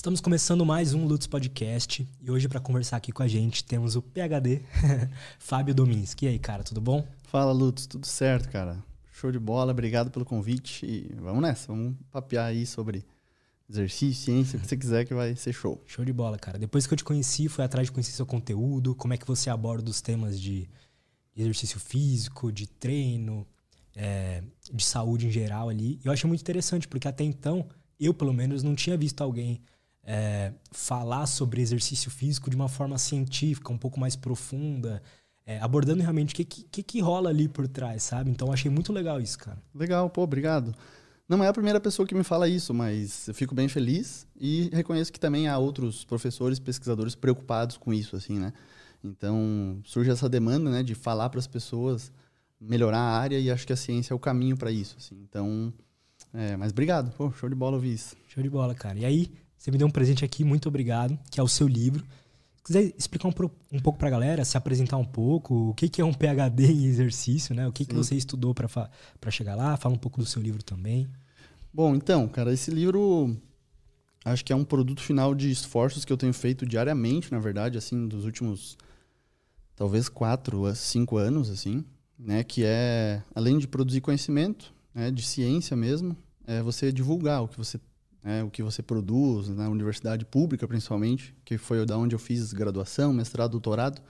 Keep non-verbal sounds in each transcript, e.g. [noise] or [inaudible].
Estamos começando mais um Lutz Podcast e hoje para conversar aqui com a gente temos o PhD [laughs] Fábio Dominski. E aí, cara, tudo bom? Fala, Lutz, tudo certo, cara. Show de bola, obrigado pelo convite e vamos nessa, vamos papear aí sobre exercício, ciência, o que você [laughs] quiser que vai ser show. Show de bola, cara. Depois que eu te conheci, fui atrás de conhecer seu conteúdo, como é que você aborda os temas de exercício físico, de treino, é, de saúde em geral ali. Eu achei muito interessante, porque até então, eu pelo menos não tinha visto alguém é, falar sobre exercício físico de uma forma científica, um pouco mais profunda, é, abordando realmente o que, que, que rola ali por trás, sabe? Então achei muito legal isso, cara. Legal, pô, obrigado. Não é a primeira pessoa que me fala isso, mas eu fico bem feliz e reconheço que também há outros professores, pesquisadores preocupados com isso, assim, né? Então surge essa demanda, né, de falar para as pessoas melhorar a área e acho que a ciência é o caminho para isso, assim. Então, é, mas obrigado, pô, show de bola ouvir isso. Show de bola, cara. E aí, você me deu um presente aqui, muito obrigado, que é o seu livro. Se quiser explicar um, um pouco para a galera, se apresentar um pouco, o que, que é um PhD em exercício, né? O que, que você estudou para chegar lá? Fala um pouco do seu livro também. Bom, então, cara, esse livro acho que é um produto final de esforços que eu tenho feito diariamente, na verdade, assim, dos últimos talvez quatro a cinco anos, assim, né? Que é, além de produzir conhecimento, né, de ciência mesmo, é você divulgar o que você né, o que você produz na universidade pública, principalmente, que foi da onde eu fiz graduação, mestrado, doutorado.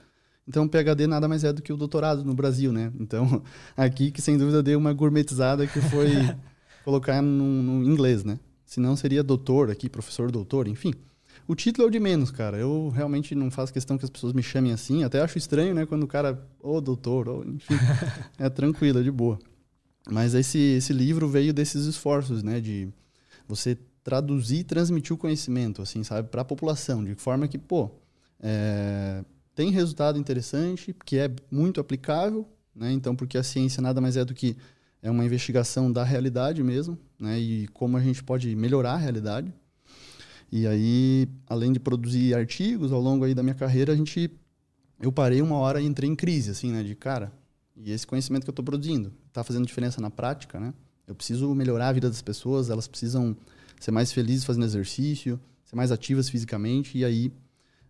Então, PhD nada mais é do que o doutorado no Brasil, né? Então, [laughs] aqui que sem dúvida deu uma gourmetizada que foi [laughs] colocar no, no, inglês, né? Senão seria doutor aqui, professor doutor, enfim. O título é o de menos, cara. Eu realmente não faço questão que as pessoas me chamem assim. Até acho estranho, né? Quando o cara, ô oh, doutor, ou enfim. [laughs] é tranquilo, é de boa. Mas esse, esse livro veio desses esforços, né? De você traduzir e transmitir o conhecimento, assim, sabe, para a população, de forma que, pô, é, tem resultado interessante, que é muito aplicável, né? Então, porque a ciência nada mais é do que é uma investigação da realidade mesmo, né? E como a gente pode melhorar a realidade. E aí, além de produzir artigos ao longo aí da minha carreira, a gente eu parei uma hora e entrei em crise, assim, né? De cara, e esse conhecimento que eu estou produzindo está fazendo diferença na prática, né? Eu preciso melhorar a vida das pessoas, elas precisam ser mais felizes fazendo exercício, ser mais ativas fisicamente. E aí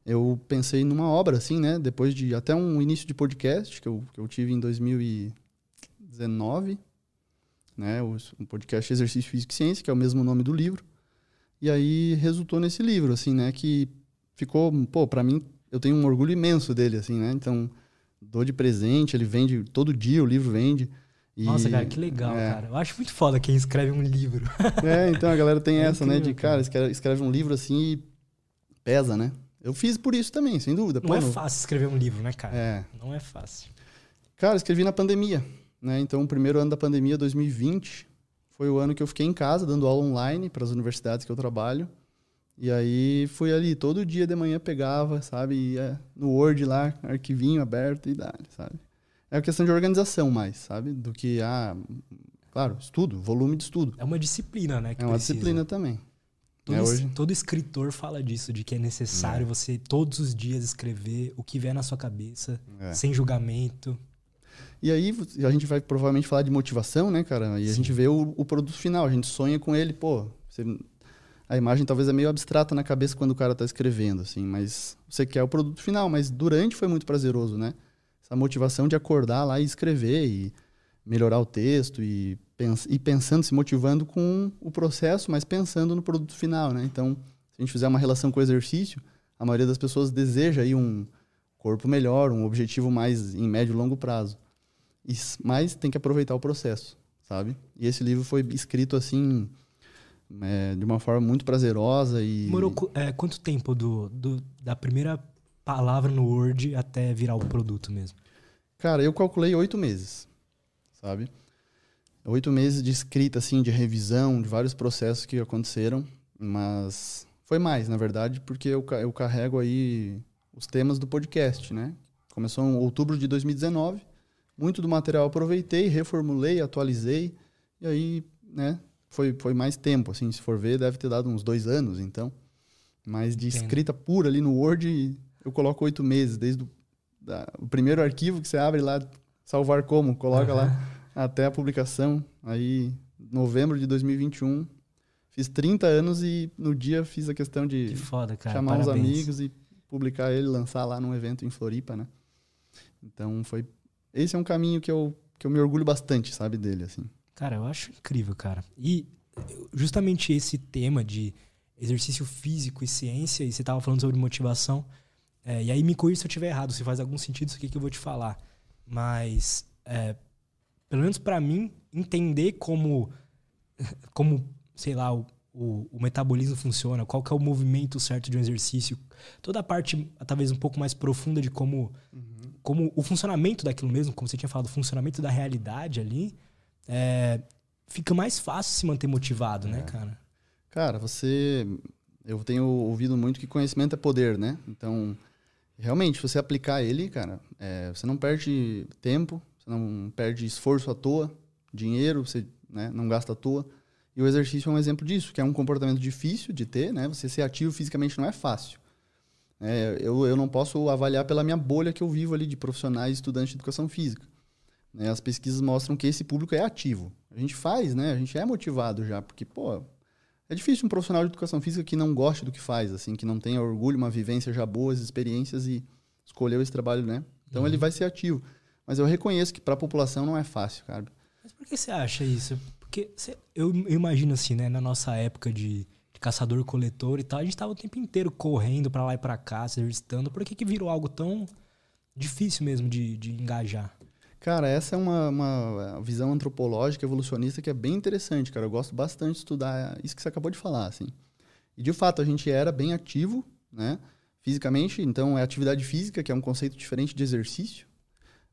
eu pensei numa obra, assim, né? Depois de até um início de podcast que eu, que eu tive em 2019, né? Um podcast Exercício Físico e Ciência, que é o mesmo nome do livro. E aí resultou nesse livro, assim, né? Que ficou, pô, para mim, eu tenho um orgulho imenso dele, assim, né? Então, dou de presente, ele vende, todo dia o livro vende. E, Nossa, cara, que legal, é. cara. Eu acho muito foda quem escreve um livro. [laughs] É, então a galera tem é essa, incrível, né? De, cara, escreve, escreve um livro assim e pesa, né? Eu fiz por isso também, sem dúvida. Não Pô, é fácil escrever um livro, né, cara? É. Não é fácil. Cara, escrevi na pandemia, né? Então, o primeiro ano da pandemia, 2020, foi o ano que eu fiquei em casa, dando aula online para as universidades que eu trabalho. E aí, fui ali, todo dia de manhã pegava, sabe? Ia no Word lá, arquivinho aberto e dá, sabe? É uma questão de organização mais, sabe? Do que, ah, claro, estudo, volume de estudo. É uma disciplina, né? é uma precisa. disciplina também. Todo, é hoje... todo escritor fala disso, de que é necessário é. você todos os dias escrever o que vier na sua cabeça, é. sem julgamento. E aí a gente vai provavelmente falar de motivação, né, cara? E Sim. a gente vê o, o, produto final, a gente sonha com ele, pô. Você, a imagem talvez é meio abstrata na cabeça quando o cara está escrevendo, assim, mas você quer o produto final, mas durante foi muito prazeroso, né? Essa motivação de acordar lá e escrever e melhorar o texto e, pens pensando, se motivando com o processo, mas pensando no produto final, né? Então, se a gente fizer uma relação com o exercício, a maioria das pessoas deseja aí um corpo melhor, um objetivo mais em médio e longo prazo. Mas tem que aproveitar o processo, sabe? E esse livro foi escrito assim é, de uma forma muito prazerosa e demorou é, quanto tempo do, do, da primeira palavra no Word até virar o produto mesmo? Cara, eu calculei oito meses, sabe? Oito meses de escrita, assim, de revisão, de vários processos que aconteceram, mas foi mais, na verdade, porque eu, eu carrego aí os temas do podcast, né? Começou em outubro de 2019, muito do material aproveitei, reformulei, atualizei, e aí, né, foi, foi mais tempo, assim, se for ver, deve ter dado uns dois anos, então. Mas de Entendo. escrita pura ali no Word, eu coloco oito meses, desde o, da, o primeiro arquivo que você abre lá, salvar como, coloca uhum. lá até a publicação. Aí, novembro de 2021, Fiz 30 anos e no dia fiz a questão de Que foda, cara. chamar uns Parabéns. amigos e publicar ele, lançar lá num evento em Floripa, né? Então foi. Esse é um caminho que eu, que eu me orgulho bastante, sabe, dele, assim. Cara, eu acho incrível, cara. E justamente esse tema de exercício físico e ciência, e você tava falando sobre motivação, é, e aí me corrija se eu estiver errado, se faz algum sentido isso aqui que eu vou te falar. Mas, é, pelo menos pra mim, entender como, [laughs] como sei lá, o, o, o metabolismo funciona, qual que é o movimento certo de um exercício, toda a parte, talvez um pouco mais profunda de como, como o funcionamento daquilo mesmo, como você tinha falado, o funcionamento da realidade ali, é, fica mais fácil se manter motivado, né, cara? Cara, você. Eu tenho ouvido muito que conhecimento é poder, né? Então, realmente, você aplicar ele, cara, é, você não perde tempo, você não perde esforço à toa, dinheiro, você né, não gasta à toa. E o exercício é um exemplo disso, que é um comportamento difícil de ter, né? Você ser ativo fisicamente não é fácil. É, eu, eu não posso avaliar pela minha bolha que eu vivo ali de profissionais estudantes de educação física. Né? As pesquisas mostram que esse público é ativo. A gente faz, né? A gente é motivado já, porque, pô, é difícil um profissional de educação física que não goste do que faz, assim, que não tenha orgulho, uma vivência já boas, experiências e escolheu esse trabalho, né? Então ele vai ser ativo. Mas eu reconheço que para a população não é fácil, cara. Mas por que você acha isso? Porque você- eu, eu imagino assim, né, na nossa época de, de caçador-coletor e tal, a gente tava o tempo inteiro correndo pra lá e pra cá, se exercitando. Por que, que virou algo tão difícil mesmo de, de engajar? Cara, essa é uma, uma visão antropológica, evolucionista que é bem interessante, cara. Eu gosto bastante de estudar isso que você acabou de falar, assim. E de fato, a gente era bem ativo, né? Fisicamente, então é atividade física, que é um conceito diferente de exercício.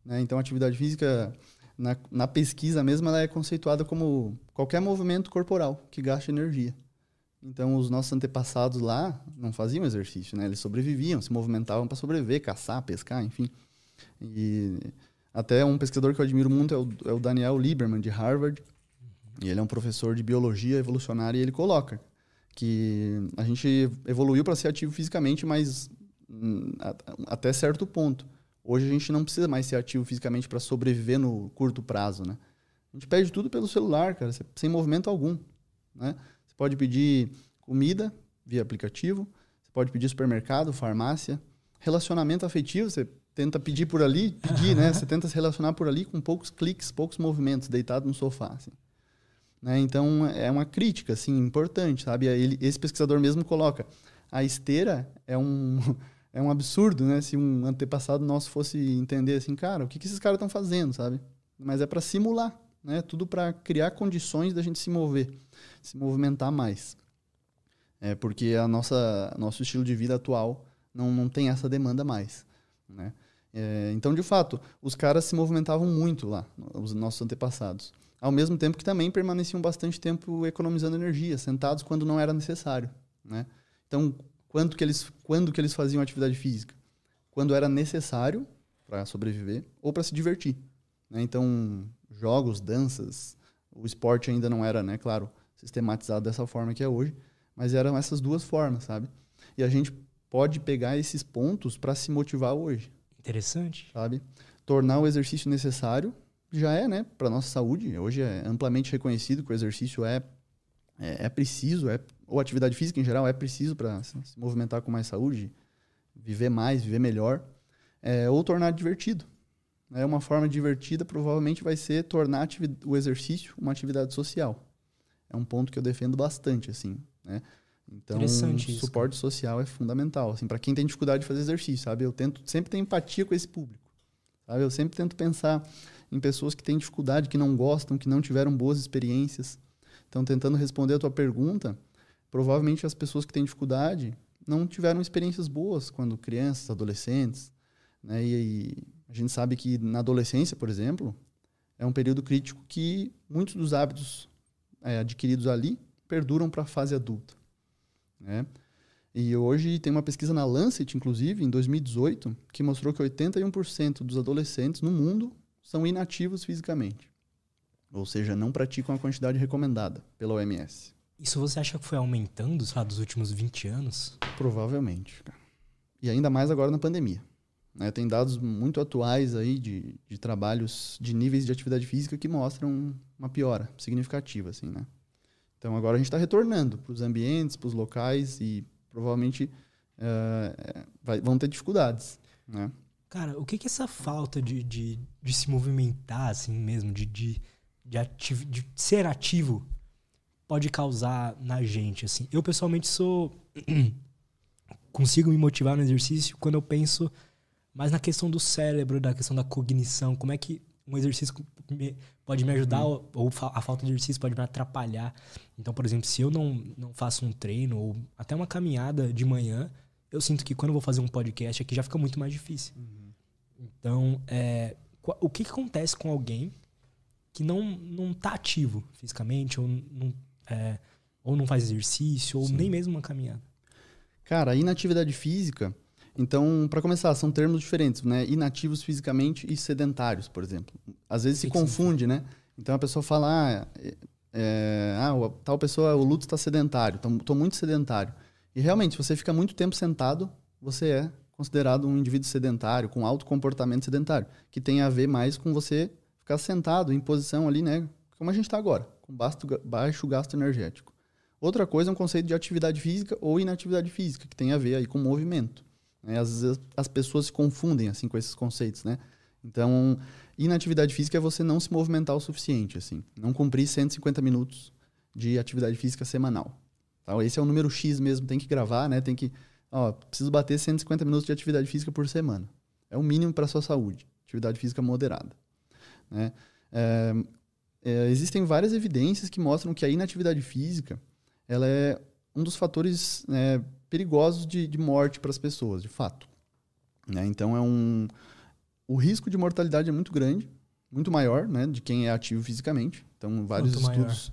Né? Então, atividade física, na, na pesquisa mesmo, ela é conceituada como qualquer movimento corporal que gasta energia. Então, os nossos antepassados lá não faziam exercício, né? Eles sobreviviam, se movimentavam para sobreviver, caçar, pescar, enfim. E até um pesquisador que eu admiro muito é o, é o Daniel Lieberman, de Harvard. E ele é um professor de biologia evolucionária e ele coloca que a gente evoluiu para ser ativo fisicamente, mas hum, até certo ponto. Hoje a gente não precisa mais ser ativo fisicamente para sobreviver no curto prazo, né? A gente pede tudo pelo celular, cara, sem movimento algum, né? Você pode pedir comida via aplicativo, você pode pedir supermercado, farmácia, relacionamento afetivo, você tenta pedir por ali, pedir, né? Você tenta se relacionar por ali com poucos cliques, poucos movimentos, deitado no sofá, assim. Né? Então, é uma crítica, assim, importante, sabe? Ele, esse pesquisador mesmo coloca, a esteira é um, [laughs] é um absurdo, né? Se um antepassado nosso fosse entender assim, cara, o que, que esses caras estão fazendo, sabe? Mas é para simular, né? Tudo para criar condições da gente se mover, se movimentar mais. É porque a nossa nosso estilo de vida atual não, não tem essa demanda mais, né? É, então, de fato, os caras se movimentavam muito lá, os nossos antepassados. Ao mesmo tempo que também permaneciam bastante tempo economizando energia, sentados quando não era necessário, né? Então, quando que eles, quando que eles faziam atividade física? Quando era necessário para sobreviver ou para se divertir. Né? Então, jogos, danças, o esporte ainda não era, né, claro, sistematizado dessa forma que é hoje, mas eram essas duas formas, sabe? E a gente pode pegar esses pontos para se motivar hoje, Interessante. sabe? Tornar o exercício necessário já é, né, para nossa saúde. Hoje é amplamente reconhecido que o exercício é é, é preciso, é ou atividade física em geral é preciso para se movimentar com mais saúde, viver mais, viver melhor, é, ou tornar divertido. É uma forma divertida provavelmente vai ser tornar o exercício uma atividade social. É um ponto que eu defendo bastante, assim, né? Então, isso, suporte social é fundamental, assim, para quem tem dificuldade de fazer exercício, sabe? Eu tento sempre ter empatia com esse público, sabe? Eu sempre tento pensar em pessoas que têm dificuldade, que não gostam, que não tiveram boas experiências. Então, tentando responder a tua pergunta, provavelmente as pessoas que têm dificuldade não tiveram experiências boas quando crianças, adolescentes, né? E, e a gente sabe que na adolescência, por exemplo, é um período crítico que muitos dos hábitos é, adquiridos ali perduram para a fase adulta, né? E hoje tem uma pesquisa na Lancet, inclusive, em 2018, que mostrou que 81% dos adolescentes no mundo são inativos fisicamente. Ou seja, não praticam a quantidade recomendada pela OMS. Isso você acha que foi aumentando, sei lá, dos últimos 20 anos? Provavelmente, cara. E ainda mais agora na pandemia. né? Tem dados muito atuais aí de, de trabalhos de níveis de atividade física que mostram uma piora significativa, assim, né? Então agora a gente está retornando para os ambientes, para os locais e provavelmente uh, vai, vão ter dificuldades. Né? Cara, o que que essa falta de, de, de se movimentar assim mesmo, de, de, de, ativo, de ser ativo, pode causar na gente? Assim, eu pessoalmente sou [clears throat] consigo me motivar no exercício quando eu penso mais na questão do cérebro, da questão da cognição, como é que um exercício pode me ajudar uhum. ou a falta de exercício pode me atrapalhar. Então, por exemplo, se eu não, não faço um treino ou até uma caminhada de manhã, eu sinto que quando eu vou fazer um podcast aqui já fica muito mais difícil. Uhum. Então, é, o que, que, acontece com alguém que não, não tá ativo fisicamente ou não, é, ou não faz exercício ou Sim. nem mesmo uma caminhada? Cara, inatividade física então, para começar, são termos diferentes, né? Inativos fisicamente e sedentários, por exemplo. Às vezes se confunde, né? Então a pessoa fala, ah, é, ah tal pessoa, o luto está sedentário, estou muito sedentário. E realmente, se você fica muito tempo sentado, você é considerado um indivíduo sedentário, com alto comportamento sedentário, que tem a ver mais com você ficar sentado em posição ali, né? Como a gente está agora, com baixo gasto energético. Outra coisa é um conceito de atividade física ou inatividade física, que tem a ver aí com movimento. Né? Às vezes as pessoas se confundem assim com esses conceitos, né? Então, inatividade física é você não se movimentar o suficiente, assim, não cumprir 150 minutos de atividade física semanal. Tá? Esse é o número X mesmo, tem que gravar, né? Tem que, ó, preciso bater 150 minutos de atividade física por semana. É o mínimo para sua saúde, atividade física moderada, né? É, é, existem várias evidências que mostram que a inatividade física ela é um dos fatores né, perigosos de, de morte para as pessoas, de fato. Né? Então é um o risco de mortalidade é muito grande, muito maior, né, de quem é ativo fisicamente. Então vários quanto estudos.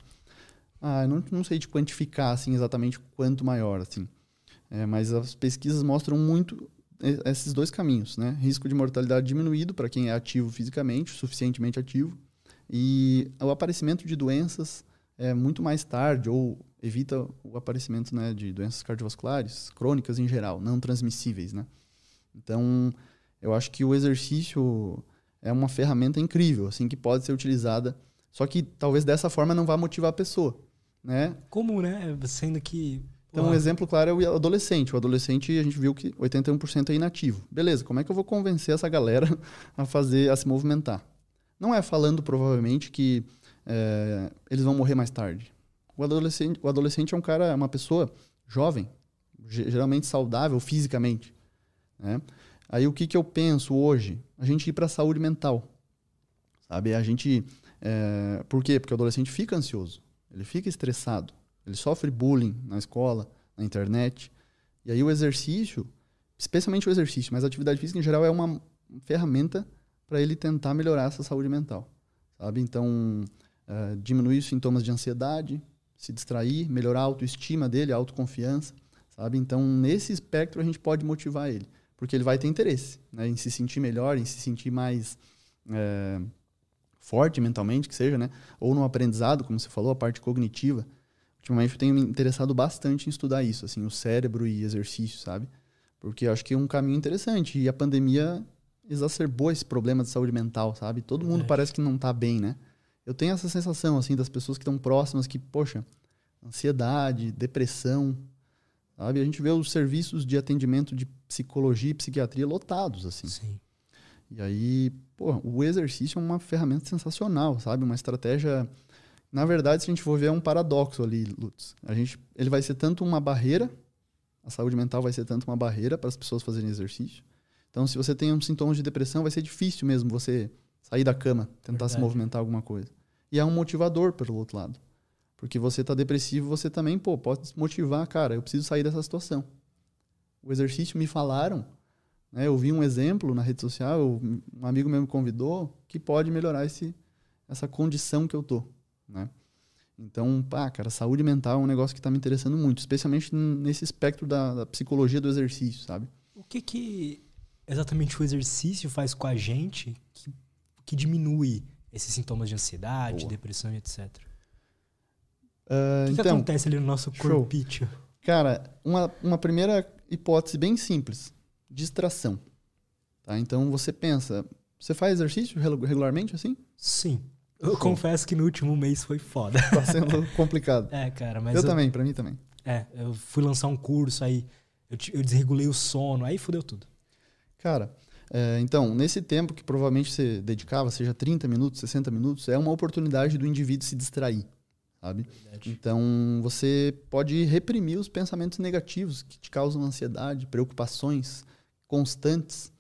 Maior? Ah, eu não, não sei de quantificar assim exatamente quanto maior, assim. É, mas as pesquisas mostram muito esses dois caminhos, né? Risco de mortalidade diminuído para quem é ativo fisicamente, suficientemente ativo, e o aparecimento de doenças é muito mais tarde ou evita o aparecimento né, de doenças cardiovasculares crônicas em geral, não transmissíveis, né? Então, eu acho que o exercício é uma ferramenta incrível, assim, que pode ser utilizada, só que talvez dessa forma não vá motivar a pessoa, né? Como, né? Sendo que então, um exemplo claro é o adolescente. O adolescente, a gente viu que 81% é inativo. Beleza, como é que eu vou convencer essa galera [laughs] a fazer, a se movimentar? Não é falando, provavelmente, que é, eles vão morrer mais tarde. O adolescente, o adolescente é um cara, uma pessoa jovem, geralmente saudável fisicamente. Né? Aí o que, que eu penso hoje? A gente ir para a saúde mental. Sabe? A gente. É, por quê? Porque o adolescente fica ansioso, ele fica estressado, ele sofre bullying na escola, na internet. E aí o exercício, especialmente o exercício, mas a atividade física em geral é uma ferramenta para ele tentar melhorar essa saúde mental. Sabe? Então, uh, diminuir os sintomas de ansiedade, se distrair, melhorar a autoestima dele, a autoconfiança, sabe? Então, nesse espectro, a gente pode motivar ele, porque ele vai ter interesse né, em se sentir melhor, em se sentir mais é, forte mentalmente, que seja, né? Ou no aprendizado, como você falou, a parte cognitiva. Ultimamente, eu tenho me interessado bastante em estudar isso, assim, o cérebro e exercício, sabe? Porque eu acho que é um caminho interessante. E a pandemia exacerbou esse problema de saúde mental, sabe? Todo mundo parece que não está bem, né? eu tenho essa sensação, assim, das pessoas que estão próximas que, poxa, ansiedade, depressão, sabe? A gente vê os serviços de atendimento de psicologia e psiquiatria lotados, assim. Sim. E aí, pô, o exercício é uma ferramenta sensacional, sabe? Uma estratégia... Na verdade, se a gente for ver, é um paradoxo ali, Lutz. A gente, ele vai ser tanto uma barreira, a saúde mental vai ser tanto uma barreira para as pessoas fazerem exercício. Então, se você tem um sintomas de depressão, vai ser difícil mesmo você sair da cama, tentar Verdade. se movimentar alguma coisa. E é um motivador pelo outro lado. Porque você tá depressivo, você também, pô, pode se motivar, cara, eu preciso sair dessa situação. O exercício me falaram, né, eu vi um exemplo na rede social, um amigo meu me convidou, que pode melhorar esse, essa condição que eu tô, né? Então, pá, cara, saúde mental é um negócio que está me interessando muito, especialmente nesse espectro da, da, psicologia do exercício, sabe? O que que exatamente o exercício faz com a gente que que diminui esses sintomas de ansiedade, Boa. depressão e etc. Uh, o que, então, que acontece ali no nosso corpício? Cara, uma, uma primeira hipótese bem simples: distração. Tá? Então você pensa, você faz exercício regularmente assim? Sim. Eu confesso que no último mês foi foda. Tá sendo [laughs] complicado. É, cara, mas. Eu, eu também, pra mim também. É, eu fui lançar um curso, aí eu, eu desregulei o sono, aí fudeu tudo. Cara, é, então, nesse tempo que provavelmente você dedicava, seja 30 minutos, 60 minutos, é uma oportunidade do indivíduo se distrair, sabe? Verdade. Então, você pode reprimir os pensamentos negativos que te causam ansiedade, preocupações constantes,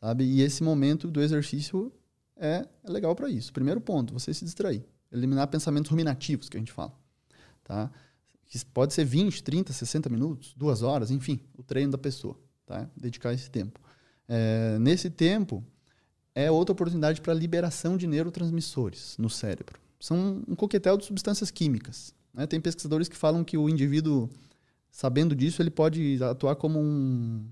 sabe? E esse momento do exercício é, é legal para isso. Primeiro ponto, você se distrair. Eliminar pensamentos ruminativos, que a gente fala, tá? Que pode ser 20, 30, 60 minutos, duas horas, enfim, o treino da pessoa, tá? Dedicar esse tempo. É, nesse tempo, é outra oportunidade para liberação de neurotransmissores no cérebro. São um coquetel de substâncias químicas. Né? Tem pesquisadores que falam que o indivíduo, sabendo disso, ele pode atuar como um,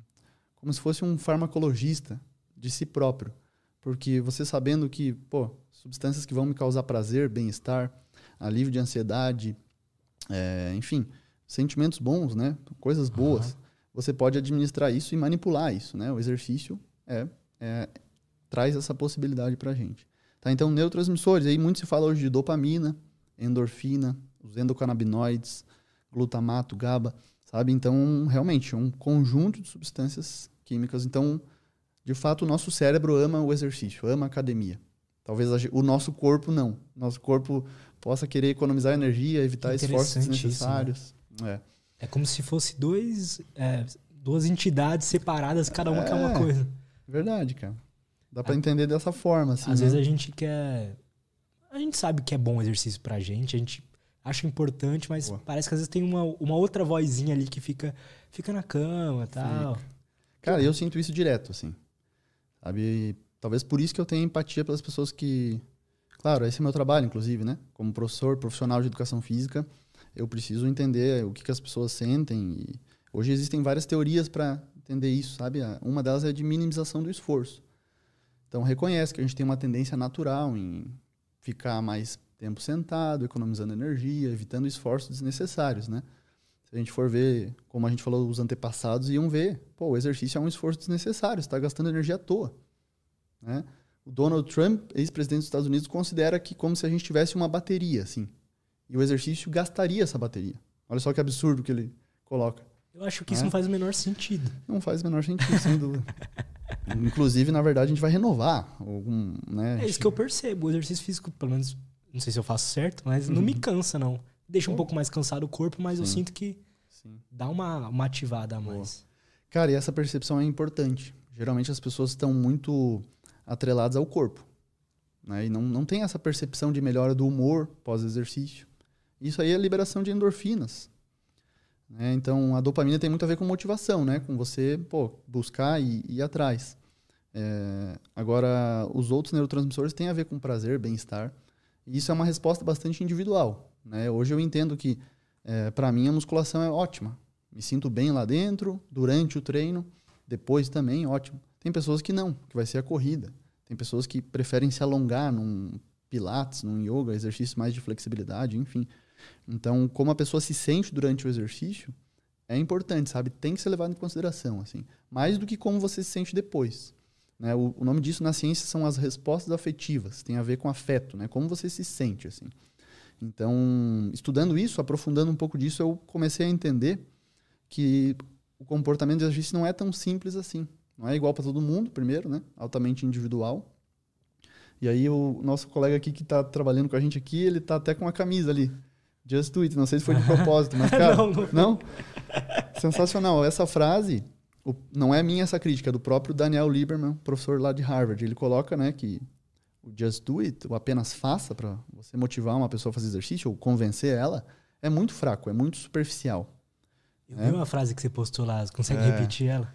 como se fosse um farmacologista de si próprio. Porque você sabendo que, pô, substâncias que vão me causar prazer, bem-estar, alívio de ansiedade, é, enfim, sentimentos bons, né? Coisas boas. Uhum você pode administrar isso e manipular isso, né? O exercício é, é traz essa possibilidade para a gente. Tá? Então, neurotransmissores, aí muito se fala hoje de dopamina, endorfina, os endocannabinoides, glutamato, GABA, sabe? Então, realmente, é um conjunto de substâncias químicas. Então, de fato, o nosso cérebro ama o exercício, ama a academia. Talvez o nosso corpo não. Nosso corpo possa querer economizar energia, evitar esforços desnecessários. Isso, né? É. É como se fosse dois, é, duas entidades separadas, cada uma é, quer uma é, coisa. Verdade, cara. Dá para entender dessa forma. Assim, Às né? vezes a gente quer. A gente sabe que é bom exercício pra gente, a gente acha importante, mas Boa. parece que às vezes tem uma, uma outra vozinha ali que fica, fica na cama e tal. Cara, eu sinto isso direto, assim. Sabe? Talvez por isso que eu tenho empatia pelas pessoas que. Claro, esse é meu trabalho, inclusive, né? Como professor, profissional de educação física eu preciso entender o que, que as pessoas sentem. E hoje existem várias teorias para entender isso, sabe? Uma delas é de minimização do esforço. Então, reconhece que a gente tem uma tendência natural em ficar mais tempo sentado, economizando energia, evitando esforços desnecessários, né? Se a gente for ver, como a gente falou, os antepassados iam ver, pô, o exercício é um esforço desnecessário, está gastando energia à toa, né? O Donald Trump, ex-presidente dos Estados Unidos, considera que como se a gente tivesse uma bateria, assim. E o exercício gastaria essa bateria. Olha só que absurdo que ele coloca. Eu acho que isso não faz o menor sentido. Não faz o menor sentido, sem dúvida. Inclusive, na verdade, a gente vai renovar algum, né? É isso que eu percebo. O exercício físico, pelo menos, não sei se eu faço certo, mas não me uhum. cansa, não. Deixa um pouco mais cansado o corpo, mas Sim. eu sinto que Sim. dá uma, uma ativada a mais. Cara, e essa percepção é importante. Geralmente as pessoas estão muito atreladas ao corpo. Né? E não, não tem essa percepção de melhora do humor pós-exercício. Isso aí é liberação de endorfinas. Né? Então, a dopamina tem muito a ver com motivação, né? com você pô, buscar e, ir atrás. É, agora, os outros neurotransmissores têm a ver com prazer, bem-estar. E isso é uma resposta bastante individual. Né? Hoje eu entendo que, é, para mim, a musculação é ótima. Me sinto bem lá dentro, durante o treino, depois também, ótimo. Tem pessoas que não, que vai ser a corrida. Tem pessoas que preferem se alongar num pilates, num yoga, exercício mais de flexibilidade, enfim. Então, como a pessoa se sente durante o exercício, é importante, sabe? Tem que ser levado em consideração, assim. Mais do que como você se sente depois. Né? O, o, nome disso na ciência são as respostas afetivas. Tem a ver com afeto, né? Como você se sente, assim. Então, estudando isso, aprofundando um pouco disso, eu comecei a entender que o comportamento de exercício não é tão simples assim. Não é igual para todo mundo, primeiro, né? Altamente individual. E aí o nosso colega aqui que está trabalhando com a gente aqui, ele está até com a camisa ali. Just do it. Não sei se foi de [laughs] propósito, mas, cara. não, não. não? Sensacional. Essa frase, o, não é minha essa crítica, é do próprio Daniel Lieberman, professor lá de Harvard. Ele coloca, né, que o just do it, o apenas faça, para você motivar uma pessoa a fazer exercício ou convencer ela, é muito fraco, é muito superficial. Eu né? vi uma frase que você postou lá, você consegue é. repetir ela?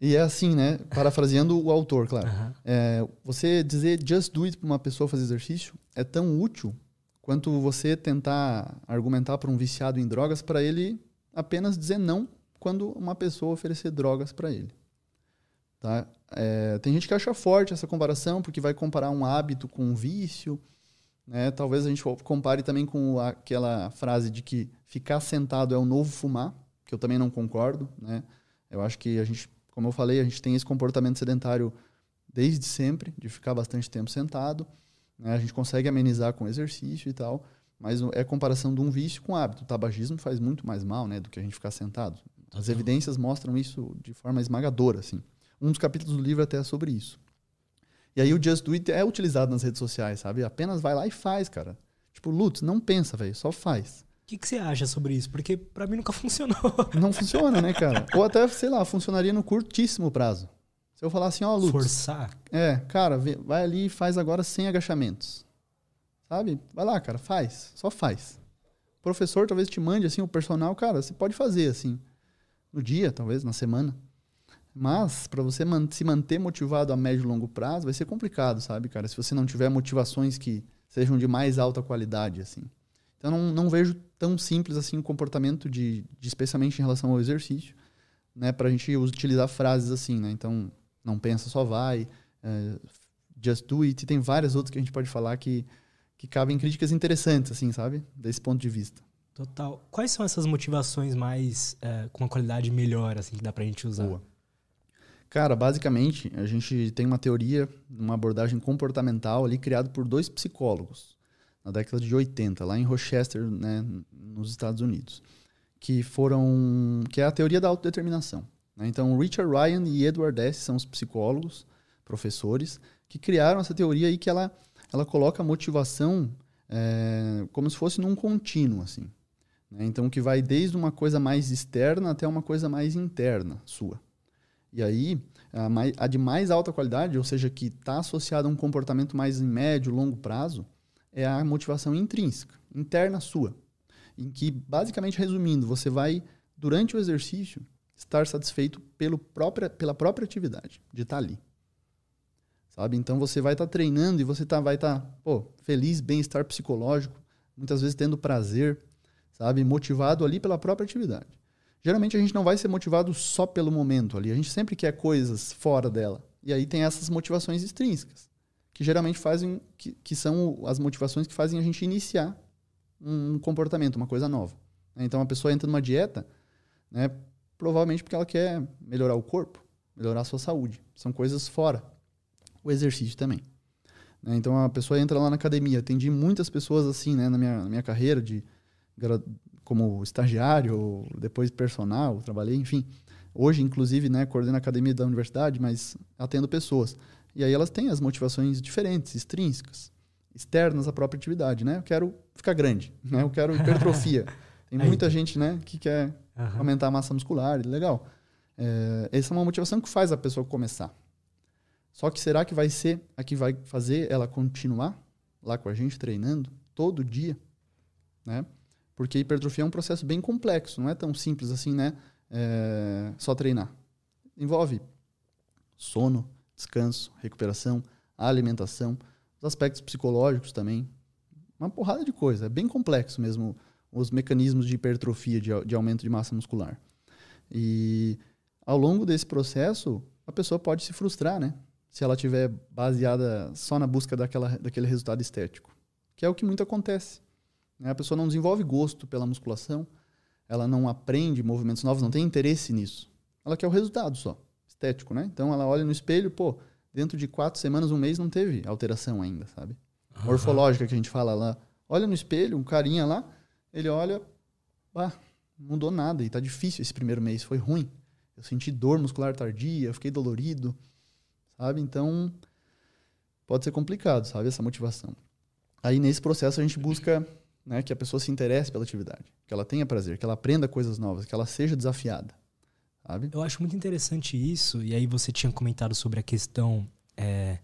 E é assim, né? Parafraseando o autor, claro. Uhum. É, você dizer just do it para uma pessoa fazer exercício é tão útil quanto você tentar argumentar para um viciado em drogas para ele apenas dizer não quando uma pessoa oferecer drogas para ele. Tá? É, tem gente que acha forte essa comparação porque vai comparar um hábito com um vício. Né? Talvez a gente compare também com aquela frase de que ficar sentado é o novo fumar, que eu também não concordo. Né? Eu acho que a gente como eu falei, a gente tem esse comportamento sedentário desde sempre, de ficar bastante tempo sentado. Né? A gente consegue amenizar com exercício e tal, mas é comparação de um vício com hábito. O tabagismo faz muito mais mal né, do que a gente ficar sentado. As evidências mostram isso de forma esmagadora. Assim. Um dos capítulos do livro até é sobre isso. E aí o Just Do It é utilizado nas redes sociais, sabe? Apenas vai lá e faz, cara. Tipo, Lutz, não pensa, velho, só faz. O que, que você acha sobre isso? Porque para mim nunca [laughs] funcionou. Não funciona, né, cara? Ou até, sei lá, funcionaria no curtíssimo prazo. Se eu falar assim, ó, Lutz. Forçar? É, cara, vai ali e faz agora sem agachamentos. Sabe? Vai lá, cara, faz. Só faz. O professor talvez te mande assim, o personal, cara, você pode fazer assim. No dia, talvez, na semana. Mas, para você man se manter motivado a médio e longo prazo, vai ser complicado, sabe, cara? Se você não tiver motivações que sejam de mais alta qualidade, assim. Então, não, não vejo tão simples assim o comportamento de, de especialmente em relação ao exercício, né? Pra gente utilizar frases assim, né? Então, não pensa, só vai. É, just do it. E tem várias outras que a gente pode falar que, que cabem críticas interessantes, assim, sabe? Desse ponto de vista. Total. Quais são essas motivações mais é, com uma qualidade melhor, assim, que dá pra gente usar? Boa. Cara, basicamente, a gente tem uma teoria, uma abordagem comportamental ali criada por dois psicólogos na década de 80, lá em Rochester, né, nos Estados Unidos, que foram que é a teoria da autodeterminação. Né? Então, Richard Ryan e Edward S. são os psicólogos, professores, que criaram essa teoria aí que ela, ela coloca a motivação é, como se fosse num contínuo, assim. Né? Então, que vai desde uma coisa mais externa até uma coisa mais interna sua. E aí, a, mais, a de mais alta qualidade, ou seja, que está associada a um comportamento mais em médio, longo prazo, é a motivação intrínseca, interna sua. Em que, basicamente resumindo, você vai, durante o exercício, estar satisfeito pelo própria, pela própria atividade, de estar tá ali. Sabe? Então você vai estar tá treinando e você tá, vai estar tá, feliz, bem-estar psicológico, muitas vezes tendo prazer, sabe? Motivado ali pela própria atividade. Geralmente a gente não vai ser motivado só pelo momento ali, a gente sempre quer coisas fora dela. E aí tem essas motivações extrínsecas, que geralmente fazem, que, que são as motivações que fazem a gente iniciar um comportamento, uma coisa nova. Então a pessoa entra numa dieta, né, provavelmente porque ela quer melhorar o corpo, melhorar a sua saúde. São coisas fora. O exercício também. Né? Então a pessoa entra lá na academia. Atendi muitas pessoas assim né, na, minha, na minha carreira de como estagiário, depois personal, trabalhei, enfim. Hoje, inclusive, né, coordeno a academia da universidade, mas atendo pessoas. E aí elas têm as motivações diferentes, extrínsecas, externas à própria atividade, né? Eu quero ficar grande, né? Eu quero hipertrofia. [laughs] Tem muita gente, né, que quer uhum. aumentar a massa muscular, legal. É, essa é uma motivação que faz a pessoa começar. Só que será que vai ser a que vai fazer ela continuar lá com a gente treinando todo dia, né? Porque hipertrofia é um processo bem complexo, não é tão simples assim, né? É, só treinar. Envolve sono, descanso, recuperação, alimentação, os aspectos psicológicos também. Uma porrada de coisa. É bem complexo mesmo os mecanismos de hipertrofia, de, de aumento de massa muscular. E ao longo desse processo, a pessoa pode se frustrar, né? Se ela tiver baseada só na busca daquela, daquele resultado estético, que é o que muito acontece. Né? A pessoa não desenvolve gosto pela musculação, ela não aprende movimentos novos, não tem interesse nisso. Ela quer o resultado só, estético, né? Então ela olha no espelho, pô, dentro de quatro semanas, um mês, não teve alteração ainda, sabe? Uhum. Morfológica que a gente fala lá. Olha no espelho, um carinha lá, ele olha, ah, mudou nada e tá difícil esse primeiro mês, foi ruim. Eu senti dor muscular tardia, fiquei dolorido, sabe? Então, pode ser complicado, sabe? Essa motivação. Aí, nesse processo, a gente busca né, que a pessoa se interesse pela atividade, que ela tenha prazer, que ela aprenda coisas novas, que ela seja desafiada, sabe? Eu acho muito interessante isso, e aí você tinha comentado sobre a questão é,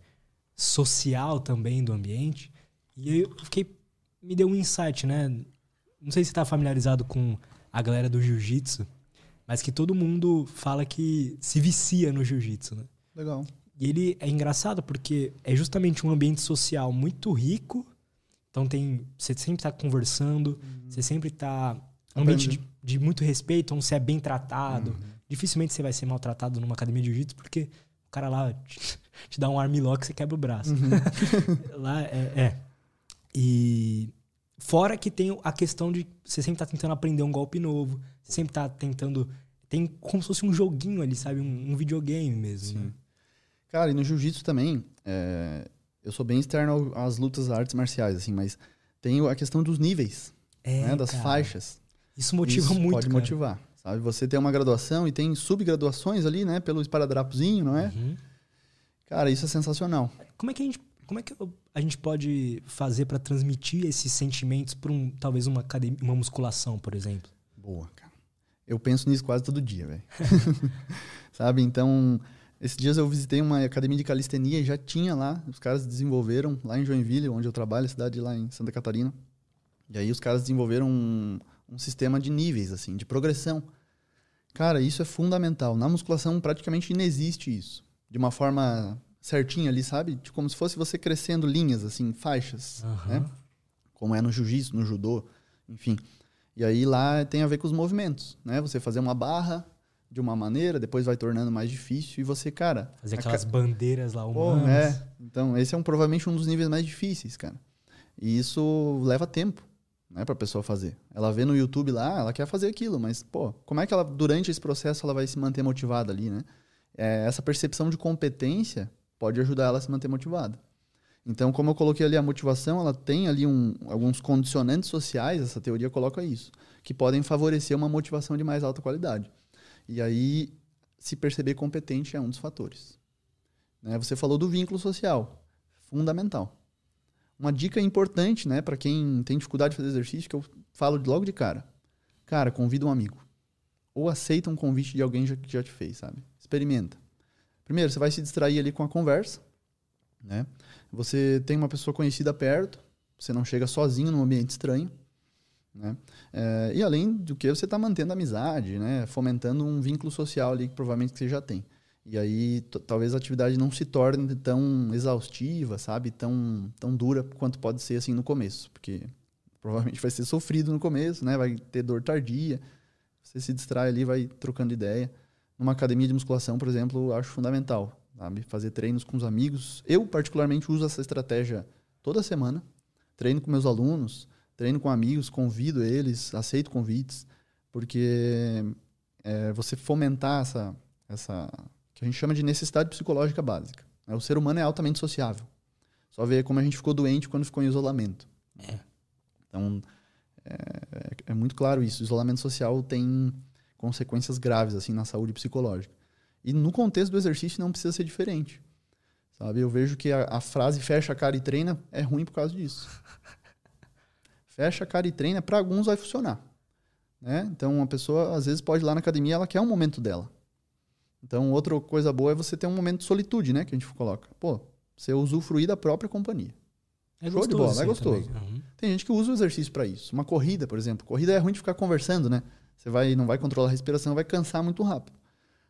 social também do ambiente, e eu fiquei, me deu um insight, né? Não sei se você está familiarizado com a galera do jiu-jitsu, mas que todo mundo fala que se vicia no jiu-jitsu, né? Legal. E ele é engraçado porque é justamente um ambiente social muito rico então tem. Você sempre está conversando, uhum. você sempre está. Um ambiente de, de, muito respeito, onde você é bem tratado. Uhum. Dificilmente você vai ser maltratado numa academia de jiu-jitsu, porque o cara lá te, [laughs] te dá um armlock e você quebra o braço. Uhum. [laughs] lá é, é. E fora que tem a questão de você sempre tá tentando aprender um golpe novo, você sempre tá tentando. Tem como se fosse um joguinho ali, sabe? Um, um videogame mesmo. Né? Cara, e no jiu-jitsu também, é, Eu sou bem externo às lutas artes marciais, assim, mas tem a questão dos níveis, é, né, das cara. faixas. Isso motiva Isso muito, pode cara. motivar, sabe? Você tem uma graduação e tem subgraduações ali, né, pelo esparadrapozinho, não é? Uhum. Cara, isso é sensacional. Como é que a gente, como é que a gente pode fazer para transmitir esses sentimentos para um, talvez uma academia, uma musculação, por exemplo? Boa, cara. Eu penso nisso quase todo dia, velho. [laughs] sabe? Então, esses dias eu visitei uma academia de calistenia e já tinha lá, os caras desenvolveram lá em Joinville, onde eu trabalho, cidade lá em Santa Catarina. E aí os caras desenvolveram um, um sistema de níveis, assim, de progressão. Cara, isso é fundamental. Na musculação praticamente não existe isso. De uma forma certinha ali, sabe? De como se fosse você crescendo linhas, assim, faixas, uhum. né? Como é no jiu-jitsu, no judô, enfim. E aí lá tem a ver com os movimentos, né? Você fazer uma barra, de uma maneira, depois vai tornando mais difícil e você, cara. Fazer aquelas ca... bandeiras lá humanas. Pô, é. Então, esse é um, provavelmente um dos níveis mais difíceis, cara. E isso leva tempo, né, pra pessoa fazer. Ela vê no YouTube lá, ela quer fazer aquilo, mas, pô, como é que ela, durante esse processo, ela vai se manter motivada ali, né? É, essa percepção de competência pode ajudar ela a se manter motivada. Então, como eu coloquei ali a motivação, ela tem ali um, alguns condicionantes sociais, essa teoria coloca isso, que podem favorecer uma motivação de mais alta qualidade. E aí, se perceber competente é um dos fatores. Né? Você falou do vínculo social, fundamental. Uma dica importante né, para quem tem dificuldade de fazer exercício, que eu falo logo de cara. Cara, convida um amigo. Ou aceita um convite de alguém que já te fez, sabe? Experimenta. Primeiro, você vai se distrair ali com a conversa. Né? Você tem uma pessoa conhecida perto, você não chega sozinho num ambiente estranho. Né? É, e além do que você está mantendo amizade, né? fomentando um vínculo social ali que provavelmente você já tem. E aí talvez a atividade não se torne tão exaustiva, sabe? Tão, tão dura quanto pode ser assim no começo. Porque provavelmente vai ser sofrido no começo, né? vai ter dor tardia. Você se distrai ali, vai trocando ideia. Numa academia de musculação, por exemplo, eu acho fundamental. Sabe? Fazer treinos com os amigos. Eu, particularmente, uso essa estratégia toda semana. Treino com meus alunos treino com amigos, convido eles, aceito convites, porque é, você fomentar essa, essa que a gente chama de necessidade psicológica básica. Né? O ser humano é altamente sociável. Só ver como a gente ficou doente quando ficou em isolamento. É. Então, é, é, muito claro isso. O isolamento social tem consequências graves assim na saúde psicológica. E no contexto do exercício não precisa ser diferente. Sabe? Eu vejo que a, a frase fecha a cara e treina é ruim por causa disso. [laughs] fecha a cara e treina, para alguns vai funcionar. Né? Então, uma pessoa, às vezes, pode ir lá na academia ela quer um momento dela. Então, outra coisa boa é você ter um momento de solitude, né? Que a gente coloca. Pô, você usufruir da própria companhia. É Show de bola, é gostoso. Uhum. Tem gente que usa o exercício para isso. Uma corrida, por exemplo. Corrida é ruim de ficar conversando, né? Você vai, não vai controlar a respiração, vai cansar muito rápido.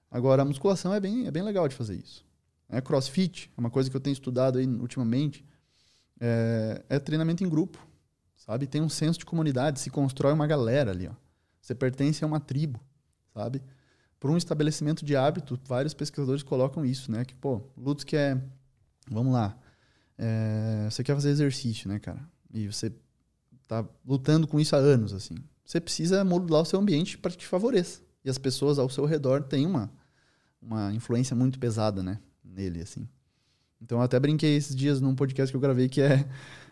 Agora, a musculação é bem, é bem legal de fazer isso. É crossfit, é uma coisa que eu tenho estudado aí ultimamente. É, é treinamento em grupo sabe? Tem um senso de comunidade, se constrói uma galera ali, ó. Você pertence a uma tribo, sabe? Por um estabelecimento de hábito, vários pesquisadores colocam isso, né? Que, pô, Lutz que é... Vamos lá. É, você quer fazer exercício, né, cara? E você tá lutando com isso há anos, assim. Você precisa modular o seu ambiente para que te favoreça. E as pessoas ao seu redor têm uma, uma influência muito pesada, né? Nele, assim. Então, eu até brinquei esses dias num podcast que eu gravei que é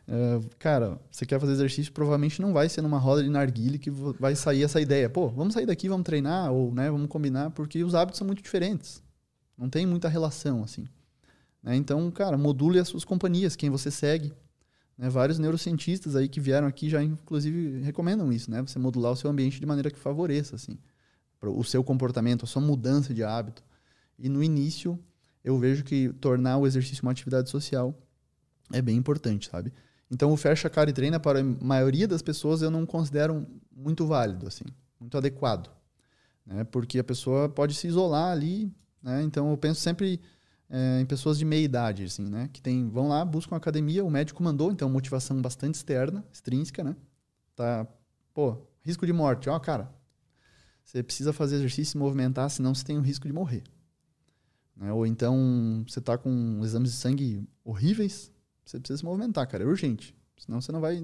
Uh, cara, você quer fazer exercício, provavelmente não vai ser numa roda de narguile que vai sair essa ideia. Pô, vamos sair daqui, vamos treinar, ou né, vamos combinar, porque os hábitos são muito diferentes. Não tem muita relação, assim. Né? Então, cara, module as suas companhias, quem você segue. Né? Vários neurocientistas aí que vieram aqui já, inclusive, recomendam isso, né? Você modular o seu ambiente de maneira que favoreça, assim, o seu comportamento, a sua mudança de hábito. E no início, eu vejo que tornar o exercício uma atividade social é bem importante, sabe? Então, o fecha cara e treina, para a maioria das pessoas, eu não considero muito válido, assim, muito adequado. Né? Porque a pessoa pode se isolar ali. Né? Então, eu penso sempre é, em pessoas de meia idade, assim, né? que tem, vão lá, buscam academia, o médico mandou, então, motivação bastante externa, extrínseca, né? Tá, pô, risco de morte. Ó, cara, você precisa fazer exercício, se movimentar, senão você tem o risco de morrer. Né? Ou então, você está com exames de sangue horríveis, você precisa se movimentar, cara. É urgente. Senão você não vai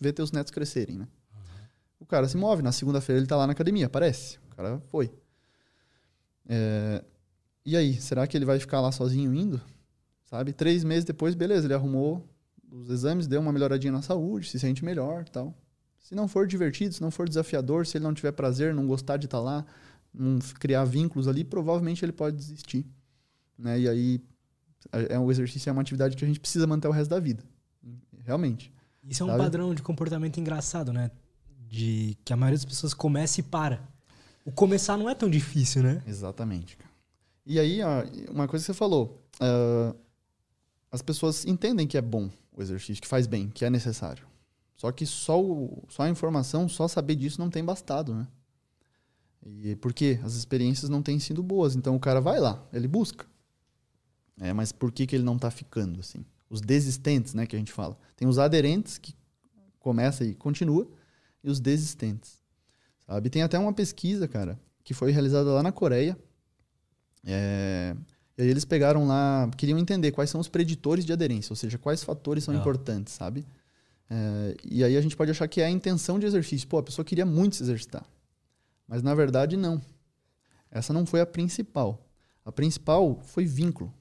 ver teus netos crescerem, né? Uhum. O cara se move. Na segunda-feira ele tá lá na academia, aparece. O cara foi. É... E aí, será que ele vai ficar lá sozinho indo? sabe? Três meses depois, beleza, ele arrumou os exames, deu uma melhoradinha na saúde, se sente melhor tal. Se não for divertido, se não for desafiador, se ele não tiver prazer, não gostar de estar tá lá, não criar vínculos ali, provavelmente ele pode desistir. Né? E aí, é um exercício, é uma atividade que a gente precisa manter o resto da vida. Realmente. Isso é um sabe? padrão de comportamento engraçado, né? De que a maioria das pessoas começa e para. O começar não é tão difícil, né? Exatamente. E aí, uma coisa que você falou. Uh, as pessoas entendem que é bom o exercício, que faz bem, que é necessário. Só que só, o, só a informação, só saber disso não tem bastado, né? E por quê? As experiências não têm sido boas. Então o cara vai lá, ele busca. É, mas por que, que ele não está ficando assim? Os desistentes, né, que a gente fala. Tem os aderentes que começa e continua e os desistentes. Sabe? Tem até uma pesquisa, cara, que foi realizada lá na Coreia. É, e aí eles pegaram lá, queriam entender quais são os preditores de aderência, ou seja, quais fatores são ah. importantes, sabe? É, e aí a gente pode achar que é a intenção de exercício. Pô, a pessoa queria muito se exercitar. Mas na verdade, não. Essa não foi a principal. A principal foi vínculo.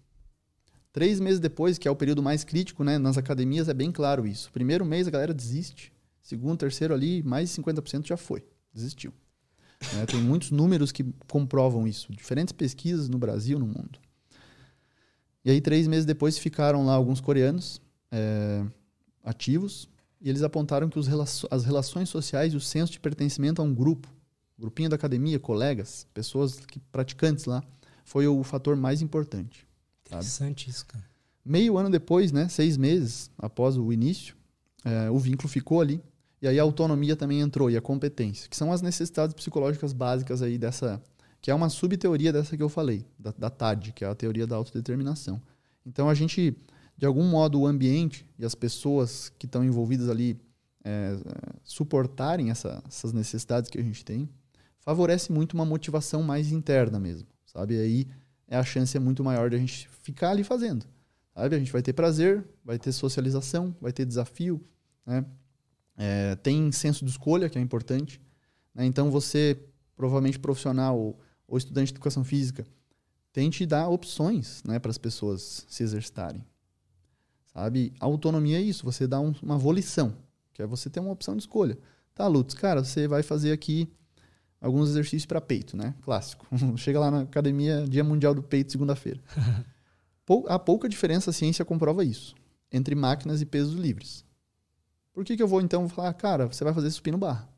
Três meses depois, que é o período mais crítico, né, nas academias é bem claro isso. Primeiro mês a galera desiste. Segundo, terceiro ali, mais de 50% já foi. Desistiu. É, tem muitos números que comprovam isso. Diferentes pesquisas no Brasil, no mundo. E aí, três meses depois, ficaram lá alguns coreanos é, ativos e eles apontaram que relacion as relações sociais e o senso de pertencimento a um grupo, grupinho da academia, colegas, pessoas que, praticantes lá, foi o fator mais importante. Interessante sabe? isso, cara. Meio ano depois, né, seis meses após o início, é, o vínculo ficou ali. E aí a autonomia também entrou e a competência, que são as necessidades psicológicas básicas aí dessa, que é uma subteoria dessa que eu falei, da, da TAD, que é a teoria da autodeterminação. Então a gente, de algum modo, o ambiente e as pessoas que estão envolvidas ali é, suportarem essa, essas necessidades que a gente tem, favorece muito uma motivação mais interna mesmo, sabe? E aí é a chance é muito maior de a gente ficar ali fazendo, sabe? A gente vai ter prazer, vai ter socialização, vai ter desafio, né? É, tem senso de escolha, que é importante. Né? Então você, provavelmente profissional ou estudante de educação física, tente dar opções né, para as pessoas se exercitarem. Sabe? A autonomia é isso, você dá um, uma volição, que é você ter uma opção de escolha. Tá, Lutz, cara, você vai fazer aqui alguns exercícios para peito, né? Clássico. [laughs] Chega lá na academia, Dia Mundial do Peito, segunda-feira. [laughs] Pou, há pouca diferença, a ciência comprova isso, entre máquinas e pesos livres. Por que, que eu vou então falar, cara, você vai fazer supino barra?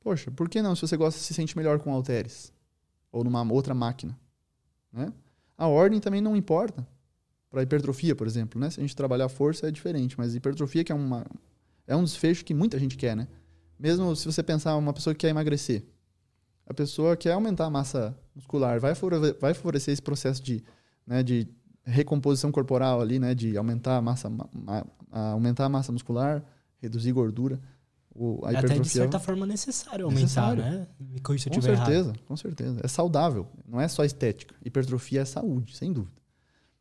Poxa, por que não se você gosta se sente melhor com halteres? Ou numa outra máquina? Né? A ordem também não importa. Para hipertrofia, por exemplo, né? Se a gente trabalhar força é diferente, mas hipertrofia que é, uma, é um desfecho que muita gente quer, né? Mesmo se você pensar uma pessoa que quer emagrecer, a pessoa quer aumentar a massa muscular, vai, vai favorecer esse processo de, né, de recomposição corporal ali, né, de aumentar a massa, aumentar a massa muscular, reduzir gordura. O, a é até de certa forma necessário aumentar, necessário. né? Me Com certeza, errado. com certeza. É saudável, não é só estética. Hipertrofia é saúde, sem dúvida.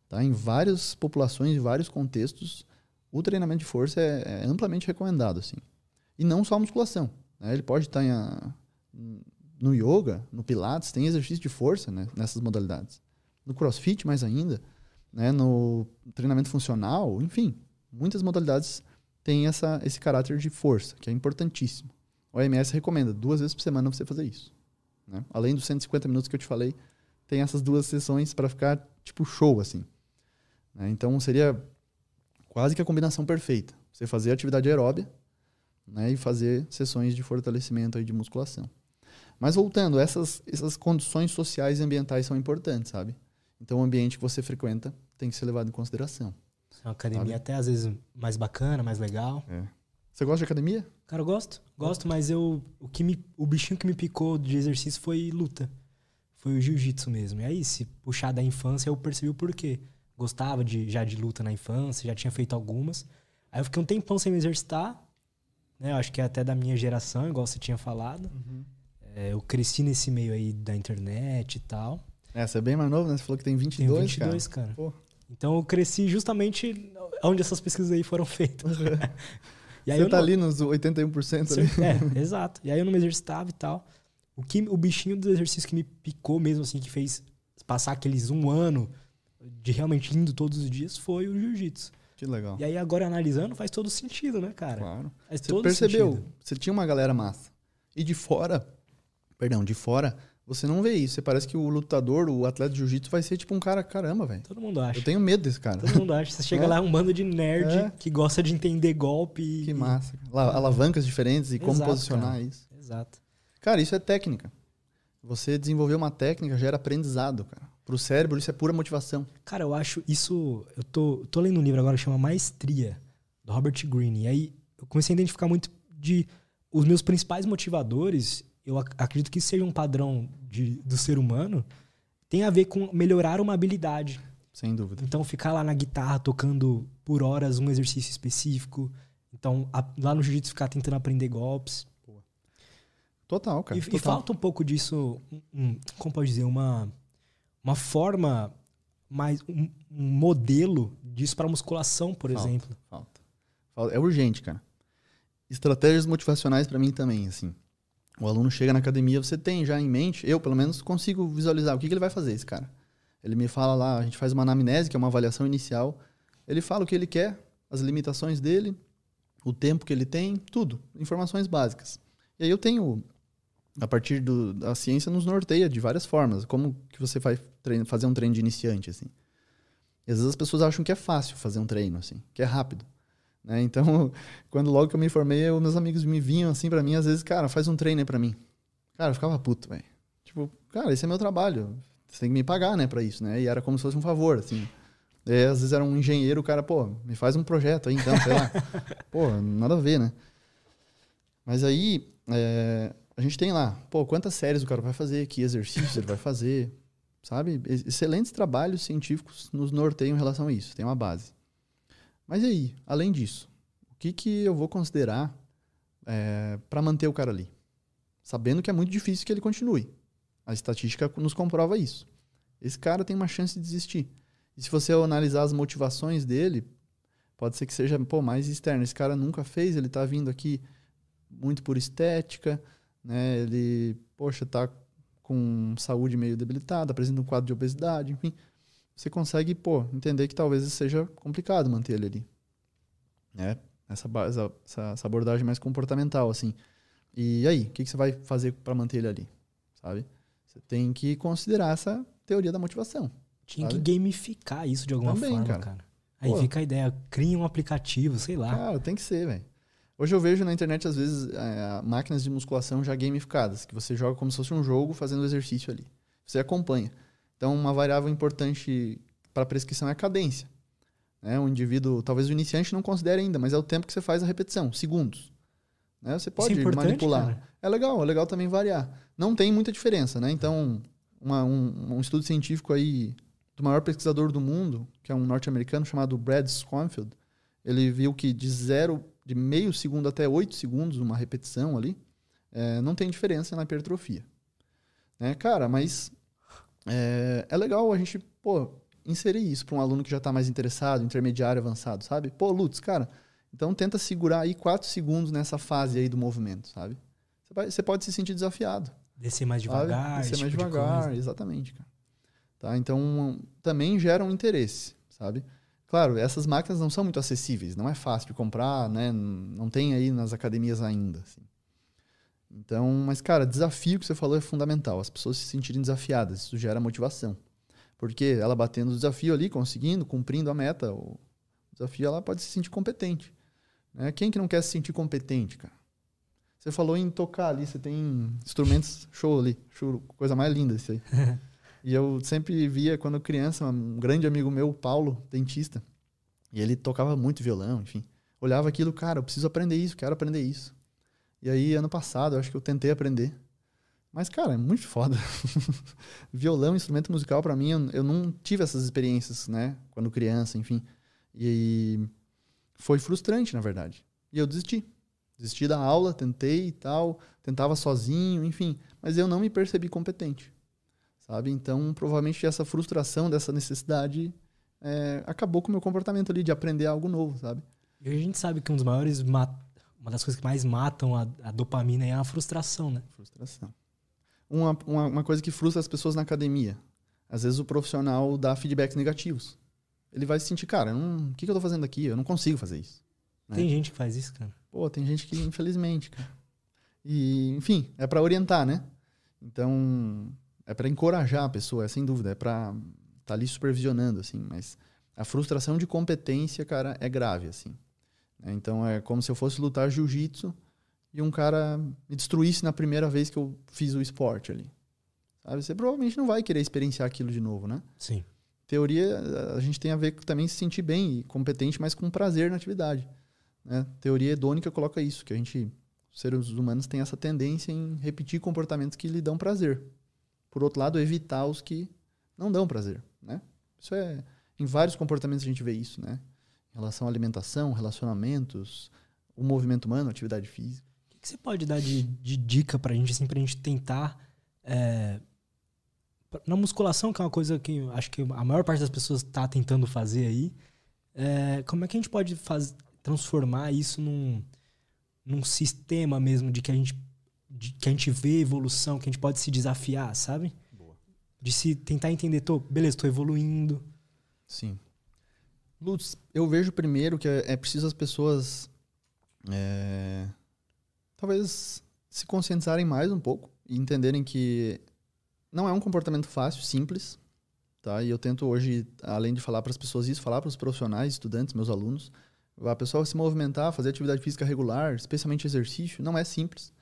Tá? Em várias populações, em vários contextos, o treinamento de força é, é amplamente recomendado, assim. E não só a musculação. Né? Ele pode estar em a, no yoga, no pilates, tem exercício de força né? nessas modalidades. No crossfit, mais ainda, né? no treinamento funcional, enfim, muitas modalidades têm essa, esse caráter de força, que é importantíssimo. O OMS recomenda duas vezes por semana você fazer isso. Né? Além dos 150 minutos que eu te falei, tem essas duas sessões para ficar tipo show, assim. Né? Então seria quase que a combinação perfeita. Você fazer atividade aeróbia né? e fazer sessões de fortalecimento aí de musculação. Mas voltando, essas, essas condições sociais e ambientais são importantes, sabe? Então o ambiente que você frequenta tem que ser levado em consideração. É uma academia sabe? até às vezes mais bacana, mais legal. É. Você gosta de academia? Cara, eu gosto. Gosto, mas eu o que me o bichinho que me picou de exercício foi luta. Foi o jiu-jitsu mesmo. E aí, se puxar da infância, eu percebi o porquê. Gostava de, já de luta na infância, já tinha feito algumas. Aí eu fiquei um tempão sem me exercitar. Né? Eu acho que é até da minha geração, igual você tinha falado. Uhum. É, eu cresci nesse meio aí da internet e tal. É, você é bem mais novo, né? Você falou que tem 22, Tenho 22, cara. cara. Então eu cresci justamente onde essas pesquisas aí foram feitas. [laughs] e aí Você tá não... ali nos 81% ali. É, exato. E aí eu não me exercitava e tal. O, que, o bichinho do exercício que me picou mesmo, assim, que fez passar aqueles um ano de realmente indo todos os dias foi o jiu-jitsu. Que legal. E aí agora analisando faz todo sentido, né, cara? Claro. Faz Você percebeu? sentido. Você tinha uma galera massa. E de fora, perdão, de fora, você não vê isso. Você parece que o lutador, o atleta de jiu-jitsu vai ser tipo um cara, caramba, velho. Todo mundo acha. Eu tenho medo desse cara. Todo mundo acha. Você chega [laughs] É. lá, um bando de nerd É. que gosta de entender golpe. e- Que massa. cara. La- Alavancas diferentes e como Exato, posicionar cara. isso. Exato. Cara, isso é técnica. Você desenvolver uma técnica gera aprendizado, cara. Pro cérebro, isso é pura motivação. Cara, eu acho isso. Eu tô, tô lendo um livro agora que chama Maestria, do Robert Greene. E aí eu comecei a identificar muito de. Os meus principais motivadores, eu ac- acredito que seja um padrão de, do ser humano, tem a ver com melhorar uma habilidade. Sem dúvida. Então, ficar lá na guitarra tocando por horas um exercício específico. Então, a- lá no jiu-jitsu ficar tentando aprender golpes. Total, cara. E, e total. falta um pouco disso, um- como pode dizer, uma, uma forma, mais um, um modelo disso para musculação, por Falta. exemplo. Falta. Falta. É urgente, cara. Estratégias motivacionais pra mim também, assim. O aluno chega na academia, você tem já em mente, eu pelo menos consigo visualizar o que, que ele vai fazer, esse cara. Ele me fala lá, a gente faz uma anamnese, que é uma avaliação inicial. Ele fala o que ele quer, as limitações dele, o tempo que ele tem, tudo. Informações básicas. E aí eu tenho, a partir do, da ciência, nos norteia de várias formas. Como que você vai treino, fazer um treino de iniciante, assim. E às vezes as pessoas acham que é fácil fazer um treino, assim, que é rápido. Né? Então, [laughs] quando logo que eu me formei, os meus amigos me vinham assim pra mim, às vezes, cara, faz um treino aí pra mim. Cara, eu ficava puto, velho. Tipo, cara, esse é meu trabalho. Você tem que me pagar, né, pra isso, né? E era como se fosse um favor, assim. E, às vezes era um engenheiro, o cara, pô, me faz um projeto aí então, sei lá. [laughs] pô, nada a ver, né? Mas aí, é, a gente tem lá, pô, quantas séries o cara vai fazer, que exercícios ele vai fazer, sabe? Ex- Excelentes trabalhos científicos nos norteiam em relação a isso, tem uma base. Mas e aí, além disso, o que, que eu vou considerar para manter o cara ali? Sabendo que é muito difícil que ele continue. A estatística nos comprova isso. Esse cara tem uma chance de desistir. E se você analisar as motivações dele, pode ser que seja pô, mais externo. Esse cara nunca fez, ele está vindo aqui muito por estética, né? Ele, poxa, tá com saúde meio debilitada, apresenta um quadro de obesidade, enfim. Você consegue, pô, entender que talvez seja complicado manter ele ali. Né? Essa, essa- essa abordagem mais comportamental, assim. E aí, o que, que você vai fazer para manter ele ali? Sabe? Você tem que considerar essa teoria da motivação. Tinha Sabe? que gamificar isso de alguma Também, forma, cara. cara. Aí Pô. fica a ideia, cria um aplicativo, sei lá. Cara, tem que ser, velho. Hoje eu vejo na internet, às vezes, é, máquinas de musculação já gamificadas, que você joga como se fosse um jogo fazendo exercício ali. Você acompanha. Então, uma variável importante para a prescrição é a cadência. Né? O indivíduo, talvez o iniciante não considere ainda, mas é o tempo que você faz a repetição, segundos. Né? Você pode é manipular. cara. É legal, é legal também variar. Não tem muita diferença, né? Então, uma- um, um estudo científico aí do maior pesquisador do mundo, que é um norte-americano chamado Brad Schoenfeld, ele viu que de zero, de meio segundo até oito segundos, uma repetição ali, é, não tem diferença na hipertrofia. Né? Cara, mas é, é legal a gente, pô, inserir isso para um aluno que já está mais interessado, intermediário, avançado, sabe? Pô, Lutz, cara, então tenta segurar aí quatro segundos nessa fase aí do movimento, sabe? Você, pode se sentir desafiado. Descer mais sabe? devagar. Descer esse mais tipo de devagar, coisa. exatamente, cara. Tá? Então, também gera um interesse, sabe? Claro, essas máquinas não são muito acessíveis, não é fácil de comprar, né? Não tem aí nas academias ainda, assim. Então, mas cara, desafio que você falou é fundamental, as pessoas se sentirem desafiadas, isso gera motivação. Porque ela batendo o desafio ali, conseguindo, cumprindo a meta, o desafio, ela pode se sentir competente. Né? Quem que não quer se sentir competente, cara? Você falou em tocar ali, você tem instrumentos show ali, show, coisa mais linda isso aí. [laughs] e eu sempre via quando criança, um grande amigo meu, Paulo, dentista, e ele tocava muito violão, enfim. Olhava aquilo, cara, eu preciso aprender isso, quero aprender isso. E aí, ano passado, eu acho que eu tentei aprender. Mas, cara, é muito foda. [laughs] Violão, instrumento musical, pra mim, eu, não tive essas experiências, né? Quando criança, enfim. E foi frustrante, na verdade. E eu desisti. Desisti da aula, tentei e tal, tentava sozinho, enfim. Mas eu não me percebi competente, sabe? Então, provavelmente essa frustração, dessa necessidade, é, acabou com o meu comportamento ali de aprender algo novo, sabe? E a gente sabe que um dos maiores. Ma- Uma das coisas que mais matam a, a dopamina é a frustração, né? Frustração. Uma, uma, uma coisa que frustra as pessoas na academia. Às vezes o profissional dá feedbacks negativos. Ele vai se sentir, cara, o que, que eu tô fazendo aqui? Eu não consigo fazer isso. Né? Tem gente que faz isso, cara. Pô, tem gente que, infelizmente, cara. E, enfim, é para orientar, né? Então, é para encorajar a pessoa, é sem dúvida, é para estar tá ali supervisionando, assim. Mas a frustração de competência, cara, é grave, assim. Então, é como se eu fosse lutar jiu-jitsu e um cara me destruísse na primeira vez que eu fiz o esporte ali. Sabe? Você provavelmente não vai querer experienciar aquilo de novo, né? Sim. Teoria, a gente tem a ver com também se sentir bem e competente, mas com prazer na atividade. Né? Teoria hedônica coloca isso, que a gente, seres humanos, tem essa tendência em repetir comportamentos que lhe dão prazer. Por outro lado, evitar os que não dão prazer, né? Isso é... Em vários comportamentos a gente vê isso, né? Em relação à alimentação, relacionamentos, o movimento humano, atividade física. O que você pode dar de, de dica pra gente, assim, pra gente tentar... É, na musculação, que é uma coisa que acho que a maior parte das pessoas está tentando fazer aí, é, como é que a gente pode faz, transformar isso num, num sistema mesmo de que a gente de que a gente vê evolução, que a gente pode se desafiar, sabe? Boa. De se tentar entender, tô, beleza, estou evoluindo. Sim. Lutz, eu vejo primeiro que é, é preciso as pessoas é, talvez se conscientizarem mais um pouco e entenderem que não é um comportamento fácil, simples, tá? E eu tento hoje, além de falar para as pessoas isso, falar para os profissionais, estudantes, meus alunos, a pessoa se movimentar, fazer atividade física regular, especialmente exercício, não é simples.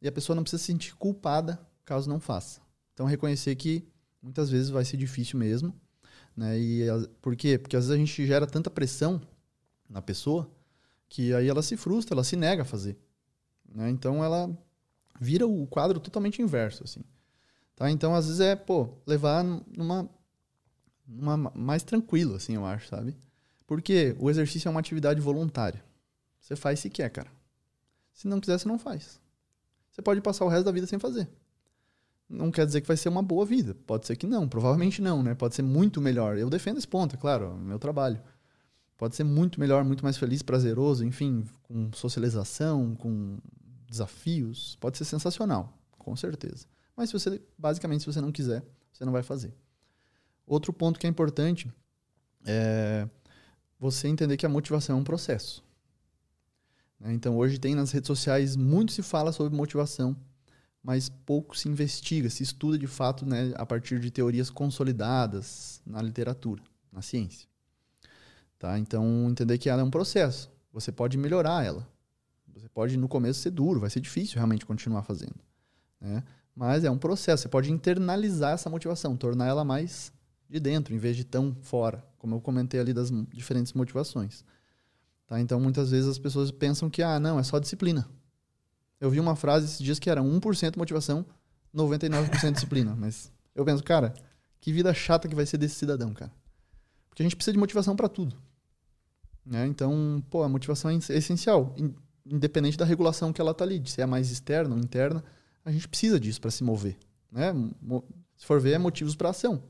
E a pessoa não precisa se sentir culpada caso não faça. Então, reconhecer que muitas vezes vai ser difícil mesmo. Né? E por quê? Porque às vezes a gente gera tanta pressão na pessoa que aí ela se frustra, ela se nega a fazer. Né? Então, ela vira o quadro totalmente inverso. assim. Tá? Então, às vezes é, pô, levar numa, numa mais tranquilo, assim, eu acho, sabe? Porque o exercício é uma atividade voluntária. Você faz se quer, cara. Se não quiser, você não faz. Você pode passar o resto da vida sem fazer. Não quer dizer que vai ser uma boa vida. Pode ser que não. Provavelmente não, né? Pode ser muito melhor. Eu defendo esse ponto, é claro, é meu trabalho. Pode ser muito melhor, muito mais feliz, prazeroso, enfim, com socialização, com desafios. Pode ser sensacional, com certeza. Mas se você, basicamente, se você não quiser, você não vai fazer. Outro ponto que é importante é você entender que a motivação é um processo. Né? Então, hoje tem nas redes sociais, muito se fala sobre motivação, mas pouco se investiga, se estuda de fato né, a partir de teorias consolidadas na literatura, na ciência. Tá? Então, entender que ela é um processo. Você pode melhorar ela. Você pode, no começo, ser duro, vai ser difícil realmente continuar fazendo. Né? Mas é um processo. Você pode internalizar essa motivação, tornar ela mais de dentro, em vez de tão fora, como eu comentei ali das diferentes motivações. Tá? Então, muitas vezes as pessoas pensam que, ah, não, é só disciplina. Eu vi uma frase esses dias que era 1% motivação, 99% disciplina. Mas eu penso, cara, que vida chata que vai ser desse cidadão, cara. Porque a gente precisa de motivação para tudo. Né? Então, pô, a motivação é essencial, independente da regulação que ela tá ali, se é mais externa ou interna a gente precisa disso para se mover. Né? Se for ver, é motivos para ação.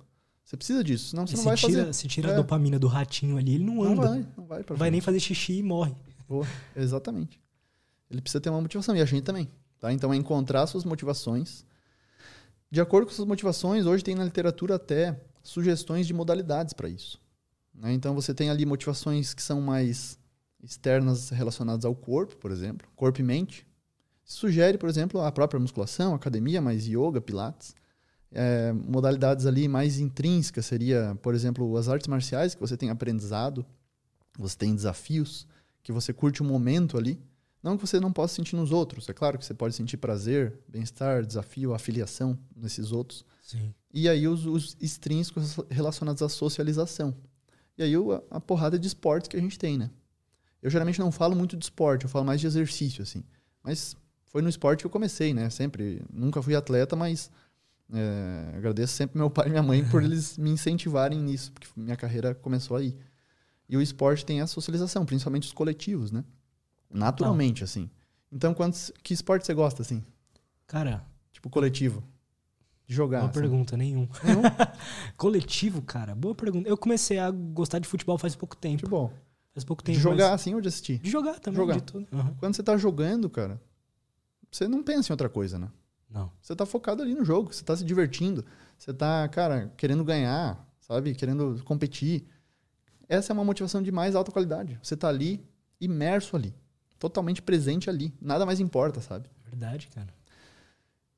Você precisa disso, senão você e não vai tira, fazer. Se tira é. a dopamina do ratinho ali, ele não anda. Não vai, não vai, vai nem fazer xixi e morre. Boa, exatamente. Ele precisa ter uma motivação, e a gente também. Tá? Então é encontrar suas motivações. De acordo com suas motivações, hoje tem na literatura até sugestões de modalidades para isso. Né? Então você tem ali motivações que são mais externas relacionadas ao corpo, por exemplo, corpo e mente sugere, por exemplo, a própria musculação, academia, mais yoga, pilates. É, modalidades ali mais intrínsecas seria, por exemplo, as artes marciais, que você tem aprendizado, você tem desafios, que você curte o momento ali. Não que você não possa sentir nos outros. É claro que você pode sentir prazer, bem-estar, desafio, afiliação nesses outros. Sim. E aí os, os extrínsecos relacionados à socialização. E aí a, a porrada de esportes que a gente tem, né? Eu geralmente não falo muito de esporte, eu falo mais de exercício, assim. Mas foi no esporte que eu comecei, né? Sempre, nunca fui atleta, mas é, agradeço sempre meu pai e minha mãe por [laughs] eles me incentivarem nisso, porque minha carreira começou aí. E o esporte tem a socialização, principalmente os coletivos, né? Naturalmente, Não. assim. Então, quantos, que esporte você gosta, assim? Cara... Tipo coletivo. De jogar. Boa assim. pergunta, nenhum. nenhum? [laughs] coletivo, cara, boa pergunta. Eu comecei a gostar de futebol faz pouco tempo. Futebol. Faz pouco tempo. De jogar, mas... assim, ou de assistir? De jogar também, jogar. de tudo. Uhum. Quando você tá jogando, cara, você não pensa em outra coisa, né? Não. Você tá focado ali no jogo, você tá se divertindo, você tá, cara, querendo ganhar, sabe? Querendo competir. Essa é uma motivação de mais alta qualidade. Você tá ali, imerso ali, totalmente presente ali. Nada mais importa, sabe? Verdade, cara.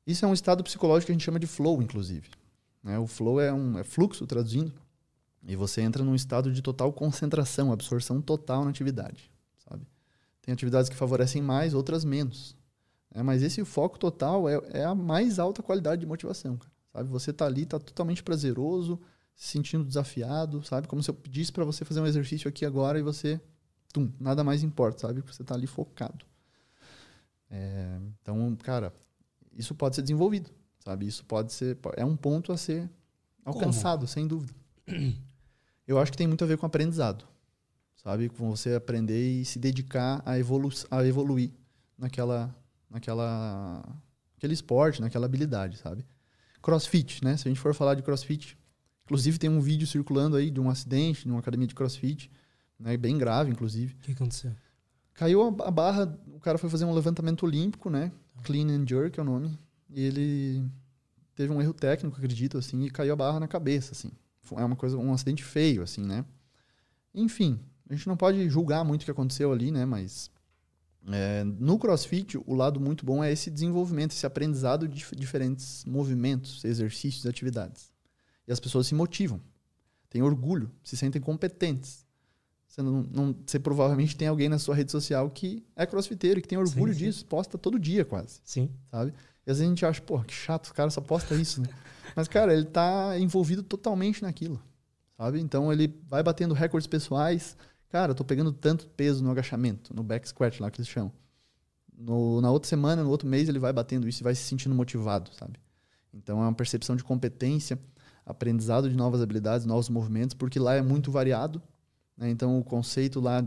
Isso é um estado psicológico que a gente chama de flow, inclusive. Né? O flow é um é fluxo, traduzindo, e você entra num estado de total concentração, absorção total na atividade, sabe? Tem atividades que favorecem mais, outras menos. Né? Mas esse foco total é, é, a mais alta qualidade de motivação, cara, sabe? Você tá ali, tá totalmente prazeroso, se sentindo desafiado, sabe? Como se eu pedisse para você fazer um exercício aqui agora e você, tum, nada mais importa, sabe? Você tá ali focado. É, então, cara, isso pode ser desenvolvido, sabe? Isso pode ser é um ponto a ser alcançado, Como? sem dúvida. [clears throat] Eu acho que tem muito a ver com aprendizado, sabe? Com você aprender e se dedicar a, evolu a evoluir naquela, naquela, aquele esporte, naquela habilidade, sabe? CrossFit, né? Se a gente for falar de CrossFit, inclusive tem um vídeo circulando aí de um acidente numa academia de CrossFit, né? Bem grave, inclusive. O que aconteceu? Caiu a barra, o cara foi fazer um levantamento olímpico, né? Clean and Jerk é o nome. E ele teve um erro técnico, acredito, assim, e caiu a barra na cabeça, assim. É uma coisa, um acidente feio, assim, né? Enfim, a gente não pode julgar muito o que aconteceu ali, né? Mas é, no CrossFit, o lado muito bom é esse desenvolvimento, esse aprendizado de diferentes movimentos, exercícios, atividades. E as pessoas se motivam, têm orgulho, se sentem competentes. Você, não, não, você provavelmente tem alguém na sua rede social que é crossfiteiro, que tem orgulho sim, sim. disso, posta todo dia quase. Sim. Sabe? E às vezes a gente acha, pô, que chato, o cara só posta isso, né? Mas, cara, ele tá envolvido totalmente naquilo. Sabe? Então ele vai batendo recordes pessoais. Cara, eu tô pegando tanto peso no agachamento, no back squat lá que eles chamam. No, na outra semana, no outro mês, ele vai batendo isso e vai se sentindo motivado, sabe? Então é uma percepção de competência, aprendizado de novas habilidades, novos movimentos, porque lá é muito variado? Então, o conceito lá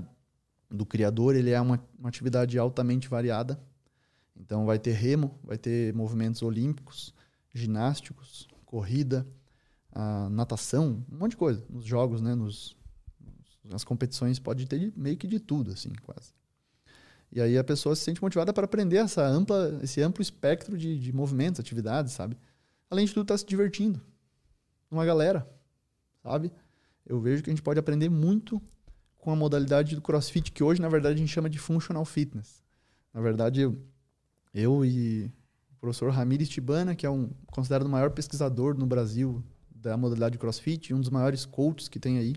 do criador ele é uma, uma atividade altamente variada. Então, vai ter remo, vai ter movimentos olímpicos, ginásticos, corrida, natação, um monte de coisa. Nos jogos, né? Nos, nas competições pode ter meio que de tudo, assim, quase. E aí a pessoa se sente motivada para aprender essa ampla, esse amplo espectro de, de movimentos, atividades, sabe? Além de tudo, tá se divertindo. Uma galera, sabe? Eu vejo que a gente pode aprender muito com a modalidade do CrossFit, que hoje, na verdade, a gente chama de Functional Fitness. Na verdade, eu, eu e o professor Ramires Tibana, que é um considerado o maior pesquisador no Brasil da modalidade CrossFit, um dos maiores coaches que tem aí,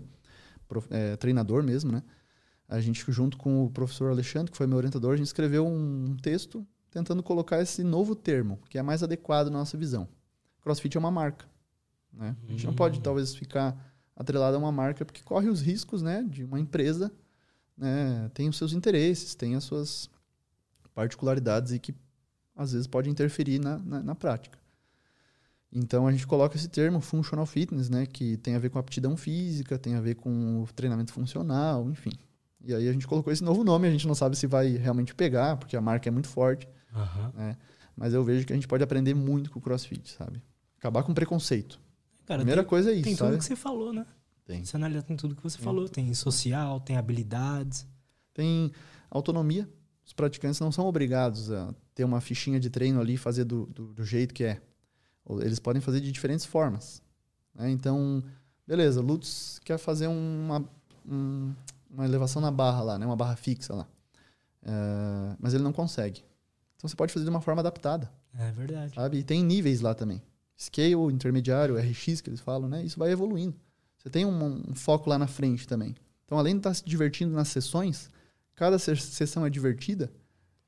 é, treinador mesmo, né? A gente, junto com o professor Alexandre, que foi meu orientador, a gente escreveu um texto tentando colocar esse novo termo, que é mais adequado à nossa visão. CrossFit é uma marca. Né? A gente não pode, hum. talvez, ficar atrelada a uma marca, porque corre os riscos né, de uma empresa, né, tem os seus interesses, tem as suas particularidades e que às vezes pode interferir na, na, na, prática. Então a gente coloca esse termo functional fitness, né, que tem a ver com aptidão física, tem a ver com treinamento funcional, enfim. E aí a gente colocou esse novo nome, a gente não sabe se vai realmente pegar, porque a marca é muito forte. Uhum. Né? Mas eu vejo que a gente pode aprender muito com o CrossFit, sabe? Acabar com preconceito. Cara, Primeira tem, coisa é isso. Tem sabe? tudo que você falou, né? Tem. Você analisa tem tudo que você falou. Tem social, tem habilidades. Tem autonomia. Os praticantes não são obrigados a ter uma fichinha de treino ali e fazer do, do, do, jeito que é. Eles podem fazer de diferentes formas. Né? Então, beleza, Lutz quer fazer uma, um, uma elevação na barra lá, né? uma barra fixa lá. É, mas ele não consegue. Então você pode fazer de uma forma adaptada. É verdade. Sabe? E tem níveis lá também scale, intermediário, RX que eles falam, né? Isso vai evoluindo. Você tem um, um foco lá na frente também. Então, além de estar se divertindo nas sessões, cada sessão é divertida,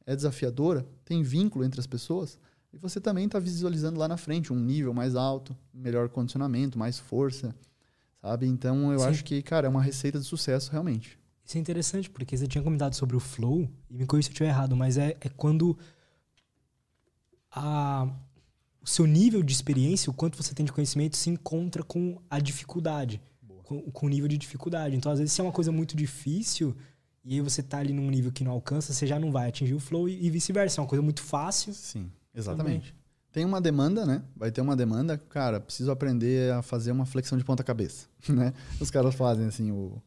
é desafiadora, tem vínculo entre as pessoas, e você também está visualizando lá na frente um nível mais alto, melhor condicionamento, mais força, sabe? Então, eu Sim. acho que, cara, é uma receita de sucesso realmente. Isso é interessante, porque você tinha comentado sobre o flow, e me corrija se eu estiver errado, mas é, é quando a, o seu nível de experiência, o quanto você tem de conhecimento, se encontra com a dificuldade, com, com, o nível de dificuldade. Então, às vezes, se é uma coisa muito difícil e aí você tá ali num nível que não alcança, você já não vai atingir o flow e, e vice-versa. É uma coisa muito fácil. Sim, exatamente. Também. Tem uma demanda, né? Vai ter uma demanda. Cara, preciso aprender a fazer uma flexão de ponta-cabeça, [laughs] né? Os caras fazem, assim, o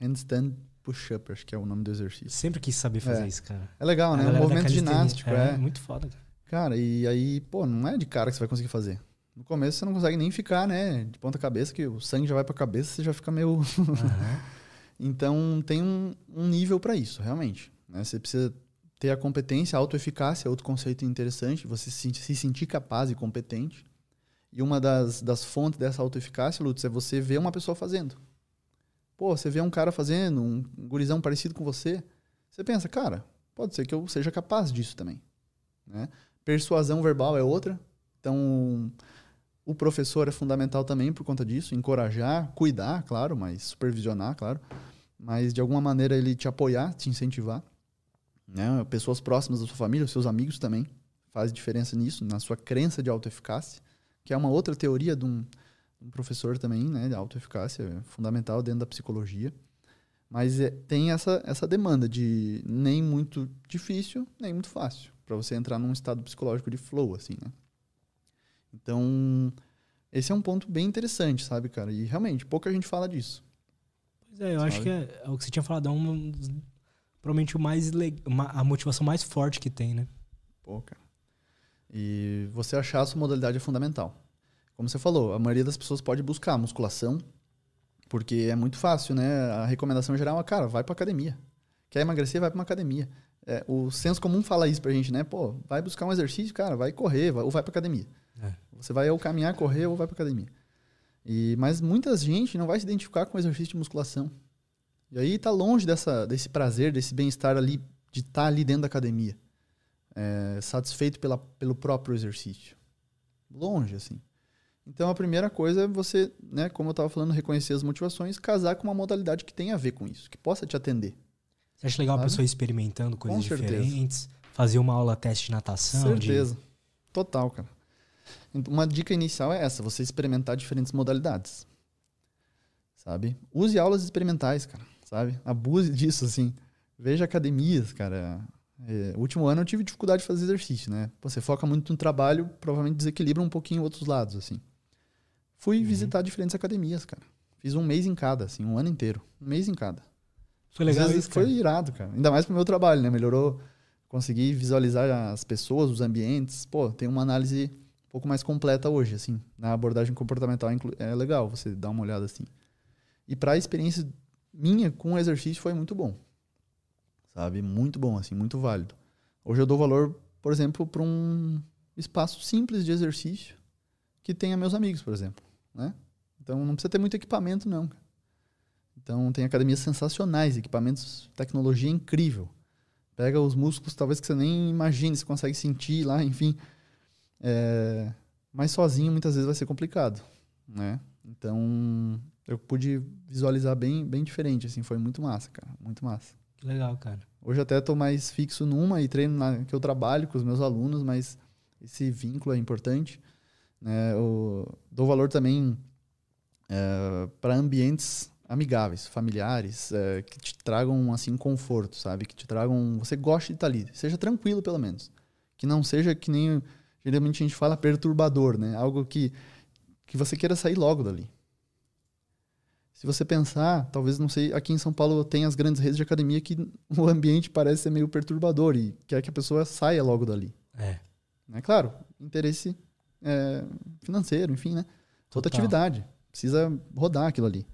handstand push-up, acho que é o nome do exercício. Sempre quis saber fazer é. isso, cara. É legal, né? É um movimento ginástico. É, é, muito foda, cara. Cara, e aí, pô, não é de cara que você vai conseguir fazer. No começo você não consegue nem ficar, né, de ponta cabeça, que o sangue já vai pra cabeça, você já fica meio. Uhum. [laughs] então tem um, um nível para isso, realmente. Né? Você precisa ter a competência, a autoeficácia, outro conceito interessante, você se, se sentir capaz e competente. E uma das, das fontes dessa autoeficácia, Lutz, é você ver uma pessoa fazendo. Pô, você vê um cara fazendo, um gurizão parecido com você, você pensa, cara, pode ser que eu seja capaz disso também. Né? Persuasão verbal é outra. Então, o professor é fundamental também por conta disso, encorajar, cuidar, claro, mas supervisionar, claro. Mas de alguma maneira ele te apoiar, te incentivar. Né? Pessoas próximas da sua família, seus amigos também faz diferença nisso, na sua crença de autoeficácia, que é uma outra teoria de um, um professor também, né, de autoeficácia, é fundamental dentro da psicologia. Mas é, tem essa, essa demanda de nem muito difícil, nem muito fácil, para você entrar num estado psicológico de flow, assim, né? Então, esse é um ponto bem interessante, sabe, cara? E realmente, pouca gente fala disso. Pois é, eu sabe? acho que é, é, o que você tinha falado, é um, provavelmente o mais uma, a motivação mais forte que tem, né? Pô, cara. E você achar a sua modalidade é fundamental. Como você falou, a maioria das pessoas pode buscar musculação, porque é muito fácil, né? A recomendação geral é, cara, vai pra academia. Quer emagrecer, vai pra uma academia. É, o senso comum fala isso pra gente, né? Pô, vai buscar um exercício, cara, vai correr, vai, ou vai pra academia. É. Você vai ou caminhar, correr ou vai para academia. E, mas muita gente não vai se identificar com o exercício de musculação. E aí está longe dessa, desse prazer, desse bem-estar ali, de estar tá ali dentro da academia. É, satisfeito pela, pelo próprio exercício. Longe, assim. Então a primeira coisa é você, né, como eu estava falando, reconhecer as motivações, casar com uma modalidade que tenha a ver com isso, que possa te atender. Você acha legal Sabe? a pessoa experimentando coisas diferentes? Fazer uma aula teste de natação? Certeza. De... Total, cara. Uma dica inicial é essa: você experimentar diferentes modalidades. Sabe? Use aulas experimentais, cara. Sabe? Abuse disso, assim. Veja academias, cara. É, último ano eu tive dificuldade de fazer exercício, né? Você foca muito no trabalho, provavelmente desequilibra um pouquinho outros lados, assim. Fui uhum. visitar diferentes academias, cara. Fiz um mês em cada, assim, um ano inteiro. Um mês em cada. Foi legal isso, Foi irado, cara. Ainda mais pro meu trabalho, né? Melhorou. Consegui visualizar as pessoas, os ambientes. Pô, tem uma análise pouco mais completa hoje, assim. Na abordagem comportamental é legal você dar uma olhada assim. E para a experiência minha com o exercício foi muito bom. Sabe? Muito bom, assim, muito válido. Hoje eu dou valor, por exemplo, para um espaço simples de exercício que tenha meus amigos, por exemplo, né? Então não precisa ter muito equipamento não. Então tem academias sensacionais, equipamentos, tecnologia incrível. Pega os músculos talvez que você nem imagine, você consegue sentir lá, enfim. É, mas sozinho muitas vezes vai ser complicado, né? Então eu pude visualizar bem, bem diferente, assim, foi muito massa, cara, muito massa. Que legal, cara. Hoje até estou mais fixo numa e treino na, que eu trabalho com os meus alunos, mas esse vínculo é importante. Né? Eu dou valor também é, para ambientes amigáveis, familiares, é, que te tragam assim conforto, sabe? Que te tragam, você goste de estar ali, seja tranquilo pelo menos, que não seja que nem geralmente a gente fala perturbador, né? Algo que, que você queira sair logo dali. Se você pensar, talvez, não sei, aqui em São Paulo tem as grandes redes de academia que o ambiente parece ser meio perturbador e quer que a pessoa saia logo dali. É. Né? Claro, interesse é, financeiro, enfim, né? Total. Outra atividade. Precisa rodar aquilo ali.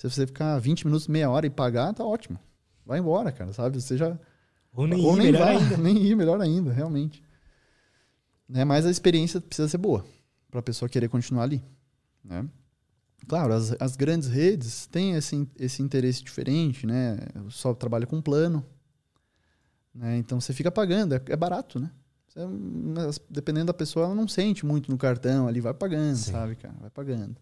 Se você ficar 20 minutos, meia hora e pagar, tá ótimo. Vai embora, cara, sabe? Você já. Ou nem Ou ir, nem melhor vai, ainda. [laughs] Nem ir, melhor ainda, realmente. Né? Mas a experiência precisa ser boa para a pessoa querer continuar ali. Né? Claro, as, as grandes redes têm esse, esse interesse diferente, né? Só trabalha com plano. Né? Então você fica pagando, é, é barato, né? Você, dependendo da pessoa, ela não sente muito no cartão ali, vai pagando, Sim. sabe, cara? Vai pagando.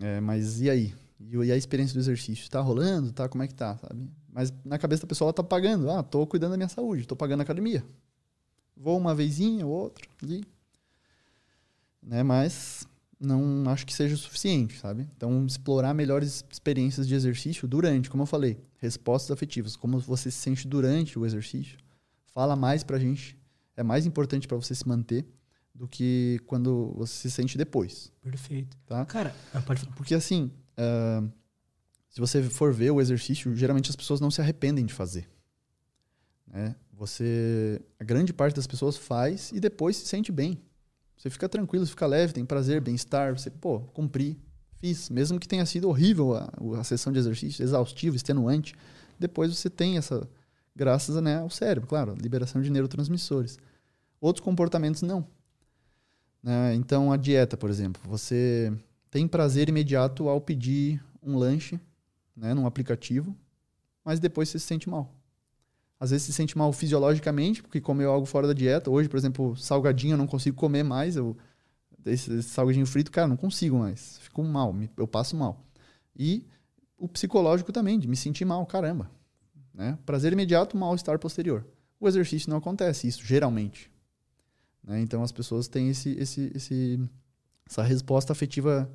É, mas e aí? E a experiência do exercício? Tá rolando? Tá? Como é que tá, sabe? Mas na cabeça da pessoa, ela tá pagando. Ah, tô cuidando da minha saúde, tô pagando a academia. Vou uma vezinha ou outra ali. Né? Mas não acho que seja o suficiente, sabe? Então, explorar melhores experiências de exercício durante, como eu falei, respostas afetivas, como você se sente durante o exercício, fala mais pra gente, é mais importante para você se manter do que quando você se sente depois. Perfeito. Tá? Cara, pode falar. Porque assim, uh, se você for ver o exercício, geralmente as pessoas não se arrependem de fazer. Né? Você, a grande parte das pessoas faz e depois se sente bem. Você fica tranquilo, fica leve, tem prazer, bem-estar. Você, pô, cumpri, fiz. Mesmo que tenha sido horrível a, a sessão de exercício, exaustivo, extenuante, depois você tem essa, graças né, ao cérebro, claro, liberação de neurotransmissores. Outros comportamentos não. Né? Então, a dieta, por exemplo, você tem prazer imediato ao pedir um lanche né, num aplicativo, mas depois você se sente mal. Às vezes se sente mal fisiologicamente, porque comeu algo fora da dieta. Hoje, por exemplo, salgadinho eu não consigo comer mais. Eu, esse, esse salgadinho frito, cara, não consigo mais. Fico mal, eu passo mal. E o psicológico também, de me sentir mal, caramba. Né? Prazer imediato, mal-estar posterior. O exercício não acontece isso, geralmente. Né? Então as pessoas têm esse, esse, esse, essa resposta afetiva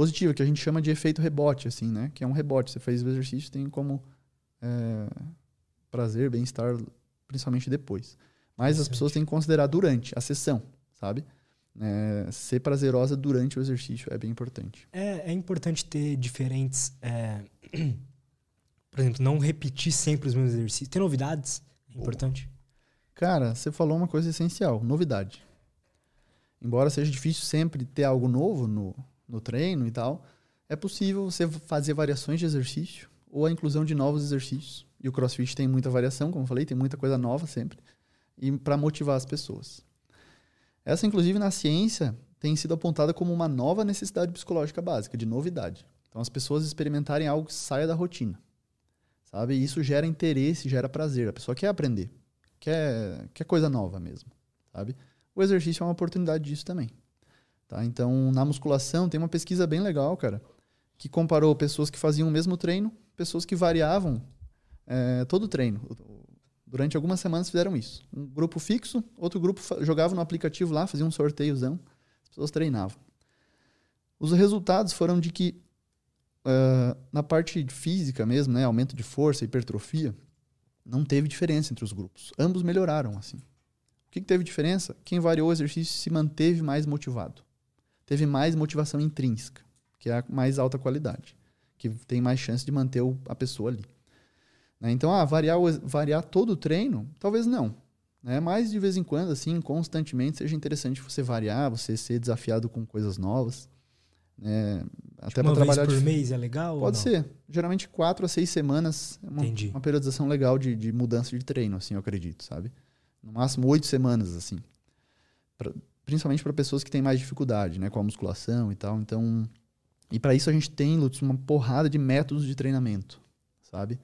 positiva, que a gente chama de efeito rebote, assim, né? Que é um rebote. Você fez o exercício, tem como é, prazer, bem-estar, principalmente depois. Mas as pessoas têm que considerar durante a sessão, sabe? É, ser prazerosa durante o exercício é bem importante. É, é importante ter diferentes. É, [clears throat] por exemplo, não repetir sempre os mesmos exercícios. Ter novidades é importante. Cara, você falou uma coisa essencial: novidade. Embora seja difícil sempre ter algo novo no, no treino e tal, é possível você fazer variações de exercício ou a inclusão de novos exercícios. E o CrossFit tem muita variação, como eu falei, tem muita coisa nova sempre, e para motivar as pessoas. Essa, inclusive, na ciência, tem sido apontada como uma nova necessidade psicológica básica, de novidade. Então, as pessoas experimentarem algo que saia da rotina. Sabe? E isso gera interesse, gera prazer. A pessoa quer aprender, quer, quer coisa nova mesmo. Sabe? O exercício é uma oportunidade disso também. Tá? Então, na musculação, tem uma pesquisa bem legal, cara, que comparou pessoas que faziam o mesmo treino, pessoas que variavam é, todo o treino. Durante algumas semanas fizeram isso. Um grupo fixo, outro grupo jogava no aplicativo lá, fazia um sorteiozão, as pessoas treinavam. Os resultados foram de que uh, na parte física mesmo, né, aumento de força, hipertrofia, não teve diferença entre os grupos. Ambos melhoraram assim. O que, que teve diferença? Quem variou o exercício se manteve mais motivado teve mais motivação intrínseca, que é a mais alta qualidade, que tem mais chance de manter a pessoa ali. Né? Então, ah, variar, variar todo o treino, talvez não. Né? Mas de vez em quando, assim, constantemente, seja interessante você variar, você ser desafiado com coisas novas. Né? Até para trabalhar vez por de... mês é legal? Pode ser. Geralmente quatro a seis semanas é uma, uma periodização legal de, de mudança de treino, assim, eu acredito, sabe? No máximo oito semanas, assim. Pra, principalmente para pessoas que têm mais dificuldade, né, com a musculação e tal. Então, e para isso a gente tem, Lutz, uma porrada de métodos de treinamento, sabe?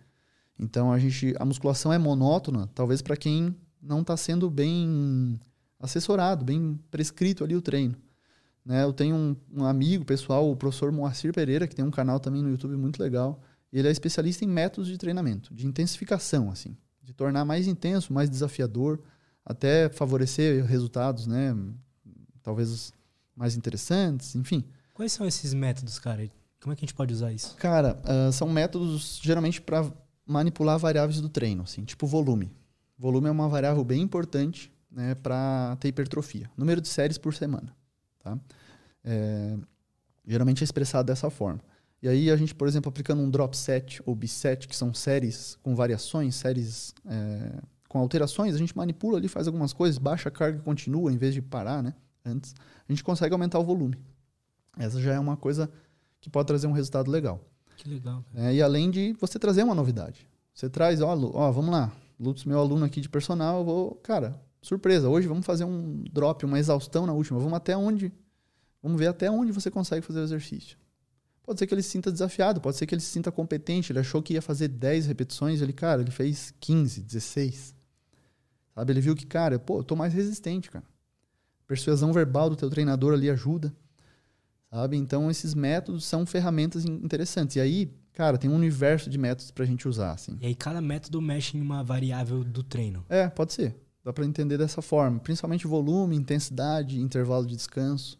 Então a gente, a musculação é monótona, talvez para quem não está sendo bem assessorado, bem prescrito ali o treino. Né? Eu tenho um, um, amigo pessoal, o professor Moacir Pereira, que tem um canal também no YouTube muito legal. Ele é especialista em métodos de treinamento, de intensificação, assim, de tornar mais intenso, mais desafiador, até favorecer resultados, né? Talvez os mais interessantes, enfim. Quais são esses métodos, cara? Como é que a gente pode usar isso? Cara, uh, são métodos geralmente para manipular variáveis do treino, assim, tipo volume. Volume é uma variável bem importante né, para ter hipertrofia. Número de séries por semana. Tá? É, geralmente é expressado dessa forma. E aí a gente, por exemplo, aplicando um drop set ou biset, que são séries com variações, séries é, com alterações, a gente manipula ali, faz algumas coisas, baixa a carga e continua em vez de parar, né? Antes, a gente consegue aumentar o volume. Essa já é uma coisa que pode trazer um resultado legal. Que legal. É, e além de você trazer uma novidade. Você traz, ó, ó vamos lá, Lutz, meu aluno aqui de personal, eu vou, cara, surpresa, hoje vamos fazer um drop, uma exaustão na última, vamos até onde, vamos ver até onde você consegue fazer o exercício. Pode ser que ele se sinta desafiado, pode ser que ele se sinta competente, ele achou que ia fazer 10 repetições, ele, cara, ele fez 15, 16. Sabe, ele viu que, cara, pô, eu tô mais resistente, cara. Persuasão verbal do teu treinador ali ajuda. Sabe? Então, esses métodos são ferramentas interessantes. E aí, cara, tem um universo de métodos pra gente usar, assim. E aí, cada método mexe em uma variável do treino. É, pode ser. Dá para entender dessa forma. Principalmente volume, intensidade, intervalo de descanso.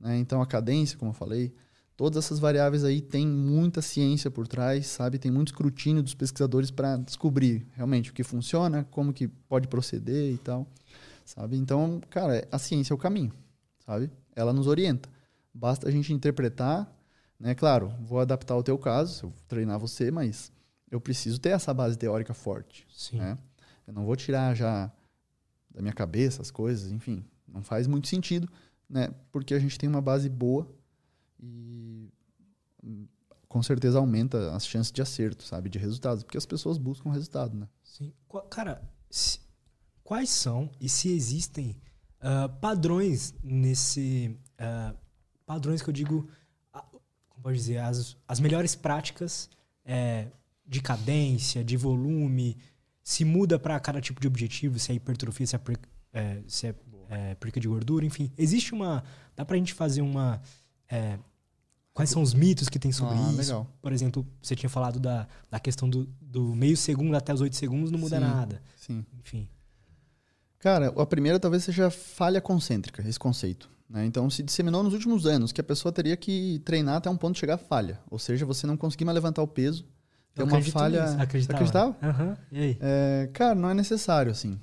Né? Então, a cadência, como eu falei. Todas essas variáveis aí têm muita ciência por trás, sabe? Tem muito escrutínio dos pesquisadores para descobrir realmente o que funciona, como que pode proceder e tal sabe? Então, cara, a ciência é o caminho, sabe? Ela nos orienta. Basta a gente interpretar, né? Claro, vou adaptar o teu caso, eu vou treinar você, mas eu preciso ter essa base teórica forte, Sim. né? Eu não vou tirar já da minha cabeça as coisas, enfim, não faz muito sentido, né? Porque a gente tem uma base boa e com certeza aumenta as chances de acerto, sabe, de resultados, porque as pessoas buscam resultado, né? Sim. Cara, se, quais são e se existem uh, padrões nesse uh, padrões que eu digo, uh, como pode dizer, as, as melhores práticas é, de cadência, de volume, se muda para cada tipo de objetivo, se é hipertrofia, se é, per, é, se é, é perca de gordura, enfim. Existe uma. Dá pra gente fazer uma. É, quais são os mitos que tem sobre ah, isso? Legal. Por exemplo, você tinha falado da, da questão do, do meio segundo até os oito segundos, não muda sim, nada. Sim. Enfim. Cara, a primeira talvez seja falha concêntrica, esse conceito. Né? Então, se disseminou nos últimos anos que a pessoa teria que treinar até um ponto de chegar à falha. Ou seja, você não conseguir mais levantar o peso tem uma falha. Nisso. Acreditava? Acreditava? Uhum. E aí? É, cara, não é necessário, assim.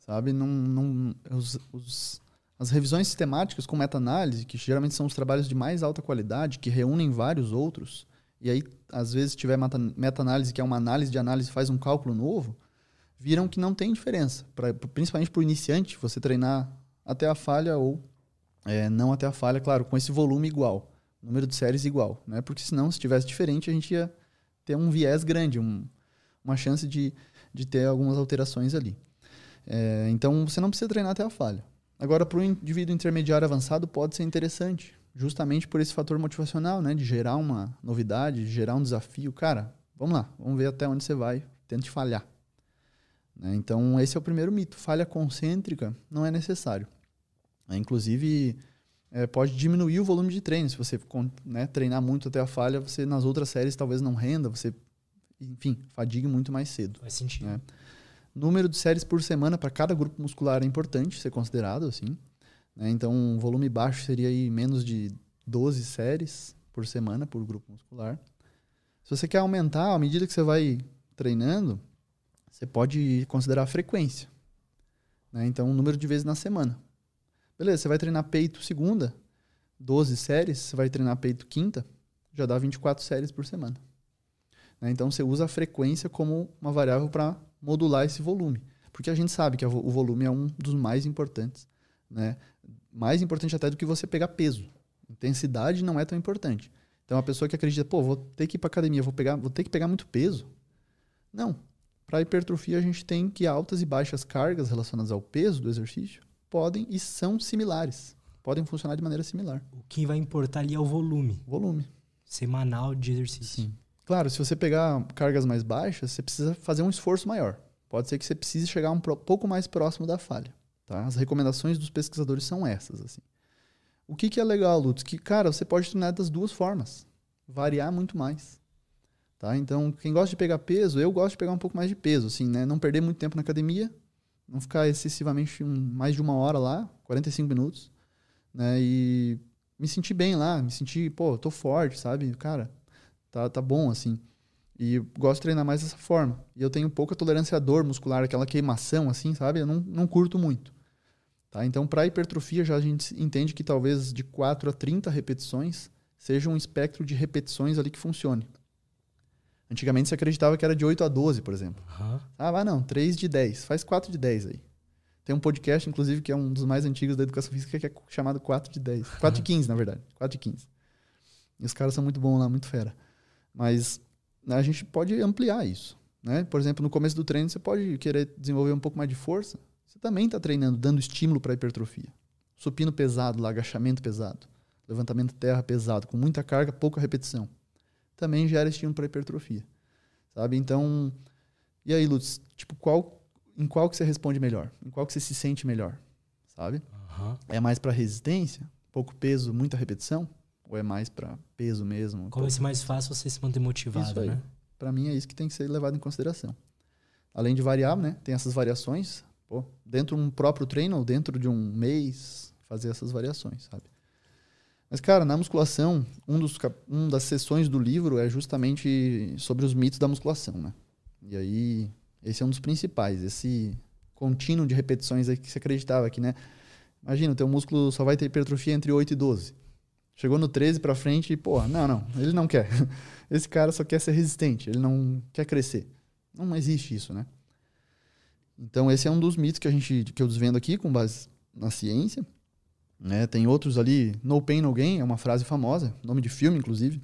Sabe? Não, não, os, os, as revisões sistemáticas com meta-análise, que geralmente são os trabalhos de mais alta qualidade, que reúnem vários outros, e aí, às vezes, tiver meta-análise, que é uma análise de análise, faz um cálculo novo, viram que não tem diferença. Pra, principalmente para o iniciante, você treinar até a falha ou é, não até a falha, claro, com esse volume igual, número de séries igual. Né? Porque senão, se tivesse diferente, a gente ia ter um viés grande, um, uma chance de, de ter algumas alterações ali. É, então, você não precisa treinar até a falha. Agora, para o indivíduo intermediário avançado, pode ser interessante, justamente por esse fator motivacional, né? De gerar uma novidade, de gerar um desafio. Cara, vamos lá, vamos ver até onde você vai, tente falhar. Né? Então, esse é o primeiro mito. Falha concêntrica não é necessário. É, inclusive, é, pode diminuir o volume de treino. Se você né, treinar muito até a falha, você nas outras séries talvez não renda, você, enfim, fadigue muito mais cedo. Faz sentido. Né? Número de séries por semana para cada grupo muscular é importante ser considerado, assim. Né? Então, um volume baixo seria aí menos de 12 séries por semana por grupo muscular. Se você quer aumentar, à medida que você vai treinando, você pode considerar a frequência. Né? Então, o número de vezes na semana. Beleza, você vai treinar peito segunda, 12 séries, você vai treinar peito quinta, já dá 24 séries por semana. Né? Então você usa a frequência como uma variável para modular esse volume. Porque a gente sabe que o volume é um dos mais importantes. Né? Mais importante até do que você pegar peso. Intensidade não é tão importante. Então a pessoa que acredita, pô, vou ter que ir para academia, vou, pegar, vou ter que pegar muito peso. Não. Para hipertrofia, a gente tem que altas e baixas cargas relacionadas ao peso do exercício podem e são similares. Podem funcionar de maneira similar. O que vai importar ali é o volume. Volume. Semanal de exercício. Sim. Claro, se você pegar cargas mais baixas, você precisa fazer um esforço maior. Pode ser que você precise chegar um pouco mais próximo da falha. Tá? As recomendações dos pesquisadores são essas. Assim. O que, que é legal, Lutz? Que, cara, você pode treinar das duas formas. Variar muito mais. Tá? Então, quem gosta de pegar peso, eu gosto de pegar um pouco mais de peso. Assim, né? Não perder muito tempo na academia, não ficar excessivamente um, mais de uma hora lá, 45 minutos, né? E me sentir bem lá, me sentir, pô, tô forte, sabe? Cara, tá, tá bom, assim. E gosto de treinar mais dessa forma. E eu tenho pouca tolerância à dor muscular, aquela queimação, assim, sabe? Eu não, não curto muito. Tá? Então, para hipertrofia, já a gente entende que talvez de 4 a 30 repetições seja um espectro de repetições ali que funcione. Antigamente você acreditava que era de 8 a 12, por exemplo. Uhum. Ah, não, 3 de 10. Faz 4 de 10 aí. Tem um podcast, inclusive, que é um dos mais antigos da educação física, que é chamado 4 de 10. 4 de 15, na verdade. 4 de 15. E os caras são muito bons lá, muito fera. Mas a gente pode ampliar isso. Né? Por exemplo, no começo do treino, você pode querer desenvolver um pouco mais de força. Você também está treinando, dando estímulo para a hipertrofia. Supino pesado, lá, agachamento pesado. Levantamento terra pesado, com muita carga, pouca repetição também gera estímulo para hipertrofia. Sabe? Então, e aí, Lutz, tipo, qual, em qual que você responde melhor? Em qual que você se sente melhor? Sabe? Uhum. É mais para resistência? Pouco peso, muita repetição? Ou é mais para peso mesmo? Qual ser mais fácil você se manter motivado, né? Para mim é isso que tem que ser levado em consideração. Além de variar, né? Tem essas variações. Pô, dentro de um próprio treino ou dentro de um mês, fazer essas variações, sabe? Mas, cara, na musculação, um dos, um das sessões do livro é justamente sobre os mitos da musculação, né? E aí, esse é um dos principais, esse contínuo de repetições aí que você acreditava que, né? Imagina, o teu músculo só vai ter hipertrofia entre 8 e 12. Chegou no 13 para frente e, pô, não, não, ele não quer. [laughs] Esse cara só quer ser resistente, ele não quer crescer. Não existe isso, né? Então, esse é um dos mitos que a gente que eu desvendo aqui com base na ciência. Né? Tem outros ali, no pain, no gain, é uma frase famosa, nome de filme, inclusive.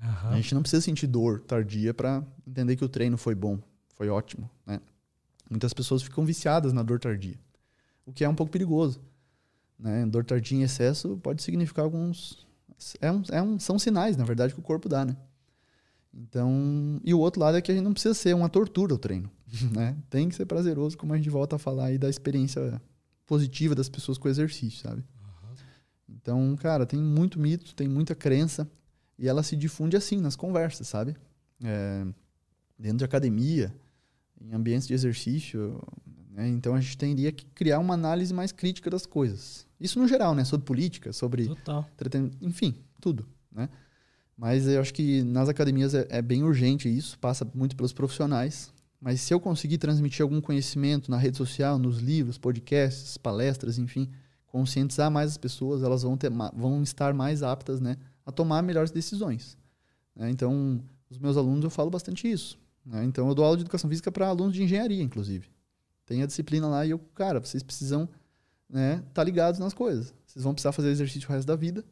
Uhum. A gente não precisa sentir dor tardia para entender que o treino foi bom, foi ótimo. Né? Muitas pessoas ficam viciadas na dor tardia, o que é um pouco perigoso. Né? Dor tardia em excesso pode significar alguns. É um, é um, são sinais, na verdade, que o corpo dá. Né? Então, e o outro lado é que a gente não precisa ser uma tortura o treino. [laughs] Né? Tem que ser prazeroso, como a gente volta a falar aí da experiência positiva das pessoas com o exercício, sabe? Então, cara, tem muito mito, tem muita crença. E ela se difunde assim nas conversas, sabe? É, dentro de academia, em ambientes de exercício. Né? Então a gente teria que criar uma análise mais crítica das coisas. Isso no geral, né? Sobre política, sobre. Total. Enfim, tudo. Né? Mas eu acho que nas academias é, é bem urgente isso, passa muito pelos profissionais. Mas se eu conseguir transmitir algum conhecimento na rede social, nos livros, podcasts, palestras, enfim, conscientizar mais as pessoas, elas vão, ter, vão estar mais aptas né, a tomar melhores decisões. Né? Então, os meus alunos eu falo bastante isso. Né? Então, eu dou aula de educação física para alunos de engenharia, inclusive. Tem a disciplina lá e eu, cara, vocês precisam estar né, tá ligados nas coisas. Vocês vão precisar fazer exercício o resto da vida.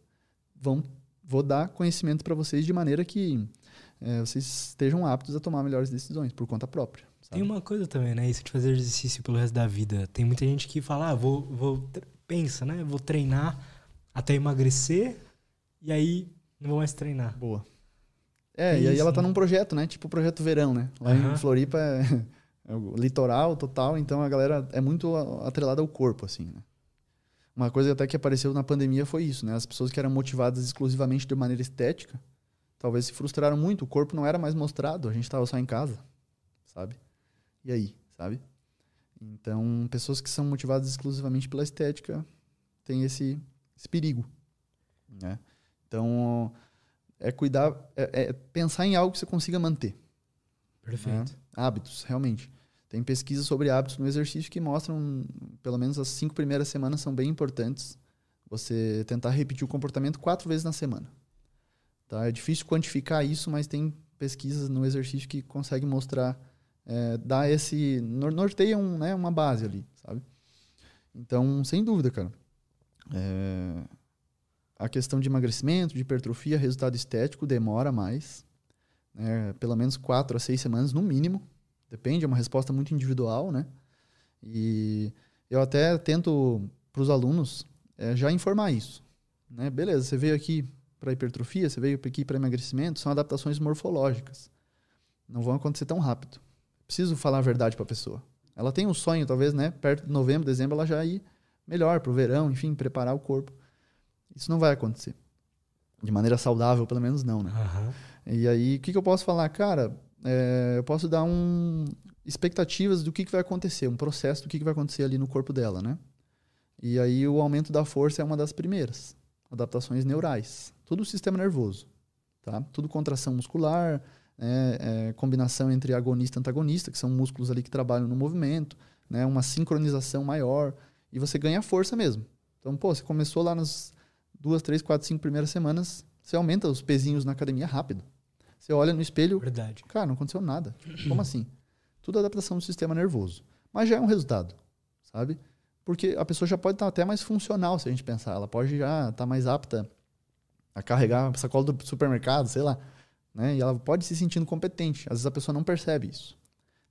Vão, vou dar conhecimento para vocês de maneira que é, vocês estejam aptos a tomar melhores decisões por conta própria. Sabe? Tem uma coisa também, né? Isso de fazer exercício pelo resto da vida. Tem muita gente que fala, ah, vou, vou pensa, né? Vou treinar até emagrecer e aí não vou mais treinar. Boa. É, é e aí ela tá né? num projeto, né? Tipo o projeto verão, né? Lá uhum. em Floripa é, é o litoral total, então a galera é muito atrelada ao corpo, assim, né? Uma coisa até que apareceu na pandemia foi isso, né? As pessoas que eram motivadas exclusivamente de maneira estética, talvez se frustraram muito. O corpo não era mais mostrado, a gente estava só em casa, sabe? E aí, sabe? Então, pessoas que são motivadas exclusivamente pela estética têm esse, esse perigo, né? Então, é cuidar, é, é, pensar em algo que você consiga manter. Perfeito. Né? Hábitos, realmente. Tem pesquisas sobre hábitos no exercício que mostram, pelo menos as cinco primeiras semanas são bem importantes. Você tentar repetir o comportamento quatro vezes na semana. Tá? É difícil quantificar isso, mas tem pesquisas no exercício que conseguem mostrar, é, dar esse. norteia um, né, uma base ali, sabe? Então, sem dúvida, cara. É, a questão de emagrecimento, de hipertrofia, resultado estético demora mais. Né? Pelo menos quatro a seis semanas, no mínimo. Depende, é uma resposta muito individual, né? E eu até tento para os alunos é, já informar isso. Né? Beleza, você veio aqui para hipertrofia, você veio aqui para emagrecimento, são adaptações morfológicas. Não vão acontecer tão rápido. Preciso falar a verdade para a pessoa. Ela tem um sonho, talvez, né? Perto de novembro, dezembro, ela já ir melhor para o verão, enfim, preparar o corpo. Isso não vai acontecer. De maneira saudável, pelo menos não, né? Uhum. E aí, o que, que eu posso falar? Cara, é, eu posso dar um expectativas do que, que vai acontecer, um processo do que, que vai acontecer ali no corpo dela, né? E aí o aumento da força é uma das primeiras. Adaptações neurais. Tudo o sistema nervoso. Tá? Tudo contração muscular, é, é, combinação entre agonista e antagonista, que são músculos ali que trabalham no movimento, né? uma sincronização maior, e você ganha força mesmo. Então, pô, você começou lá nas duas, três, quatro, cinco primeiras semanas, você aumenta os pezinhos na academia rápido. Você olha no espelho, Verdade. cara, não aconteceu nada. Como assim? Tudo adaptação do sistema nervoso. Mas já é um resultado, sabe? Porque a pessoa já pode estar até mais funcional, se a gente pensar. Ela pode já estar mais apta a carregar a sacola do supermercado, sei lá. Né? E ela pode se sentindo competente. Às vezes a pessoa não percebe isso.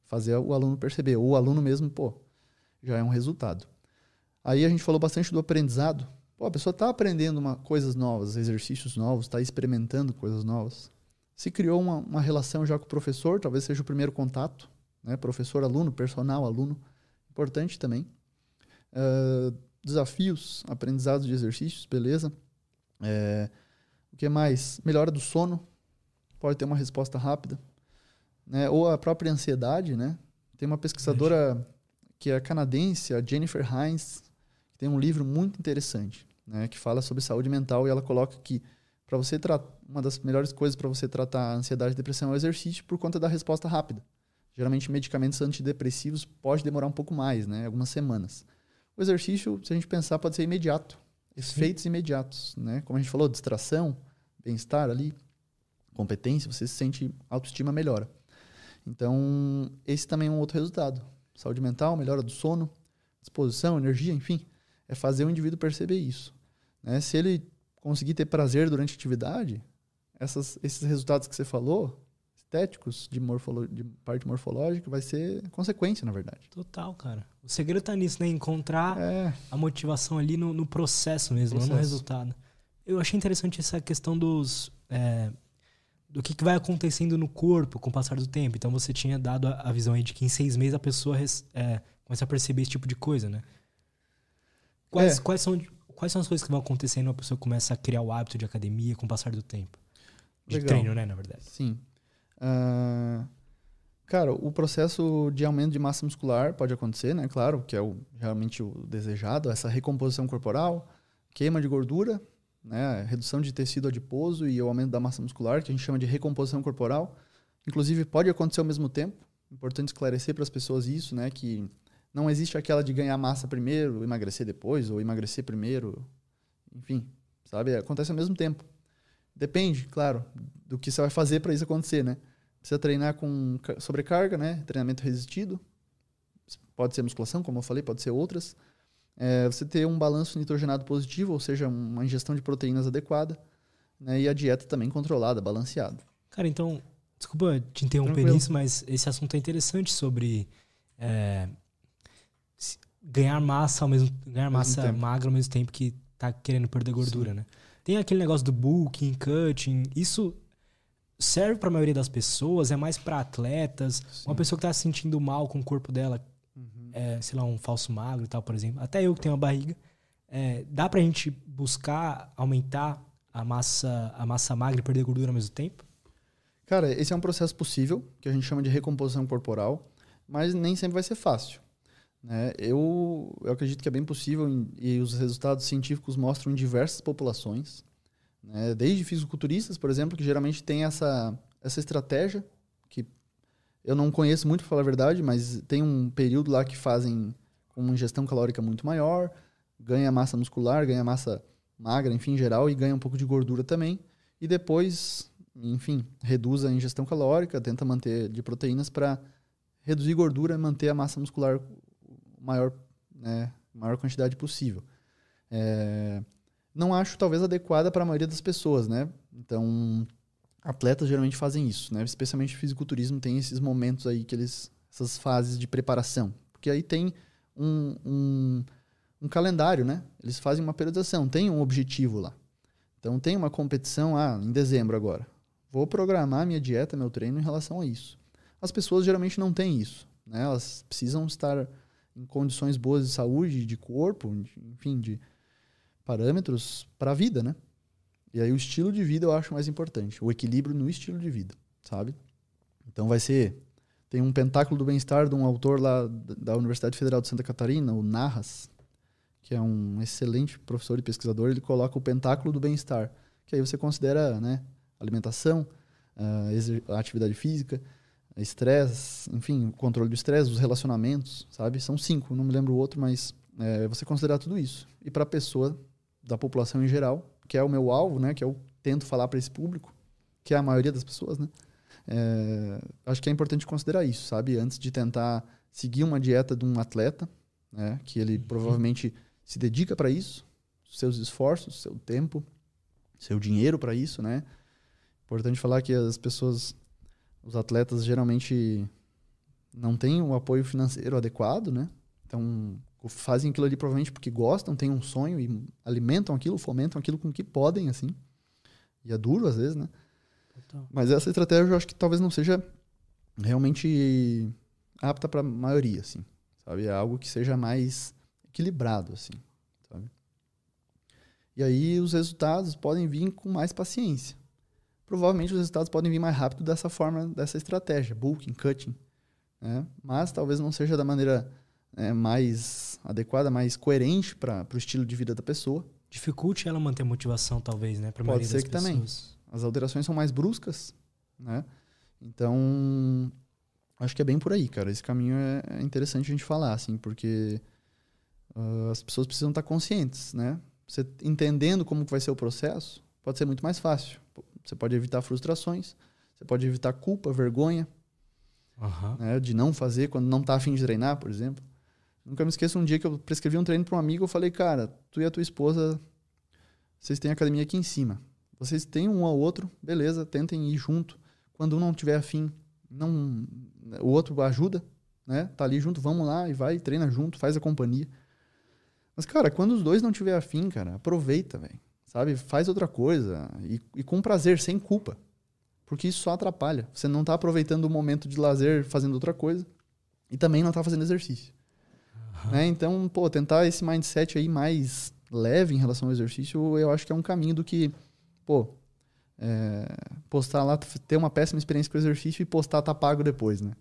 Fazer o aluno perceber. Ou o aluno mesmo, pô, já é um resultado. Aí a gente falou bastante do aprendizado. Pô, a pessoa está aprendendo uma, coisas novas, exercícios novos, está experimentando coisas novas. Se criou uma, uma, relação já com o professor, talvez seja o primeiro contato, né? professor-aluno, personal-aluno, importante também. Uh, desafios, aprendizados de exercícios, beleza. É, o que mais? Melhora do sono, pode ter uma resposta rápida. Né? Ou a própria ansiedade, né? Tem uma pesquisadora que é canadense, a Jennifer Hines, que tem um livro muito interessante né, que fala sobre saúde mental e ela coloca que para você tratar uma das melhores coisas para você tratar a ansiedade e depressão é o exercício por conta da resposta rápida. Geralmente medicamentos antidepressivos pode demorar um pouco mais, né, algumas semanas. O exercício, se a gente pensar, pode ser imediato, efeitos Sim. imediatos, né? Como a gente falou, distração, bem-estar ali, competência, você se sente autoestima melhora. Então, esse também é um outro resultado. saúde mental, melhora do sono, disposição, energia, enfim. É fazer o indivíduo perceber isso. Né? Se ele conseguir ter prazer durante a atividade, essas, esses resultados que você falou, estéticos, de, morfolo, de parte morfológica, vai ser consequência, na verdade. Total, cara. O segredo tá nisso, né? Encontrar é. a motivação ali no, no processo mesmo, processo. não no resultado. Eu achei interessante essa questão dos. É, do que, que, vai acontecendo no corpo com o passar do tempo. Então você tinha dado a, a visão aí de que em seis meses a pessoa res, é, começa a perceber esse tipo de coisa, né? Quais, é. quais, são, quais são as coisas que vão acontecendo a pessoa começa a criar o hábito de academia com o passar do tempo? De Legal. treino, né, na verdade. Sim. Uh, cara, o processo de aumento de massa muscular pode acontecer, né? Claro, que é o, realmente o desejado, essa recomposição corporal, queima de gordura, né? Redução de tecido adiposo e o aumento da massa muscular, que a gente chama de recomposição corporal. Inclusive, pode acontecer ao mesmo tempo. Importante esclarecer para as pessoas isso, né? Que não existe aquela de ganhar massa primeiro, emagrecer depois, ou emagrecer primeiro. Enfim, sabe? Acontece ao mesmo tempo. Depende, claro, do que você vai fazer para isso acontecer, né? Precisa treinar com sobrecarga, né? Treinamento resistido. Pode ser musculação, como eu falei, pode ser outras. É, você ter um balanço nitrogenado positivo, ou seja, uma ingestão de proteínas adequada. Né? E a dieta também controlada, balanceada. Cara, então, desculpa te interromper Tranquilo. nisso, mas esse assunto é interessante sobre é, ganhar massa ao mesmo ganhar massa magra ao mesmo tempo que tá querendo perder gordura, Sim. né? Tem aquele negócio do bulking, cutting, isso serve para a maioria das pessoas, é mais para atletas, Sim. uma pessoa que tá se sentindo mal com o corpo dela. É, sei lá, um falso magro e tal, por exemplo. Até eu que tenho uma barriga, é, dá pra gente buscar aumentar a massa, a massa magra e perder gordura ao mesmo tempo? Cara, esse é um processo possível, que a gente chama de recomposição corporal, mas nem sempre vai ser fácil. Né? Eu, eu acredito que é bem possível e os resultados científicos mostram em diversas populações, né? desde fisiculturistas, por exemplo, que geralmente tem essa, essa estratégia, eu não conheço muito, para falar a verdade, mas tem um período lá que fazem uma ingestão calórica muito maior, ganha massa muscular, ganha massa magra, enfim, em geral, e ganha um pouco de gordura também, e depois, enfim, reduz a ingestão calórica, tenta manter de proteínas para reduzir gordura e manter a massa muscular maior, né, maior quantidade possível. É, não acho talvez adequada para a maioria das pessoas, né? Então, atletas geralmente fazem isso, né? Especialmente o fisiculturismo tem esses momentos aí que eles essas fases de preparação, porque aí tem um, um, um calendário, né? Eles fazem uma periodização, tem um objetivo lá. Então tem uma competição ah, em dezembro agora. Vou programar minha dieta, meu treino em relação a isso. As pessoas geralmente não têm isso, né? Elas precisam estar em condições boas de saúde, de corpo, enfim, de parâmetros para a vida, né? E aí o estilo de vida eu acho mais importante, o equilíbrio no estilo de vida, sabe? Então vai ser tem um pentáculo do bem-estar de um autor lá da Universidade Federal de Santa Catarina, o Narras, que é um excelente professor e pesquisador, ele coloca o pentáculo do bem-estar, que aí você considera, né, alimentação, uh, atividade física, estresse, enfim, controle do estresse, os relacionamentos, sabe? São cinco, não me lembro o outro, mas é, você considerar tudo isso. E para a pessoa, da população em geral, que é o meu alvo, né? Que eu tento falar para esse público, que é a maioria das pessoas, né? É, acho que é importante considerar isso, sabe? Antes de tentar seguir uma dieta de um atleta, né? Que ele provavelmente se dedica para isso, seus esforços, seu tempo, seu dinheiro para isso, né? Importante falar que as pessoas os atletas geralmente não têm o apoio financeiro adequado, né? Então, fazem aquilo ali provavelmente porque gostam, têm um sonho e alimentam aquilo, fomentam aquilo com o que podem, assim. E é duro às vezes, né? Total. Mas essa estratégia eu acho que talvez não seja realmente apta para a maioria, assim. Sabe? É algo que seja mais equilibrado, assim. Sabe? E aí os resultados podem vir com mais paciência provavelmente os resultados podem vir mais rápido dessa forma, dessa estratégia, bulking, cutting. Né? Mas talvez não seja da maneira é, mais adequada, mais coerente para o estilo de vida da pessoa. Dificulte ela manter motivação, talvez, né? Pode ser que pessoas. também. As alterações são mais bruscas, né? Então, acho que é bem por aí, cara. Esse caminho é, é interessante a gente falar, assim, porque uh, as pessoas precisam estar conscientes, né? Você entendendo como vai ser o processo, pode ser muito mais fácil. Você pode evitar frustrações, você pode evitar culpa, vergonha. Uhum. Né? De não fazer quando não tá afim de treinar, por exemplo. Nunca me esqueço um dia que eu prescrevi um treino para um amigo, eu falei, cara, tu e a tua esposa, vocês têm academia aqui em cima. Vocês têm um ao outro, beleza, tentem ir junto. Quando um não tiver afim, não, o outro ajuda, né? Tá ali junto, vamos lá e vai, treina junto, faz a companhia. Mas, cara, quando os dois não tiver afim, cara, aproveita, velho. Sabe? Faz outra coisa e, e, com prazer, sem culpa. Porque isso só atrapalha. Você não tá aproveitando o momento de lazer fazendo outra coisa e também não tá fazendo exercício. Uhum. Né? Então, pô, tentar esse mindset aí mais leve em relação ao exercício, eu acho que é um caminho do que, pô, é, postar lá, ter uma péssima experiência com o exercício e postar tá pago depois, né?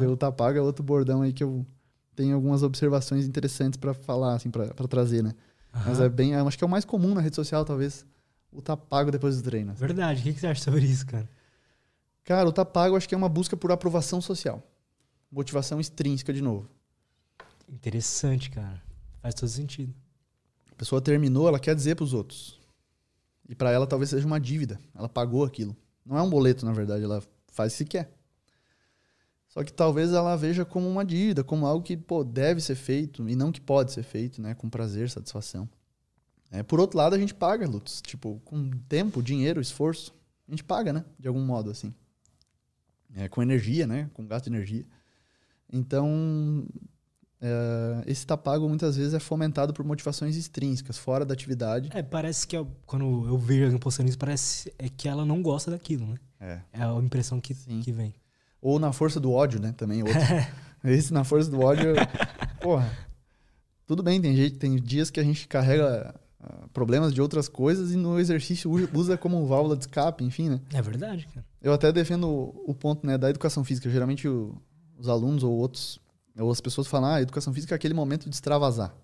Uhum. O tá pago é outro bordão aí que eu tenho algumas observações interessantes para falar, assim, para trazer, né? Uhum. Mas é bem, acho que é o mais comum na rede social, talvez, o tá pago depois do treino. Assim. Verdade. O que, que você acha sobre isso, cara? Cara, o tá pago acho que é uma busca por aprovação social. Motivação extrínseca de novo. Interessante, cara. Faz todo sentido. A pessoa terminou, ela quer dizer para os outros. E para ela talvez seja uma dívida. Ela pagou aquilo. Não é um boleto, na verdade, ela faz se quer. Só que talvez ela veja como uma dívida, como algo que pô, deve ser feito e não que pode ser feito, né? Com prazer, satisfação. É, por outro lado, a gente paga, Lutz. Tipo, com tempo, dinheiro, esforço. A gente paga, né? De algum modo, assim. É, com energia, né? Com gasto de energia. Então, é, esse tá pago muitas vezes é fomentado por motivações extrínsecas, fora da atividade. É, parece que quando eu vejo alguém postando isso, parece é que ela não gosta daquilo, né? É. É a impressão que, que vem. Ou na força do ódio, né? Também outro. [laughs] Esse na força do ódio, porra. Tudo bem, tem, gente, tem dias que a gente carrega uh, problemas de outras coisas e no exercício usa como válvula de escape, enfim, né? É verdade, cara. Eu até defendo o, o ponto né, da educação física. Geralmente o, os alunos ou outros, ou as pessoas falam, ah, educação física é aquele momento de extravasar.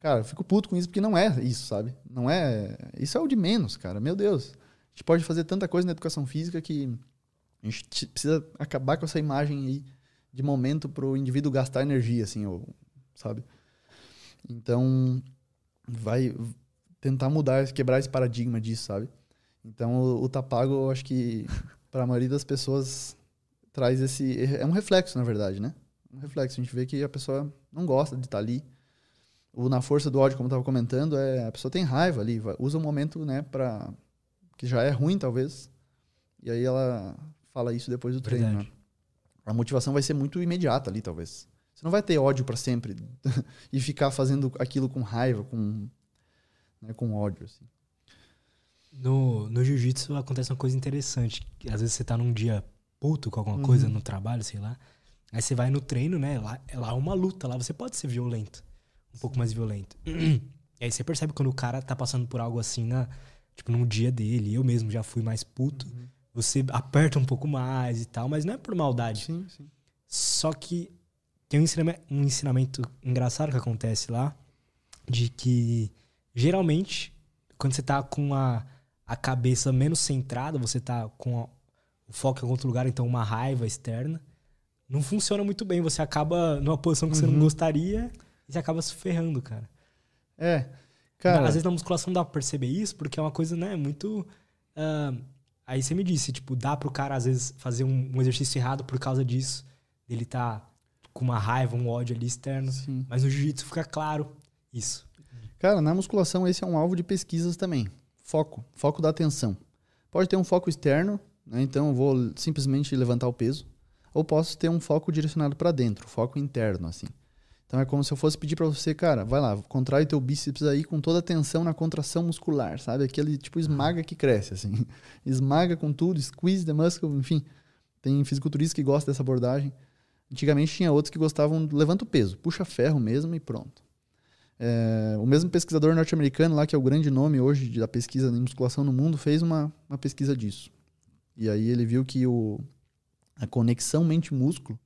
Cara, eu fico puto com isso porque não é isso, sabe? Não é. Isso é o de menos, cara. Meu Deus. A gente pode fazer tanta coisa na educação física que a gente precisa acabar com essa imagem aí de momento para o indivíduo gastar energia, assim, ou, sabe? Então, vai tentar mudar, quebrar esse paradigma disso, sabe? Então, o, o Tapago, eu acho que para a maioria das pessoas traz esse. É um reflexo, na verdade, né? Um reflexo. A gente vê que a pessoa não gosta de estar tá ali. O Na Força do Ódio, como eu estava comentando, é a pessoa tem raiva ali, usa o momento, né, para que já é ruim, talvez. E aí ela fala isso depois do treino. Né? A motivação vai ser muito imediata ali, talvez. Você não vai ter ódio para sempre [laughs] e ficar fazendo aquilo com raiva, com, né, com ódio. Assim. No, no jiu-jitsu acontece uma coisa interessante. Às vezes você tá num dia puto com alguma uhum. coisa no trabalho, sei lá. Aí você vai no treino, né? Lá, lá é uma luta, lá você pode ser violento. Um Sim. pouco mais violento. [clears throat] E aí você percebe quando o cara tá passando por algo assim na, tipo, num dia dele. Eu mesmo já fui mais puto. Uhum você aperta um pouco mais e tal, mas não é por maldade. Sim, sim. Só que tem um ensinamento, um ensinamento engraçado que acontece lá, de que geralmente, quando você tá com a, a cabeça menos centrada, você tá com a, o foco em outro lugar, então uma raiva externa, não funciona muito bem. Você acaba numa posição que uhum. você não uhum. gostaria e você acaba se ferrando, cara. É. Cara... Às vezes na musculação dá pra perceber isso, porque é uma coisa, né, muito. Uh, Aí você me disse, tipo, dá pro cara às vezes fazer um, um exercício errado por causa disso. Ele tá com uma raiva, um ódio ali externo. Sim. Mas no jiu-jitsu fica claro isso. Cara, na musculação esse é um alvo de pesquisas também. Foco, foco da atenção. Pode ter um foco externo, né? então eu vou simplesmente levantar o peso. Ou posso ter um foco direcionado para dentro, foco interno, assim. Então é como se eu fosse pedir para você, cara, vai lá, contrai teu bíceps aí com toda a tensão na contração muscular, sabe? Aquele tipo esmaga que cresce, assim. [laughs] Esmaga com tudo, squeeze the muscle, enfim. Tem fisiculturistas que gostam dessa abordagem. Antigamente tinha outros que gostavam, levanta o peso, puxa ferro mesmo e pronto. É, o mesmo pesquisador norte-americano lá, que é o grande nome hoje da pesquisa em musculação no mundo, fez uma, uma pesquisa disso. E aí ele viu que o, a conexão mente-músculo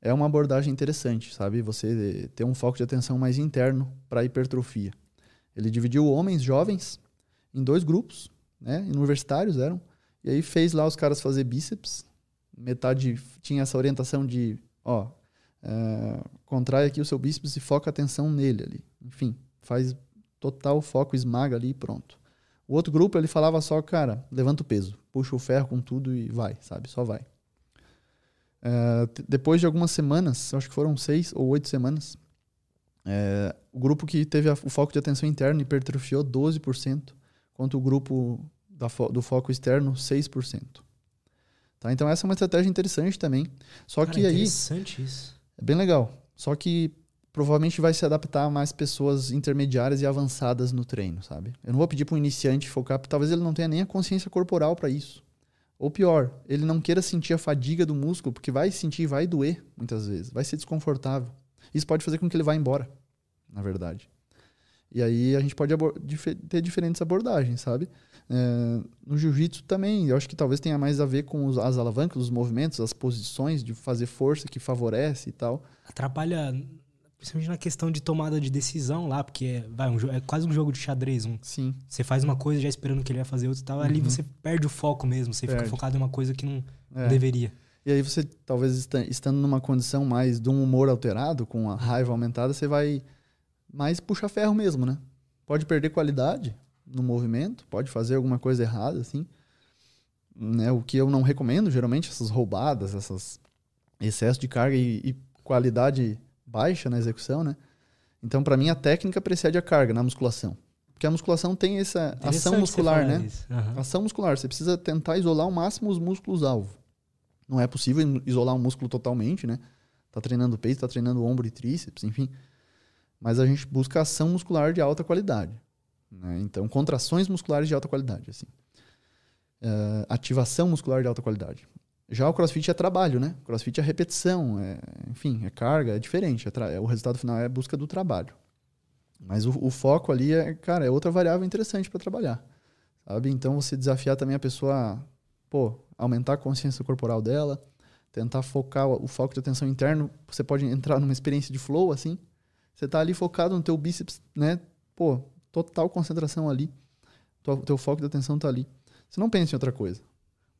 é uma abordagem interessante, sabe? Você ter um foco de atenção mais interno para hipertrofia. Ele dividiu homens jovens em dois grupos, né? Universitários eram. E aí fez lá os caras fazer bíceps. Metade tinha essa orientação de, ó, é, contrai aqui o seu bíceps e foca a atenção nele ali. Enfim, faz total foco, esmaga ali e pronto. O outro grupo ele falava só, cara, levanta o peso, puxa o ferro com tudo e vai, sabe? Só vai. É, depois de algumas semanas, acho que foram seis ou oito semanas, é, o grupo que teve a, o foco de atenção interno hipertrofiou 12%, enquanto o grupo da, do foco externo 6%. Tá? Então essa é uma estratégia interessante também. Só Cara, que aí. Interessante isso. É bem legal. Só que provavelmente vai se adaptar a mais pessoas intermediárias e avançadas no treino, sabe? Eu não vou pedir para um iniciante focar, porque talvez ele não tenha nem a consciência corporal para isso. Ou pior, ele não queira sentir a fadiga do músculo, porque vai sentir, vai doer muitas vezes, vai ser desconfortável. Isso pode fazer com que ele vá embora, na verdade. E aí a gente pode ter diferentes abordagens, sabe? É, no jiu-jitsu também, eu acho que talvez tenha mais a ver com os, as alavancas, os movimentos, as posições de fazer força que favorece e tal. Atrapalha Principalmente na questão de tomada de decisão lá, porque é, vai, um, é quase um jogo de xadrez. Um, Sim. Você faz uma coisa já esperando que ele vai fazer outra e tal. Uhum. Ali você perde o foco mesmo. Você perde. fica focado em uma coisa que não, é. não, deveria. E aí você, talvez estando numa condição mais de um humor alterado, com a raiva aumentada, você vai mais puxar ferro mesmo, né? Pode perder qualidade no movimento, pode fazer alguma coisa errada, assim. Né? O que eu não recomendo, geralmente, essas roubadas, essas excesso de carga e, e qualidade baixa na execução, né? Então, para mim, a técnica precede a carga na musculação. Porque a musculação tem essa ação muscular, né? Uhum. Ação muscular. Você precisa tentar isolar ao máximo os músculos-alvo. Não é possível isolar um músculo totalmente, né? Tá treinando peito, tá treinando ombro e tríceps, enfim. Mas a gente busca ação muscular de alta qualidade. Né? Então, contrações musculares de alta qualidade, assim. Uh, ativação muscular de alta qualidade. Já o crossfit é trabalho, né? Crossfit é repetição, é, enfim, é carga, é diferente. É, é o resultado final é a busca do trabalho. Mas o, o foco ali é, cara, é outra variável interessante para trabalhar. Sabe? Então você desafiar também a pessoa pô, aumentar a consciência corporal dela, tentar focar o foco de atenção interno, você pode entrar numa experiência de flow assim. Você tá ali focado no teu bíceps, né? Pô, total concentração ali. O teu foco de atenção tá ali. Você não pensa em outra coisa.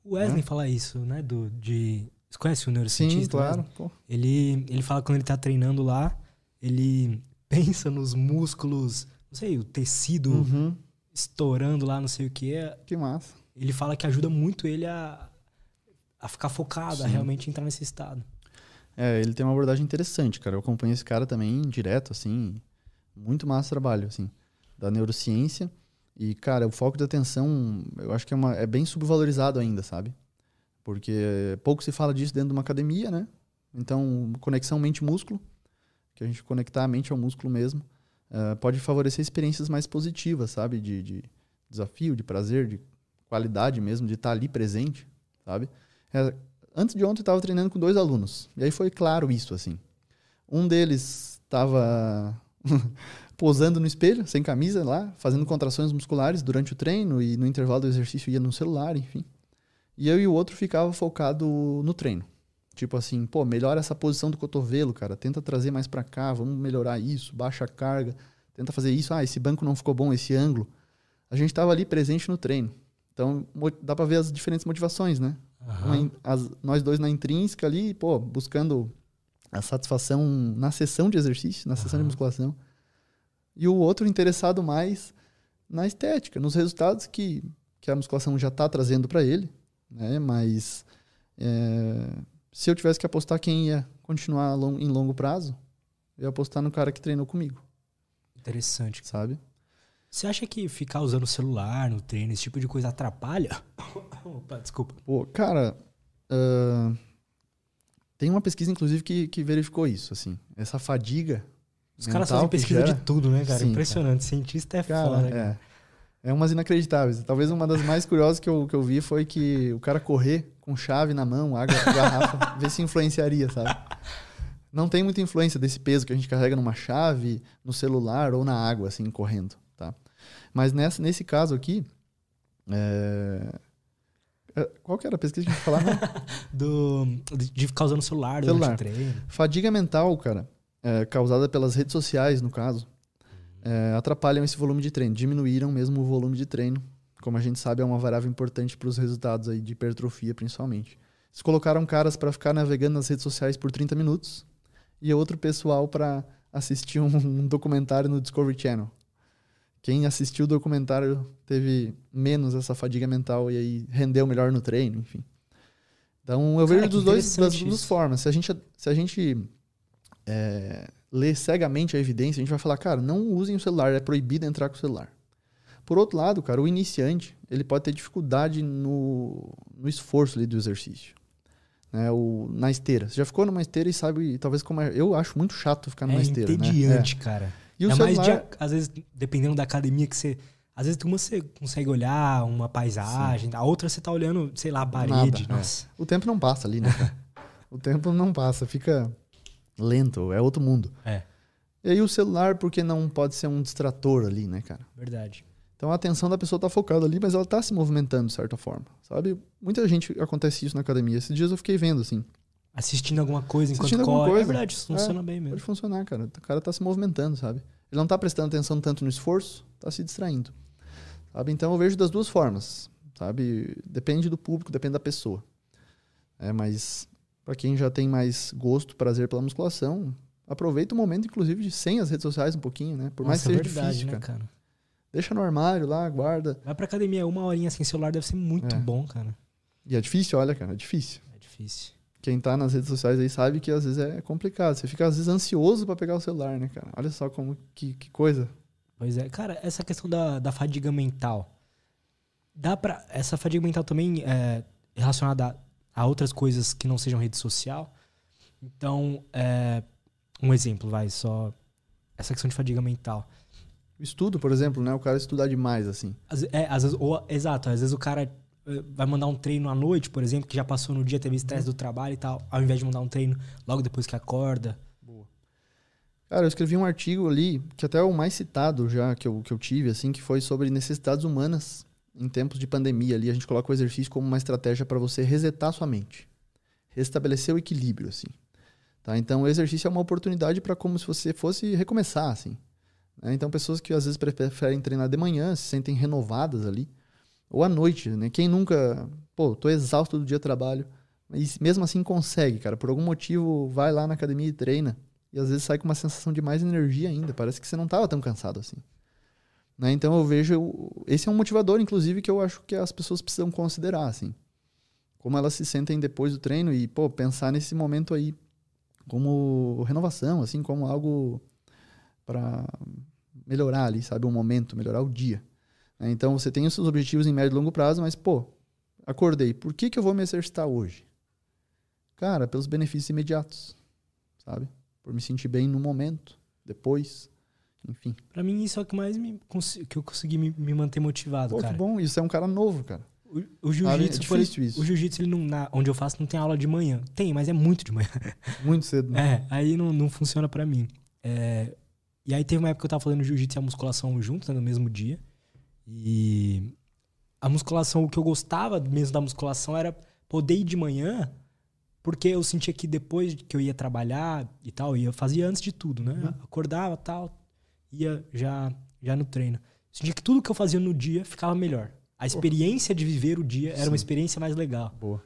O Wesley fala isso, né? Do, de, você conhece o neurocientista? Sim, claro. Ele, ele fala que quando ele tá treinando lá, ele [laughs] pensa nos músculos, não sei, o tecido uhum. estourando lá, não sei o que. Que massa. Ele fala que ajuda muito ele a, a ficar focado, Sim. a realmente entrar nesse estado. É, ele tem uma abordagem interessante, cara. Eu acompanho esse cara também direto, assim. Muito massa trabalho, assim. Da neurociência. E, cara, o foco de atenção, eu acho que é, uma, é bem subvalorizado ainda, sabe? Porque pouco se fala disso dentro de uma academia, né? Então, conexão mente-músculo, que a gente conectar a mente ao músculo mesmo, uh, pode favorecer experiências mais positivas, sabe? De, de, desafio, de prazer, de qualidade mesmo, de estar ali presente, sabe? É, antes de ontem eu estava treinando com dois alunos, e aí foi claro isso, assim. Um deles estava [laughs] posando no espelho, sem camisa lá, fazendo contrações musculares durante o treino e no intervalo do exercício ia no celular, enfim. E eu e o outro ficava focado no treino. Tipo assim, pô, melhora essa posição do cotovelo, cara, tenta trazer mais para cá, vamos melhorar isso, baixa a carga, tenta fazer isso, ah, esse banco não ficou bom, esse ângulo. A gente estava ali presente no treino. Então, dá para ver as diferentes motivações, né? Uhum. As, nós dois na intrínseca ali, pô, buscando a satisfação na sessão de exercício, na uhum. sessão de musculação e o outro interessado mais na estética, nos resultados que, que a musculação já está trazendo para ele, né? Mas é, se eu tivesse que apostar quem ia continuar long, em longo prazo, eu ia apostar no cara que treinou comigo. Interessante. Sabe? Você acha que ficar usando o celular no treino, esse tipo de coisa atrapalha? [coughs] Opa, desculpa. Pô, cara, uh, tem uma pesquisa, inclusive, que, que verificou isso, assim. Essa fadiga os caras fazem pesquisa de tudo, né, cara? Sim, Impressionante. Cara. Cientista é cara, foda, né? É. é umas inacreditáveis. Talvez uma das mais curiosas que eu, que eu vi foi que o cara correr com chave na mão, água, garrafa, [laughs] ver se influenciaria, sabe? Não tem muita influência desse peso que a gente carrega numa chave, no celular ou na água, assim, correndo, tá? Mas nessa, nesse caso aqui, é... é qual que era a pesquisa que a gente falava? [laughs] Do, de ficar usando o celular, celular. durante o treino. Fadiga mental, cara é, causada pelas redes sociais, no caso, é, atrapalham esse volume de treino, diminuíram mesmo o volume de treino. Como a gente sabe, é uma variável importante para os resultados aí de hipertrofia, principalmente. Eles colocaram caras para ficar navegando nas redes sociais por 30 minutos e outro pessoal para assistir um, um documentário no Discovery Channel. Quem assistiu o documentário teve menos essa fadiga mental e aí rendeu melhor no treino, enfim. Então eu vejo dos dois, das duas formas. Se a gente, se a gente é, lê cegamente a evidência, a gente vai falar, cara, não usem o celular, é proibido entrar com o celular. Por outro lado, cara, o iniciante, ele pode ter dificuldade no, no esforço ali do exercício. Né, o, na esteira. Você já ficou numa esteira e sabe, talvez como é, eu acho muito chato ficar numa é esteira. É entediante, né? cara. E o é celular... mais de, às vezes, dependendo da academia que você. Às vezes uma você consegue olhar uma paisagem, Sim. a outra você tá olhando, sei lá, a parede. Nada. É. O tempo não passa ali, né? [laughs] o tempo não passa, fica lento, é outro mundo. É. E aí o celular, porque não pode ser um distrator ali, né, cara? Verdade. Então a atenção da pessoa tá focada ali, mas ela tá se movimentando de certa forma, sabe? Muita gente acontece isso na academia. Esses dias eu fiquei vendo, assim. Assistindo alguma coisa enquanto Assistindo corre. Coisa. É verdade, isso funciona é, bem mesmo. Pode funcionar, cara. O cara tá se movimentando, sabe? Ele não tá prestando atenção tanto no esforço, tá se distraindo. Sabe? Então eu vejo das duas formas, sabe? Depende do público, depende da pessoa. É, mas para quem já tem mais gosto, prazer pela musculação, aproveita o momento, inclusive, de sem as redes sociais um pouquinho, né? Por mais Nossa, que seja é verdade, difícil, né, cara. cara. Deixa no armário lá, guarda. Vai pra academia, uma horinha sem celular deve ser muito é. bom, cara. E é difícil, olha, cara, é difícil. É difícil. Quem tá nas redes sociais aí sabe que às vezes é complicado. Você fica às vezes ansioso para pegar o celular, né, cara? Olha só como que, que coisa. Pois é, cara, essa questão da, da fadiga mental. Dá para Essa fadiga mental também é relacionada a, a, outras coisas que não sejam rede social. Então, é, um exemplo, vai, só. Essa questão de fadiga mental. Estudo, por exemplo, né? O cara estudar demais, assim. É, às vezes, ou, exato, às vezes o cara eh, vai mandar um treino à noite, por exemplo, que já passou no dia, teve estresse uhum. do trabalho e tal, ao invés de mandar um treino logo depois que acorda. Boa. Cara, eu escrevi um artigo ali, que até é o mais citado já que eu, que eu tive, assim, que foi sobre necessidades humanas em tempos de pandemia ali. A gente coloca o exercício como uma estratégia para você resetar sua mente. Restabelecer o equilíbrio, assim. Tá? Então, o exercício é uma oportunidade para como se você fosse recomeçar, assim. Né? Então, pessoas que às vezes preferem treinar de manhã, se sentem renovadas ali. Ou à noite, né? Quem nunca... Pô, tô exausto do dia de trabalho. Mas mesmo assim consegue, cara. Por algum motivo, vai lá na academia e treina. E às vezes sai com uma sensação de mais energia ainda. Parece que você não estava tão cansado assim. Né? Então eu vejo... Esse é um motivador, inclusive, que eu acho que as pessoas precisam considerar, assim. Como elas se sentem depois do treino e, pô, pensar nesse momento aí como renovação, assim, como algo para melhorar ali, sabe, o momento, melhorar o dia. Né? Então você tem os seus objetivos em médio e longo prazo, mas pô, acordei, por que, que eu vou me exercitar hoje? Cara, pelos benefícios imediatos, sabe? Por me sentir bem no momento, depois, enfim. Para mim isso é o que mais me, que eu consegui me, me manter motivado, pô, cara. Que bom, isso é um cara novo, cara. O, o jiu-jitsu, é o jiu-jitsu, ele não, na, onde eu faço, não tem aula de manhã. Tem, mas é muito de manhã. [laughs] Muito cedo. Né? É, aí não, não funciona para mim. É, e aí teve uma época que eu tava fazendo jiu-jitsu e a musculação juntos, né, no mesmo dia. E a musculação, o que eu gostava mesmo da musculação era poder ir de manhã, porque eu sentia que depois que eu ia trabalhar e tal, eu fazia antes de tudo, né? Uhum. Acordava tal, ia já, já no treino. Sentia que tudo que eu fazia no dia ficava melhor. A experiência de viver o dia era Sim. uma experiência mais legal. Boa.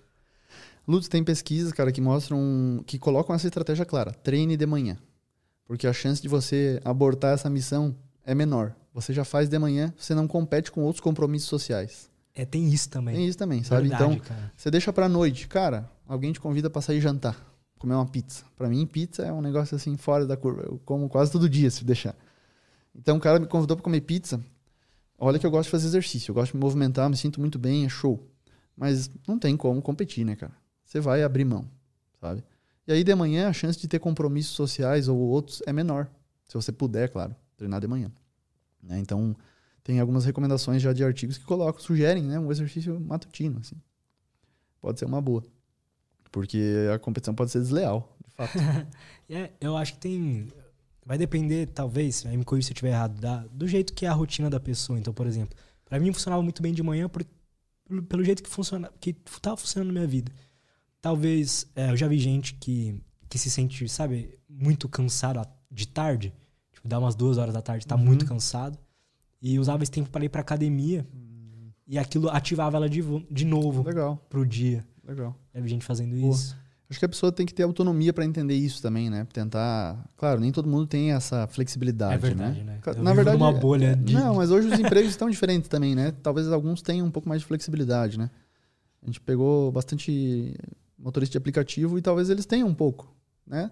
Lutz, tem pesquisas, cara, que mostram, que colocam essa estratégia clara. Treine de manhã. Porque a chance de você abortar essa missão é menor. Você já faz de manhã, você não compete com outros compromissos sociais. É, tem isso também. Tem isso também, sabe? Verdade, então, cara. você deixa pra noite. Cara, alguém te convida pra sair jantar, comer uma pizza. Pra mim, pizza é um negócio assim fora da curva. Eu como quase todo dia, se deixar. Então, o cara me convidou pra comer pizza. Olha que eu gosto de fazer exercício, eu gosto de me movimentar, me sinto muito bem, é show. Mas não tem como competir, né, cara? Você vai abrir mão, sabe? E aí de manhã a chance de ter compromissos sociais ou outros é menor. Se você puder, claro, treinar de manhã. Né? Então, tem algumas recomendações já de artigos que colocam, sugerem né, um exercício matutino. Assim. Pode ser uma boa. Porque a competição pode ser desleal, de fato. [laughs] é, eu acho que tem. Vai depender, talvez, aí me corrija se eu estiver errado, da, do jeito que é a rotina da pessoa. Então, por exemplo, para mim funcionava muito bem de manhã por, pelo jeito que funciona, que estava funcionando na minha vida. Talvez, é, eu já vi gente que, que se sente, sabe, muito cansado de tarde. Tipo, dá umas duas horas da tarde, tá uhum. muito cansado. E usava esse tempo para ir pra academia. Uhum. E aquilo ativava ela de, de novo Legal. pro dia. Legal. Já vi gente fazendo Boa. isso. Acho que a pessoa tem que ter autonomia para entender isso também, né? Tentar. Claro, nem todo mundo tem essa flexibilidade, é verdade, né? né? Na verdade, uma bolha de... não, mas hoje os [laughs] empregos estão diferentes também, né? Talvez alguns tenham um pouco mais de flexibilidade, né? A gente pegou bastante motorista de aplicativo e talvez eles tenham um pouco, né?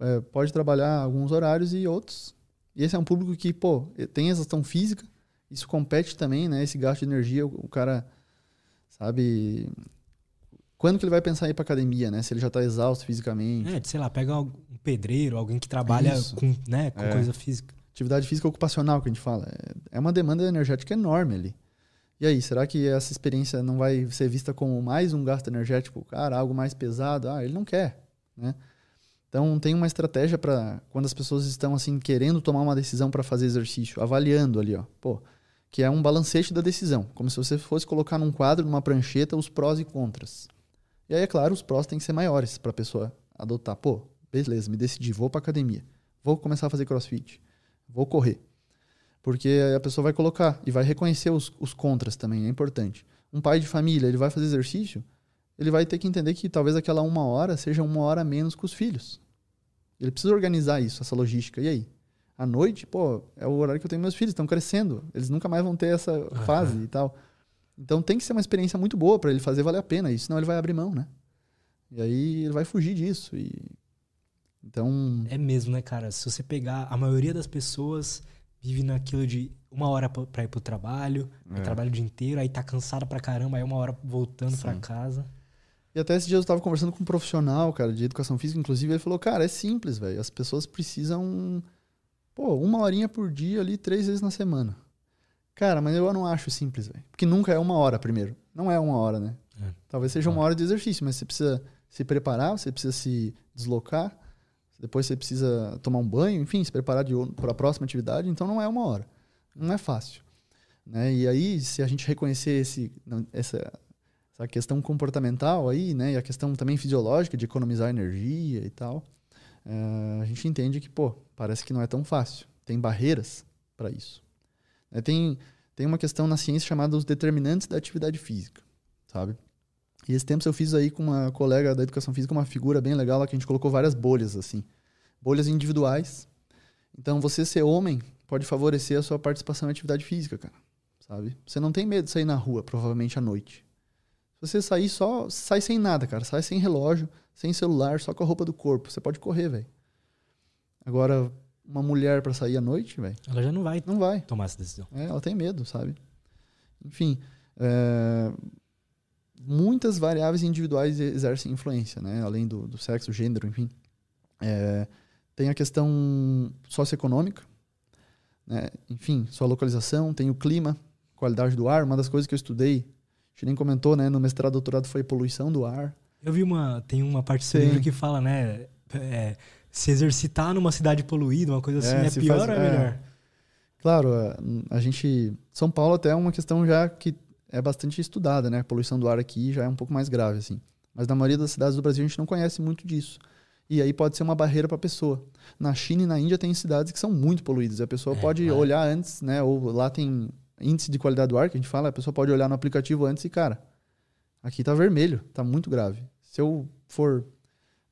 É, pode trabalhar alguns horários e outros. E esse é um público que, pô, tem exaustão física, isso compete também, né? Esse gasto de energia, o, o cara, sabe, quando que ele vai pensar em ir pra academia, né? Se ele já tá exausto fisicamente. É, sei lá, pega um pedreiro, alguém que trabalha Isso. com, né, com é. coisa física. Atividade física ocupacional que a gente fala. É, é uma demanda energética enorme ali. E aí, será que essa experiência não vai ser vista como mais um gasto energético? Cara, algo mais pesado? Ah, ele não quer, né? Então, tem uma estratégia para quando as pessoas estão assim querendo tomar uma decisão para fazer exercício, avaliando ali, ó, pô, que é um balancete da decisão, como se você fosse colocar num quadro, numa prancheta, os prós e contras. E aí, é claro, os prós têm que ser maiores para a pessoa adotar. Pô, beleza, me decidi, vou para academia, vou começar a fazer crossfit, vou correr. Porque a pessoa vai colocar e vai reconhecer os, os contras também, é importante. Um pai de família, ele vai fazer exercício, ele vai ter que entender que talvez aquela uma hora seja uma hora menos com os filhos. Ele precisa organizar isso, essa logística. E aí? À noite, pô, é o horário que eu tenho meus filhos, estão crescendo. Eles nunca mais vão ter essa fase uhum. e tal. Então tem que ser uma experiência muito boa para ele fazer valer a pena, e senão ele vai abrir mão, né? E aí ele vai fugir disso. E... Então. É mesmo, né, cara? Se você pegar. A maioria das pessoas vive naquilo de uma hora para ir pro trabalho, é. trabalho o dia inteiro, aí tá cansada pra caramba, aí uma hora voltando para casa. E até esse dia eu tava conversando com um profissional, cara, de educação física, inclusive, ele falou, cara, é simples, velho. As pessoas precisam, pô, uma horinha por dia ali, três vezes na semana. Cara, mas eu não acho simples, velho. Porque nunca é uma hora, primeiro. Não é uma hora, né? É. Talvez seja uma hora de exercício, mas você precisa se preparar, você precisa se deslocar, depois você precisa tomar um banho, enfim, se preparar para a próxima atividade. Então não é uma hora. Não é fácil. Né? E aí, se a gente reconhecer esse, essa, essa questão comportamental aí, né? E a questão também fisiológica de economizar energia e tal, é, a gente entende que, pô, parece que não é tão fácil. Tem barreiras para isso. É, tem, tem uma questão na ciência chamada os determinantes da atividade física, sabe? E esse tempo eu fiz aí com uma colega da educação física uma figura bem legal lá que a gente colocou várias bolhas assim. Bolhas individuais. Então você ser homem pode favorecer a sua participação em atividade física, cara. Sabe? Você não tem medo de sair na rua, provavelmente à noite. Se você sair só, sai sem nada, cara. Sai sem relógio, sem celular, só com a roupa do corpo. Você pode correr, velho. Agora, uma mulher para sair à noite, velho. Ela já não vai, não vai tomar essa decisão. É, ela tem medo, sabe? Enfim, é, muitas variáveis individuais exercem influência, né? Além do, do sexo, gênero, enfim. É, tem a questão socioeconômica, né? enfim, sua localização, tem o clima, qualidade do ar. Uma das coisas que eu estudei, a gente nem comentou, né? No mestrado, doutorado foi poluição do ar. Eu vi uma, tem uma parte do livro que fala, né? É, se exercitar numa cidade poluída, uma coisa assim, é, é pior faz, ou é, é melhor? Claro, a gente. São Paulo até é uma questão já que é bastante estudada, né? A poluição do ar aqui já é um pouco mais grave, assim. Mas na maioria das cidades do Brasil a gente não conhece muito disso. E aí pode ser uma barreira para a pessoa. Na China e na Índia tem cidades que são muito poluídas. A pessoa é, pode é. olhar antes, né? Ou lá tem índice de qualidade do ar que a gente fala, a pessoa pode olhar no aplicativo antes e, cara, aqui tá vermelho, tá muito grave. Se eu for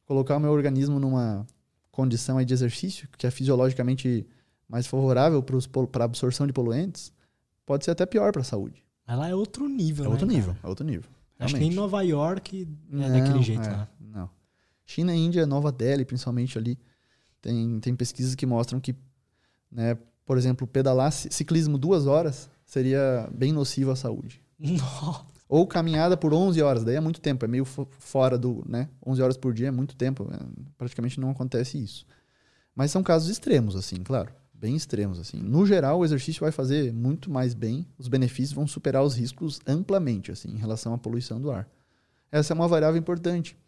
colocar o meu organismo numa condição aí de exercício, que é fisiologicamente mais favorável para a absorção de poluentes, pode ser até pior para a saúde. Ela é outro nível, é né, outro nível, é outro nível. Acho que em Nova York é não, daquele jeito é, lá. Não. China, Índia, Nova Delhi, principalmente ali, tem, tem pesquisas que mostram que, né, por exemplo, pedalar ciclismo duas horas seria bem nocivo à saúde. [laughs] Nossa. Ou caminhada por 11 horas, daí é muito tempo, é meio fora do, né? 11 horas por dia é muito tempo, é, praticamente não acontece isso. Mas são casos extremos, assim, claro, bem extremos, assim. No geral, o exercício vai fazer muito mais bem, os benefícios vão superar os riscos amplamente, assim, em relação à poluição do ar. Essa é uma variável importante.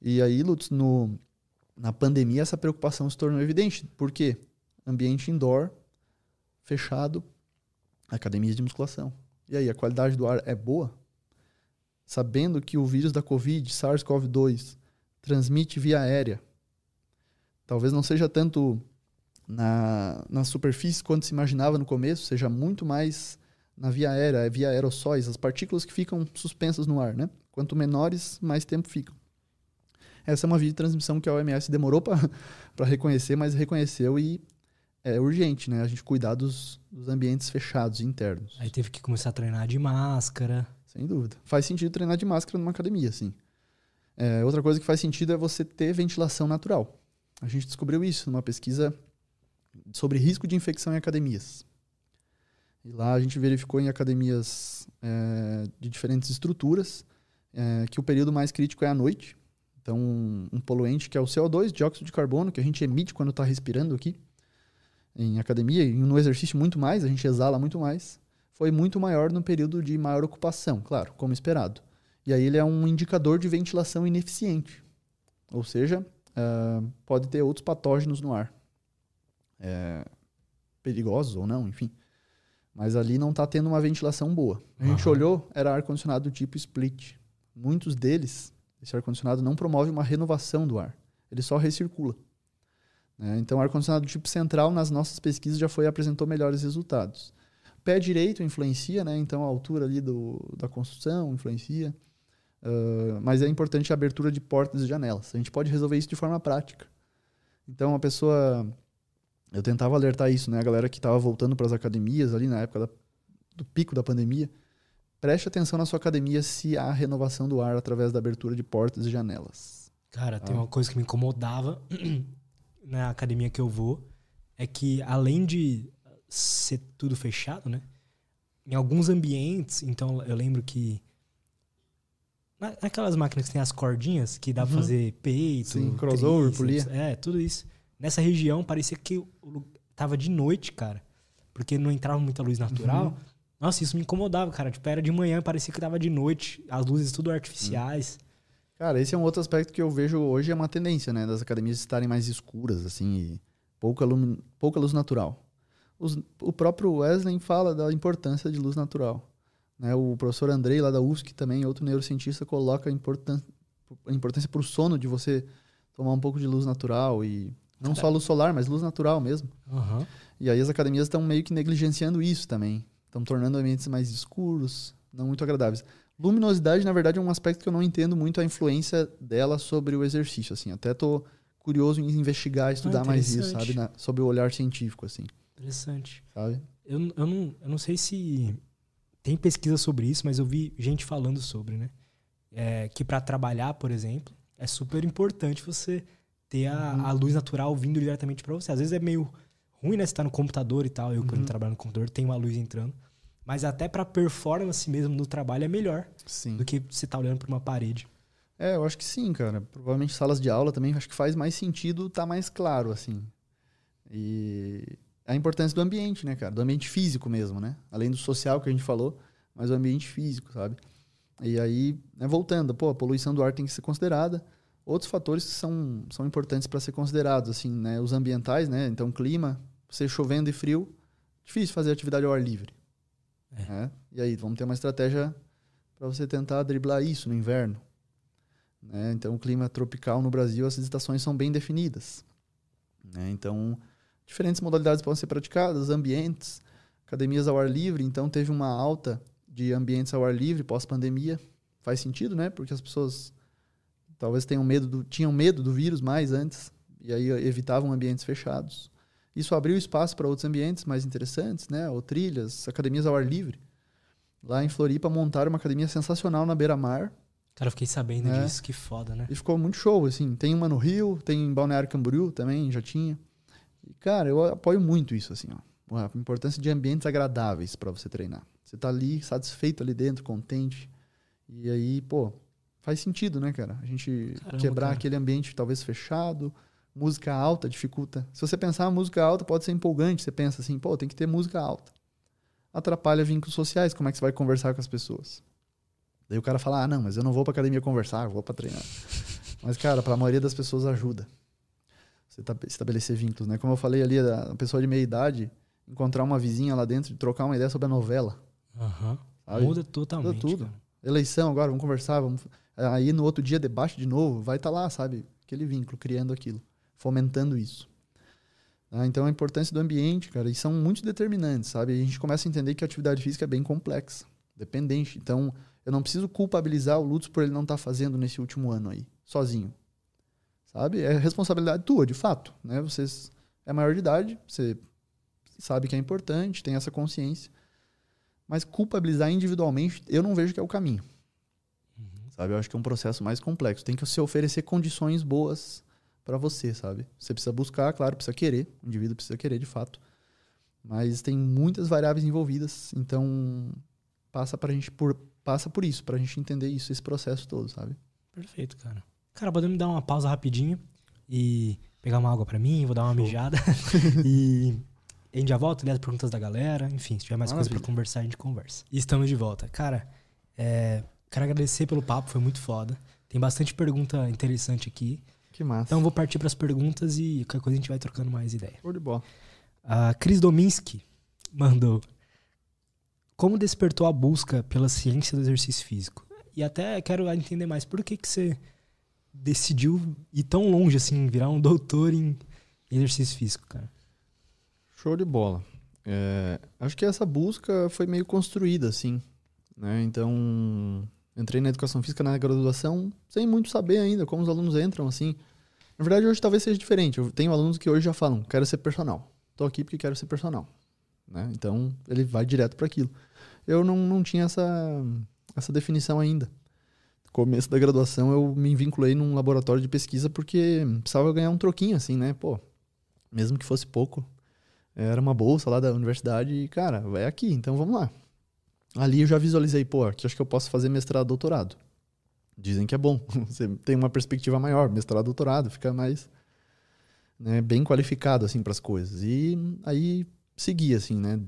E aí, Lutz, no, na pandemia, essa preocupação se tornou evidente. Por quê? Ambiente indoor, fechado, academias de musculação. E aí, a qualidade do ar é boa? Sabendo que o vírus da Covid, SARS-CoV-2, transmite via aérea. Talvez não seja tanto na, na superfície quanto se imaginava no começo, seja muito mais na via aérea, é via aerossóis, as partículas que ficam suspensas no ar, né? Quanto menores, mais tempo ficam. Essa é uma via de transmissão que a OMS demorou para [laughs] reconhecer, mas reconheceu e é urgente, né? A gente cuidar dos, dos ambientes fechados, internos. Aí teve que começar a treinar de máscara. Sem dúvida. Faz sentido treinar de máscara numa academia, sim. É, outra coisa que faz sentido é você ter ventilação natural. A gente descobriu isso numa pesquisa sobre risco de infecção em academias. E lá a gente verificou em academias é, de diferentes estruturas é, que o período mais crítico é à noite. Então, um poluente que é o CO2, dióxido de carbono, que a gente emite quando está respirando aqui em academia e no exercício muito mais, a gente exala muito mais, foi muito maior no período de maior ocupação, claro, como esperado. E aí ele é um indicador de ventilação ineficiente. Ou seja, uh, pode ter outros patógenos no ar. É, perigosos ou não, enfim. Mas ali não está tendo uma ventilação boa. A gente uhum. olhou, era ar-condicionado do tipo split. Muitos deles, esse ar-condicionado não promove uma renovação do ar. Ele só recircula. Né? Então, ar-condicionado do tipo central, nas nossas pesquisas, já foi apresentou melhores resultados. Pé direito influencia, né? então a altura ali do, da construção influencia. Uh, mas é importante a abertura de portas e janelas. A gente pode resolver isso de forma prática. Então, a pessoa. Eu tentava alertar isso, né? A galera que estava voltando para as academias ali na época da, do pico da pandemia. Preste atenção na sua academia se há renovação do ar através da abertura de portas e janelas. Cara, tem ah. uma coisa que me incomodava [clears throat] na academia que eu vou é que além de ser tudo fechado, né? Em alguns ambientes, então eu lembro que naquelas máquinas que tem as cordinhas que dá uhum. pra fazer peito, Sim, crossover, polia. É, tudo isso. Nessa região parecia que tava de noite, cara. Porque não entrava muita luz natural. Uhum. Nossa, isso me incomodava, cara. Tipo, era de manhã, parecia que tava de noite. As luzes tudo artificiais. Uhum. Cara, esse é um outro aspecto que eu vejo hoje é uma tendência, né? Das academias estarem mais escuras, assim, pouca, pouca luz natural. Os, o próprio Wesley fala da importância de luz natural. Né? O professor Andrei, lá da USC, também, outro neurocientista, coloca a, importância a importância para o sono de você tomar um pouco de luz natural e não só luz solar, mas luz natural mesmo. Uhum. E aí as academias estão meio que negligenciando isso também. Estão tornando ambientes mais escuros, não muito agradáveis. Luminosidade, na verdade, é um aspecto que eu não entendo muito a influência dela sobre o exercício, assim. Até tô curioso em investigar, estudar ah, mais isso, sabe? Na, sobre o olhar científico, assim. Interessante. Sabe? Eu, eu, não, eu não sei se tem pesquisa sobre isso, mas eu vi gente falando sobre, né? É, que para trabalhar, por exemplo, é super importante você ter a, uhum. a luz natural vindo diretamente para você. Às vezes é meio ruim, né? Você tá no computador e tal. Eu, uhum. quando trabalho no computador, tem uma luz entrando. Mas até para performance mesmo no trabalho é melhor sim. do que você tá olhando para uma parede. É, eu acho que sim, cara. Provavelmente salas de aula também acho que faz mais sentido tá mais claro, assim. E a importância do ambiente, né, cara? Do ambiente físico mesmo, né? Além do social que a gente falou, mas o ambiente físico, sabe? E aí, né, voltando, pô, a poluição do ar tem que ser considerada. Outros fatores que são, são importantes para ser considerados, assim, né? Os ambientais, né? Então, clima, ser chovendo e frio, difícil fazer atividade ao ar livre. É. Né? E aí, vamos ter uma estratégia para você tentar driblar isso no inverno. Né? Então, o clima tropical no Brasil, as estações são bem definidas. Né? Então, diferentes modalidades podem ser praticadas, ambientes, academias ao ar livre. Então, teve uma alta de ambientes ao ar livre pós-pandemia. Faz sentido, né? Porque as pessoas talvez tenham medo do, tinham medo do vírus mais antes e aí evitavam ambientes fechados. Isso abriu espaço para outros ambientes mais interessantes, né? Ou trilhas, academias ao ar livre. Lá em Floripa montaram uma academia sensacional na beira-mar. Cara, eu fiquei sabendo né? disso, que foda, né? E ficou muito show, assim. Tem uma no Rio, tem em Balneário Camboriú também, já tinha. E, cara, eu apoio muito isso, assim, ó. A importância de ambientes agradáveis para você treinar. Você tá ali, satisfeito ali dentro, contente. E aí, pô, faz sentido, né, cara? A gente Caramba, quebrar cara. aquele ambiente talvez fechado, música alta dificulta. Se você pensar música alta, pode ser empolgante. Você pensa assim, pô, tem que ter música alta. Atrapalha vínculos sociais, como é que você vai conversar com as pessoas? Daí o cara fala, ah, não, mas eu não vou pra academia conversar, eu vou pra treinar. mas, cara, para a maioria das pessoas ajuda. Você estabelecer vínculos, né? Como eu falei ali, a pessoa de meia idade, encontrar uma vizinha lá dentro e trocar uma ideia sobre a novela. Uhum. Muda totalmente. Muda tudo. Cara. Eleição agora, vamos conversar, vamos... Aí no outro dia, debate de novo, vai estar tá lá, sabe? Aquele vínculo, criando aquilo fomentando isso. Ah, então a importância do ambiente, cara, e são muito determinantes, sabe? A gente começa a entender que a atividade física é bem complexa, dependente. Então eu não preciso culpabilizar o Lutz por ele não estar tá fazendo nesse último ano aí, sozinho. Sabe? É responsabilidade tua, de fato. Né? Você é maior de idade, você sabe que é importante, tem essa consciência. Mas culpabilizar individualmente, eu não vejo que é o caminho. Uhum. sabe? Eu acho que é um processo mais complexo. Tem que se oferecer condições boas para você, sabe? Você precisa buscar, claro, precisa querer. O indivíduo precisa querer, de fato. Mas tem muitas variáveis envolvidas, então passa pra gente por passa por isso, pra gente entender isso, esse processo todo, sabe? Perfeito, cara. Cara, podemos dar uma pausa rapidinho e pegar uma água para mim, vou dar uma Show. mijada [laughs] e a gente já volta, ler as perguntas da galera, enfim, se tiver mais Maravilha. coisa para conversar, a gente conversa. E estamos de volta. Cara, é, quero agradecer pelo papo, foi muito foda. Tem bastante pergunta interessante aqui. Que massa. Então vou partir para as perguntas e qualquer coisa a gente vai trocando mais ideia. Show de bola. A Cris Dominski mandou: Como despertou a busca pela ciência do exercício físico? E até quero entender mais por que, que você decidiu ir tão longe assim, virar um [laughs] doutor em exercício físico, cara. Show de bola. É, acho que essa busca foi meio construída, assim. Né? Então, entrei na educação física na graduação sem muito saber ainda como os alunos entram, assim. Na verdade, hoje talvez seja diferente. Eu tenho alunos que hoje já falam, quero ser personal tô aqui porque quero ser personal. Né? Então, ele vai direto para aquilo. Eu não, não tinha essa, essa definição ainda. Começo da graduação, eu me vinculei num laboratório de pesquisa porque precisava ganhar um troquinho, assim, né? Pô, mesmo que fosse pouco. Era uma bolsa lá da universidade e, cara, vai aqui, então vamos lá. Ali eu já visualizei, pô, aqui acho que eu posso fazer mestrado, doutorado. Dizem que é bom. [laughs] Você tem uma perspectiva maior, mestrado, doutorado, fica mais né, bem qualificado assim para as coisas. E aí segui assim, né?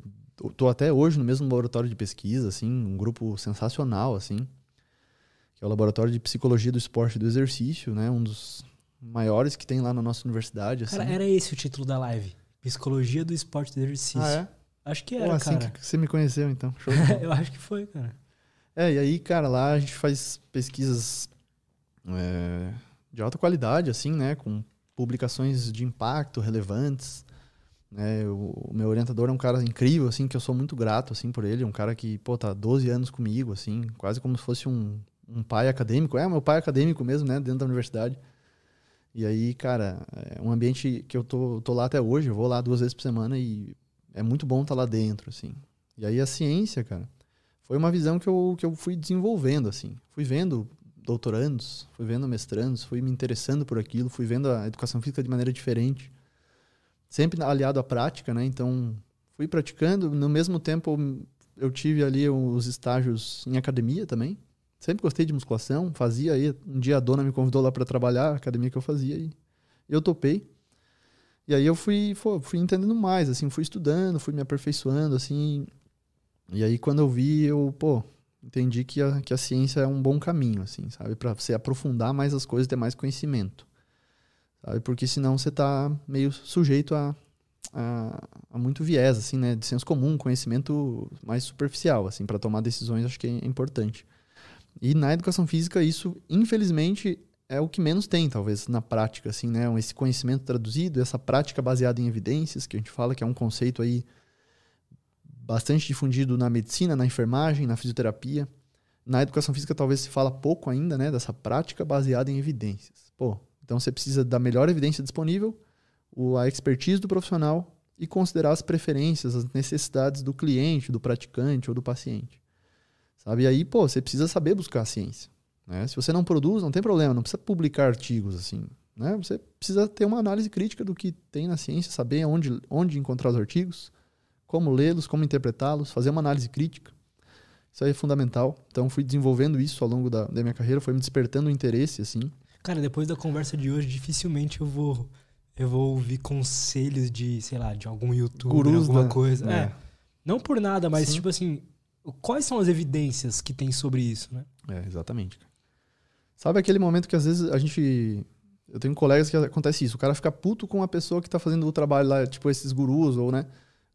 Tô até hoje no mesmo laboratório de pesquisa, assim, um grupo sensacional assim, que é o laboratório de psicologia do esporte e do exercício, né? Um dos maiores que tem lá na nossa universidade. Assim. Cara, era esse o título da live. Psicologia do esporte e do exercício. Ah, é? Acho que era, Pô, assim cara. que você me conheceu, então. [laughs] Eu acho que foi, cara. É, e aí, cara, lá a gente faz pesquisas é, de alta qualidade, assim, né? Com publicações de impacto relevantes. Né? O, o, meu orientador é um cara incrível, assim, que eu sou muito grato, assim, por ele. É um cara que, pô, tá 12 anos comigo, assim, quase como se fosse um, um pai acadêmico. É, meu pai acadêmico mesmo, né, dentro da universidade. E aí, cara, é um ambiente que eu tô, tô lá até hoje. Eu vou lá duas vezes por semana e é muito bom estar tá lá dentro, assim. E aí a ciência, cara, foi uma visão que eu, que eu fui desenvolvendo, assim. Fui vendo doutorandos, fui vendo mestrandos, fui me interessando por aquilo, fui vendo a educação física de maneira diferente. Sempre aliado à prática, né? Então, fui praticando. No mesmo tempo, eu tive ali os estágios em academia também. Sempre gostei de musculação, fazia aí. Um dia a dona me convidou lá para trabalhar, a academia que eu fazia, e eu topei. E aí eu fui, fui entendendo mais, assim, fui estudando, fui me aperfeiçoando, assim. E aí quando eu vi, eu, pô, entendi que a, que a ciência é um bom caminho, assim, sabe? Para você aprofundar mais as coisas, ter mais conhecimento. Sabe? Porque senão você está meio sujeito a, a, a, muito viés, assim, né? De senso comum, conhecimento mais superficial, assim, para tomar decisões, acho que é importante. E na educação física, isso, infelizmente, é o que menos tem, talvez, na prática, assim, né? Esse conhecimento traduzido, essa prática baseada em evidências, que a gente fala que é um conceito aí bastante difundido na medicina, na enfermagem, na fisioterapia. Na educação física talvez se fala pouco ainda, né, dessa prática baseada em evidências. Pô, então você precisa da melhor evidência disponível, a expertise do profissional e considerar as preferências, as necessidades do cliente, do praticante ou do paciente. Sabe? E aí, pô, você precisa saber buscar a ciência. Né? Se você não produz, não tem problema, não precisa publicar artigos assim. Né? Você precisa ter uma análise crítica do que tem na ciência, saber onde, onde encontrar os artigos, como lê-los, como interpretá-los, fazer uma análise crítica. Isso aí é fundamental. Então, fui desenvolvendo isso ao longo da, da minha carreira, foi me despertando o interesse, assim. Cara, depois da conversa de hoje, dificilmente eu vou eu vou ouvir conselhos de, sei lá, de algum youtuber, Gurus alguma da... coisa. É. é. Não por nada, mas Sim. tipo assim, quais são as evidências que tem sobre isso, né? É, exatamente. Sabe aquele momento que às vezes a gente eu tenho colegas que acontece isso, o cara fica puto com a pessoa que tá fazendo o trabalho lá, tipo esses gurus ou, né?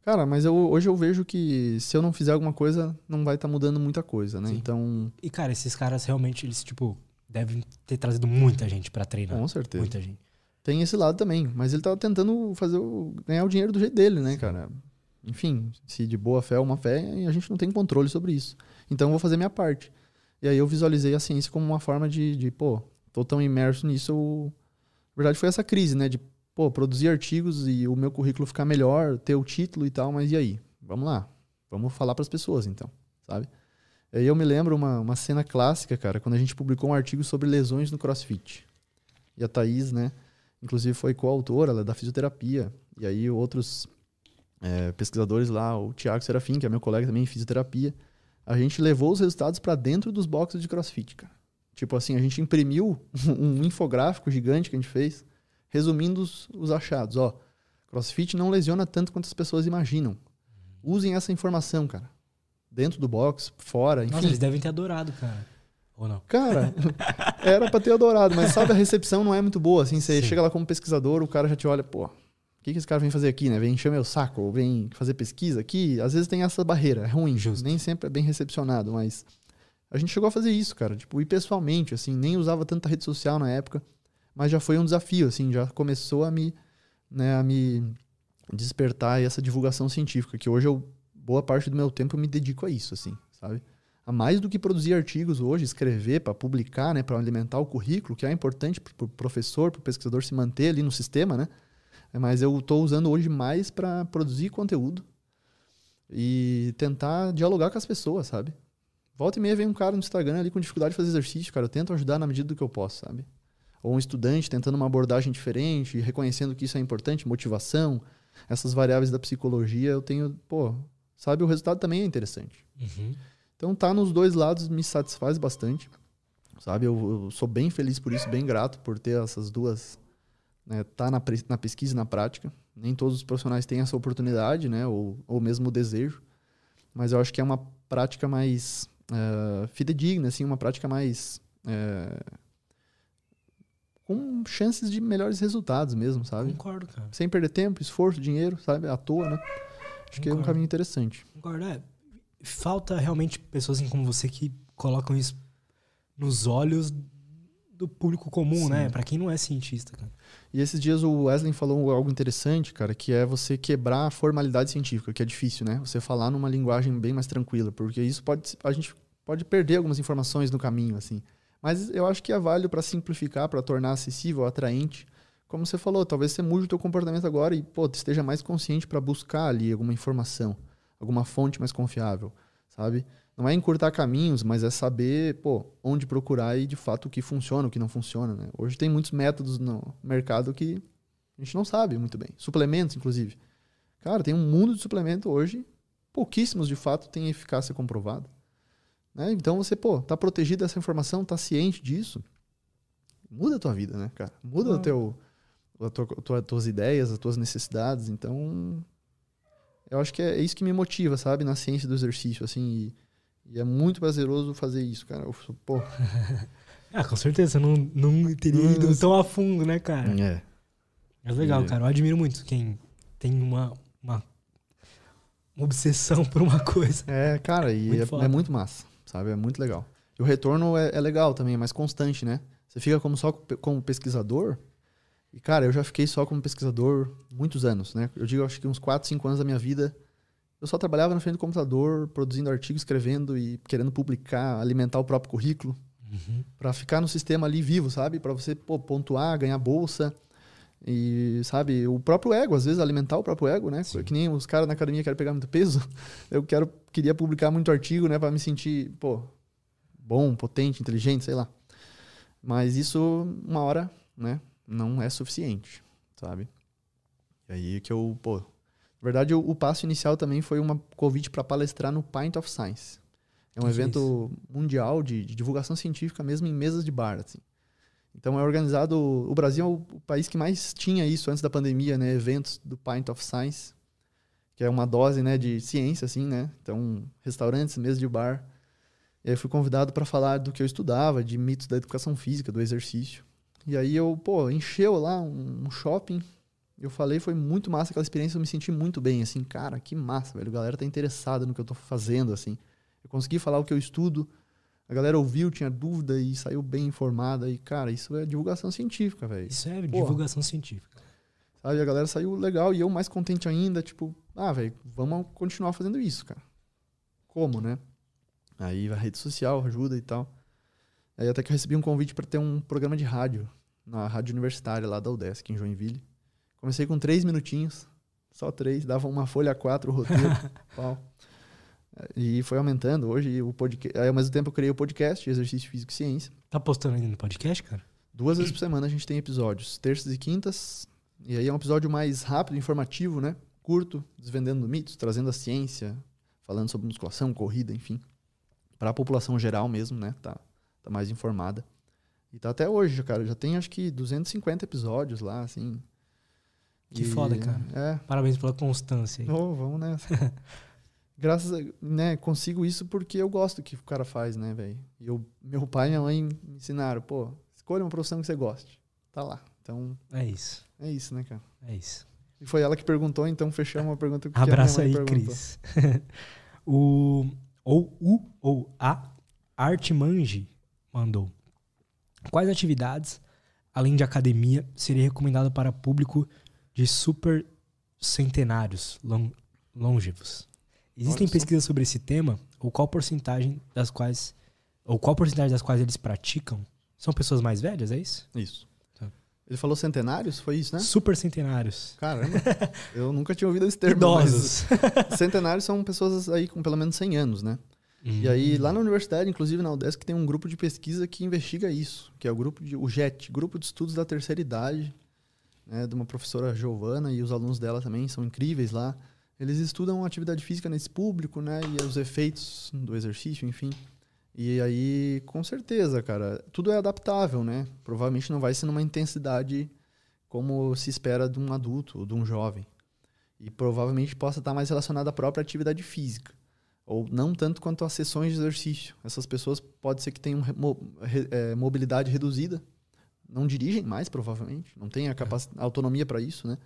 Cara, mas eu, hoje eu vejo que se eu não fizer alguma coisa, não vai estar tá mudando muita coisa, né? Sim. Então. E, cara, esses caras realmente, eles, tipo, devem ter trazido muita gente para treinar. Com certeza. Muita gente. Tem esse lado também, mas ele tá tentando fazer o, ganhar o dinheiro do jeito dele, né, cara? Enfim, se de boa fé ou uma fé, a gente não tem controle sobre isso. Então eu vou fazer minha parte. E aí eu visualizei a ciência como uma forma de, de pô, tô tão imerso nisso. Eu... Na verdade, foi essa crise, né? De pô, produzir artigos e o meu currículo ficar melhor, ter o título e tal, mas e aí? Vamos lá. Vamos falar para as pessoas, então, sabe? Aí eu me lembro uma, uma cena clássica, cara, quando a gente publicou um artigo sobre lesões no crossfit. E a Thaís, né, inclusive foi coautora, ela é da fisioterapia. E aí outros é, pesquisadores lá, o Tiago Serafim, que é meu colega também em fisioterapia, a gente levou os resultados para dentro dos boxes de crossfit, cara. Tipo assim, a gente imprimiu [laughs] um infográfico gigante que a gente fez, resumindo os, os achados. Ó, crossfit não lesiona tanto quanto as pessoas imaginam. Usem essa informação, cara dentro do box, fora, enfim. Nossa, eles devem ter adorado, cara. Ou não? Cara, [laughs] era pra ter adorado, mas sabe, a recepção não é muito boa. Assim, você Sim. chega lá como pesquisador, o cara já te olha, pô, o que, que esse cara vem fazer aqui, né? Vem encher meu saco, ou vem fazer pesquisa aqui. Às vezes tem essa barreira, é ruim, Justo. nem sempre é bem recepcionado, mas a gente chegou a fazer isso, cara. Tipo, e pessoalmente, assim, nem usava tanta rede social na época, mas já foi um desafio, assim, já começou a me, né, a me despertar essa divulgação científica, que hoje eu boa parte do meu tempo eu me dedico a isso, assim, sabe? A mais do que produzir artigos hoje, escrever para publicar, né, para alimentar o currículo, que é importante para o professor, para o pesquisador se manter ali no sistema, né? Mas eu estou usando hoje mais para produzir conteúdo e tentar dialogar com as pessoas, sabe? Volta e meia vem um cara no Instagram ali com dificuldade de fazer exercício, cara. Eu tento ajudar na medida do que eu posso, sabe? Ou um estudante tentando uma abordagem diferente, reconhecendo que isso é importante, motivação, essas variáveis da psicologia, eu tenho, pô, sabe? O resultado também é interessante. Uhum. Então, tá nos dois lados me satisfaz bastante, sabe? Eu, eu, sou bem feliz por isso, bem grato por ter essas duas, né? Tá na, na pesquisa e na prática. Nem todos os profissionais têm essa oportunidade, né? Ou, ou mesmo o desejo. Mas eu acho que é uma prática mais uh, fidedigna, assim, uma prática mais uh, com chances de melhores resultados mesmo, sabe? Concordo, cara. Sem perder tempo, esforço, dinheiro, sabe? À toa, né? Acho que é um caminho interessante. Concordo, é. Falta realmente pessoas assim como você que colocam isso nos olhos do público comum, né? Sim. né? Para quem não é cientista, cara. E esses dias o Wesley falou algo interessante, cara, que é você quebrar a formalidade científica, que é difícil, né? Você falar numa linguagem bem mais tranquila, porque isso pode a gente pode perder algumas informações no caminho, assim. Mas eu acho que é válido para simplificar, para tornar acessível, atraente como você falou, talvez você mude o teu comportamento agora e pô, esteja mais consciente para buscar ali alguma informação, alguma fonte mais confiável, sabe? Não é encurtar caminhos, mas é saber, pô, onde procurar e de fato o que funciona, o que não funciona, né? Hoje tem muitos métodos no mercado que a gente não sabe muito bem. Suplementos, inclusive. Cara, tem um mundo de suplemento hoje, pouquíssimos de fato têm eficácia comprovada. Né? Então você, pô, tá protegido dessa informação, tá ciente disso, muda a tua vida, né, cara? Muda o teu as tua, tuas ideias, as tuas necessidades. Então, eu acho que é, isso que me motiva, sabe? Na ciência do exercício, assim. E, e é muito prazeroso fazer isso, cara. Eu, pô. [laughs] ah, com certeza. Não, não teria ido tão a fundo, né, cara? É. É legal, é. cara. Eu admiro muito quem tem uma, uma, uma obsessão [laughs] por uma coisa. É, cara, e muito é, é, muito massa, sabe? É muito legal. E o retorno é, é legal também, é mais constante, né? Você fica como só como pesquisador, e, cara, eu já fiquei só como pesquisador muitos anos, né? Eu digo, acho que uns 4, 5 anos da minha vida, eu só trabalhava na frente do computador, produzindo artigos, escrevendo e querendo publicar, alimentar o próprio currículo, uhum. para ficar no sistema ali vivo, sabe? Para você pô, pontuar, ganhar bolsa. E, sabe, o próprio ego, às vezes alimentar o próprio ego, né? Sim. Que nem os caras na academia querem pegar muito peso. [laughs] Eu quero, queria publicar muito artigo, né? Para me sentir, pô, bom, potente, inteligente, sei lá. Mas isso, uma hora, né? não é suficiente, sabe? E aí que eu, pô, na verdade o, o passo inicial também foi uma convite para palestrar no Pint of Science. É um que evento é mundial de, de, divulgação científica mesmo em mesas de bar, assim. Então é organizado, o Brasil é o, o país que mais tinha isso antes da pandemia, né, eventos do Pint of Science, que é uma dose, né, de ciência assim, né? Então, restaurantes, mesas de bar. E aí fui convidado para falar do que eu estudava, de mitos da educação física, do exercício. E aí eu, pô, encheu lá um, shopping. Eu falei, foi muito massa aquela experiência, eu me senti muito bem, assim, cara, que massa, velho. A galera tá interessada no que eu tô fazendo, assim. Eu consegui falar o que eu estudo, a galera ouviu, tinha dúvida e saiu bem informada. E, cara, isso é divulgação científica, velho. Isso é divulgação científica. Sabe, a galera saiu legal e eu mais contente ainda, tipo, ah, velho, vamos continuar fazendo isso, cara. Como, né? Aí a rede social ajuda e tal. Aí até que eu recebi um convite para ter um programa de rádio na rádio universitária lá da UDESC, em Joinville. Comecei com três minutinhos, só três, dava uma folha a quatro o roteiro, [laughs] pau. E foi aumentando. Hoje, o podcast. Aí, ao mesmo tempo, eu criei o podcast Exercício Físico e Ciência. Tá postando ainda no podcast, cara? Duas vezes por semana a gente tem episódios, terças e quintas. E aí é um episódio mais rápido, informativo, né? Curto, desvendando mitos, trazendo a ciência, falando sobre musculação, corrida, enfim. Para a população geral mesmo, né? Tá, tá mais informada. E tá até hoje, cara. Já tem acho que 250 episódios lá, assim. Que E- foda, cara. É. Parabéns pela constância. Oh, vamos nessa. [laughs] Graças a, né, consigo isso porque eu gosto do que o cara faz, né, velho? E eu, meu pai e minha mãe me ensinaram, pô, escolha uma profissão que você goste. Tá lá. Então, É isso. é isso, né, cara? É isso. E foi ela que perguntou, então fechamos a pergunta que Abraço aí, perguntou. Cris. [laughs] o ou o ou a Artmange mandou. Quais atividades, além de academia, seria recomendado para público de super centenários lon- longevos? Existem pesquisas sobre esse tema, ou qual porcentagem das quais ou qual porcentagem das quais eles praticam? São pessoas mais velhas, é isso? Isso. Tá. Ele falou centenários? Foi isso, né? Super centenários. Caramba. [laughs] eu nunca tinha ouvido esse termo. Idosos. [laughs] Centenários são pessoas aí com pelo menos 100 anos, né? E aí, lá na universidade, inclusive na UDESC, tem um grupo de pesquisa que investiga isso, que é o grupo de, o JET, Grupo de Estudos da Terceira Idade, né, de uma professora Giovana, e os alunos dela também são incríveis lá. Eles estudam atividade física nesse público, né, e os efeitos do exercício, enfim. E aí, com certeza, cara, tudo é adaptável, né? Provavelmente não vai ser numa intensidade como se espera de um adulto ou de um jovem. E provavelmente possa estar mais relacionado à própria atividade física ou não tanto quanto às sessões de exercício. Essas pessoas pode ser que tenham eh, mobilidade reduzida, não dirigem mais, provavelmente, não têm a capac- a autonomia para isso, né?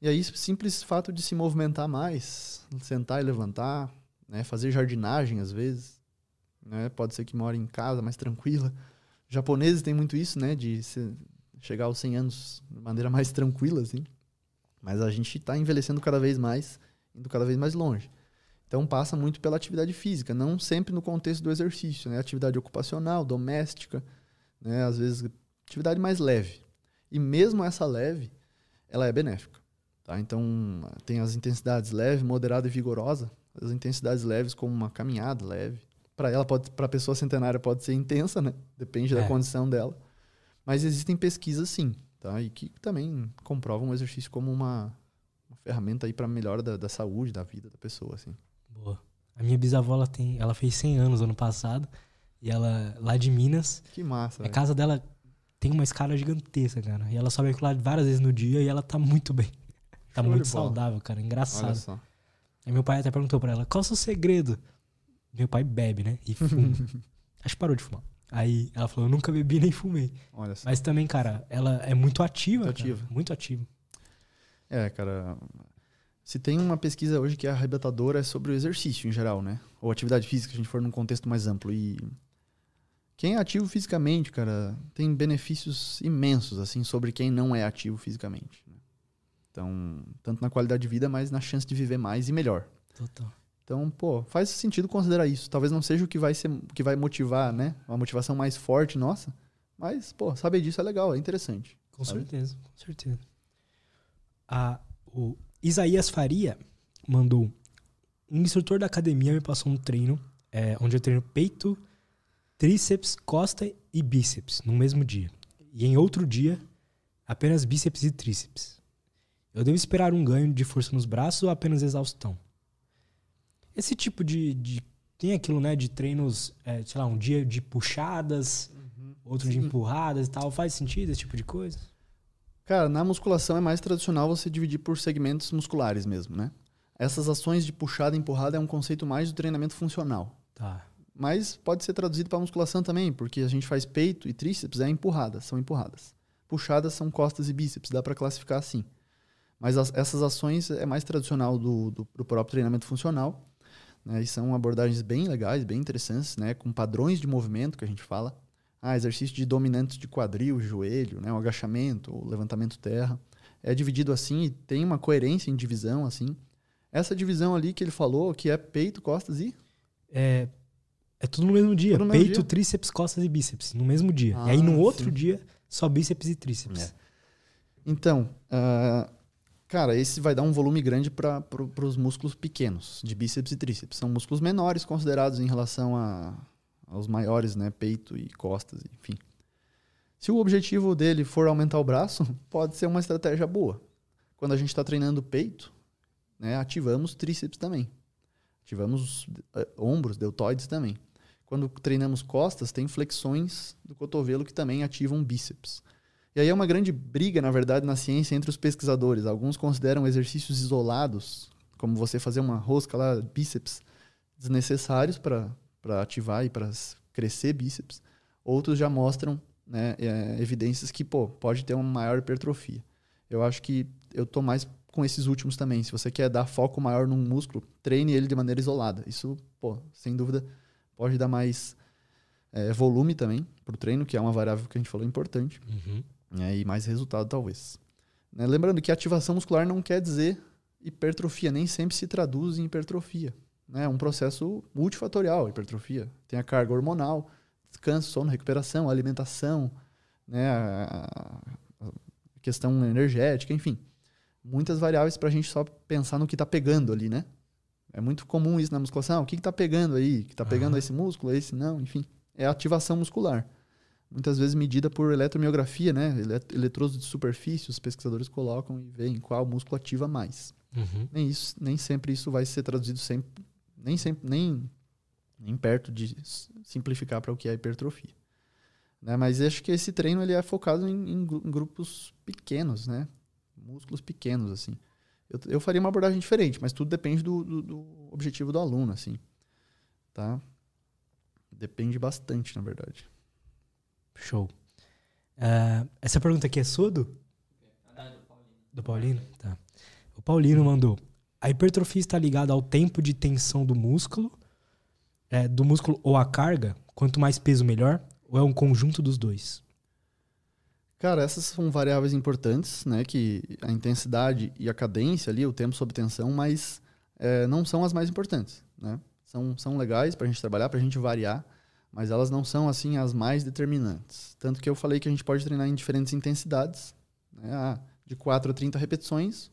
E aí, simples fato de se movimentar mais, sentar e levantar, né? fazer jardinagem às vezes, né? pode ser que more em casa mais tranquila. Japoneses têm muito isso, né? De chegar aos 100 anos de maneira mais tranquila, assim. Mas a gente está envelhecendo cada vez mais, indo cada vez mais longe. Então passa muito pela atividade física, não sempre no contexto do exercício, né? Atividade ocupacional, doméstica, né? Às vezes atividade mais leve. E mesmo essa leve, ela é benéfica, tá? Então tem as intensidades leve, moderada e vigorosa. As intensidades leves como uma caminhada leve. Para ela para a pessoa centenária pode ser intensa, né? Depende É. da condição dela. Mas existem pesquisas sim, tá? E que também comprovam o exercício como uma, uma ferramenta aí para melhora da, da saúde, da vida da pessoa, assim. Boa. A minha bisavó, ela, tem, ela fez 100 anos ano passado. E ela, lá de Minas, Que massa. a velho. casa dela tem uma escala gigantesca, cara. E ela sobe aquilo lá várias vezes no dia e ela tá muito bem. [laughs] Tá Show muito saudável, cara. Engraçado. Aí meu pai até perguntou pra ela, qual é o seu segredo? Meu pai bebe, né? E fuma. [laughs] Acho que parou de fumar. Aí ela falou, eu nunca bebi nem fumei. Olha só. Mas também, cara, ela é muito ativa. Muito ativa. Muito ativa. É, cara. Se tem uma pesquisa hoje que é arrebatadora é sobre o exercício em geral, né? Ou atividade física, se a gente for num contexto mais amplo. E quem é ativo fisicamente, cara, tem benefícios imensos, assim, sobre quem não é ativo fisicamente. né? Então, tanto na qualidade de vida, mas na chance de viver mais e melhor. Total. Então, pô, faz sentido considerar isso. Talvez não seja o que vai ser, que vai motivar, né? Uma motivação mais forte nossa. Mas, pô, saber disso é legal, é interessante. Com Sabe? certeza, com certeza. A, o Isaías Faria mandou. Um instrutor da academia me passou um treino é, onde eu treino peito, tríceps, costa e bíceps no mesmo dia. E em outro dia, apenas bíceps e tríceps. Eu devo esperar um ganho de força nos braços ou apenas exaustão? Esse tipo de. de- tem aquilo, né, de treinos, é, sei lá, um dia de puxadas, outro de empurradas e tal. Faz sentido esse tipo de coisa? Cara, na musculação é mais tradicional você dividir por segmentos musculares mesmo, né? Essas ações de puxada e empurrada é um conceito mais do treinamento funcional. Tá. Mas pode ser traduzido para musculação também, porque a gente faz peito e tríceps é empurradas, são empurradas. Puxadas são costas e bíceps, dá para classificar assim. Mas as- essas ações é mais tradicional do, do, do próprio treinamento funcional. Né? E são abordagens bem legais, bem interessantes, né? com padrões de movimento que a gente fala. Ah, exercício de dominantes de quadril, joelho, né? o agachamento, o levantamento terra. É dividido assim e tem uma coerência em divisão assim. Essa divisão ali que ele falou, que é peito, costas e É, é tudo no mesmo dia. No mesmo Peito, dia. tríceps, costas e bíceps. No mesmo dia. Ah, e aí no outro sim. dia, só bíceps e tríceps. É. Então, ah, Cara, esse vai dar um volume grande para pro, os músculos pequenos, de bíceps e tríceps. São músculos menores considerados em relação a, aos maiores, né? Peito e costas, enfim. Se o objetivo dele for aumentar o braço, [laughs] pode ser uma estratégia boa. Quando a gente está treinando peito, né, ativamos tríceps também. Ativamos uh, ombros, deltoides também. Quando treinamos costas, tem flexões do cotovelo que também ativam bíceps. E aí é uma grande briga, na verdade, na ciência entre os pesquisadores. Alguns consideram exercícios isolados, como você fazer uma rosca lá, bíceps, desnecessários para ativar e para crescer bíceps. Outros já mostram né, é, evidências que pô, pode ter uma maior hipertrofia. Eu acho que eu tô mais com esses últimos também. Se você quer dar foco maior num músculo, treine ele de maneira isolada. Isso, pô, sem dúvida, pode dar mais é, volume também para o treino, que é uma variável que a gente falou importante. Uhum. Né, e mais resultado, talvez. Né, lembrando que ativação muscular não quer dizer hipertrofia, nem sempre se traduz em hipertrofia. Né? É um processo multifatorial, hipertrofia. Tem a carga hormonal, descanso, sono, recuperação, alimentação, né, a, a questão energética, enfim. Muitas variáveis para a gente só pensar no que está pegando ali, né? É muito comum isso na musculação. O que está pegando aí? Que está pegando uhum. esse músculo, esse não, enfim. É ativação muscular. Muitas vezes medida por eletromiografia, né? Eletrodos de superfície, os pesquisadores colocam e veem qual músculo ativa mais. Uhum. Nem, isso, nem sempre isso vai ser traduzido sempre, nem sempre, nem nem perto de simplificar para o que é hipertrofia. Né? Mas acho que esse treino ele é focado em, em grupos pequenos, né? Músculos pequenos, assim. Eu, eu, faria uma abordagem diferente, mas tudo depende do, do, do objetivo do aluno, assim. Tá? Depende bastante, na verdade. Show. Uh, essa pergunta aqui é sua, do? Do Paulino? Tá. O Paulino mandou. A hipertrofia está ligada ao tempo de tensão do músculo é, do músculo ou a carga, quanto mais peso melhor, ou é um conjunto dos dois? Cara, essas são variáveis importantes, né? Que a intensidade e a cadência ali, o tempo sob tensão, mas é, não são as mais importantes, né? São, são legais para a gente trabalhar, para a gente variar, mas elas não são, assim, as mais determinantes. Tanto que eu falei que a gente pode treinar em diferentes intensidades, né? Ah, de 4 a 30 repetições.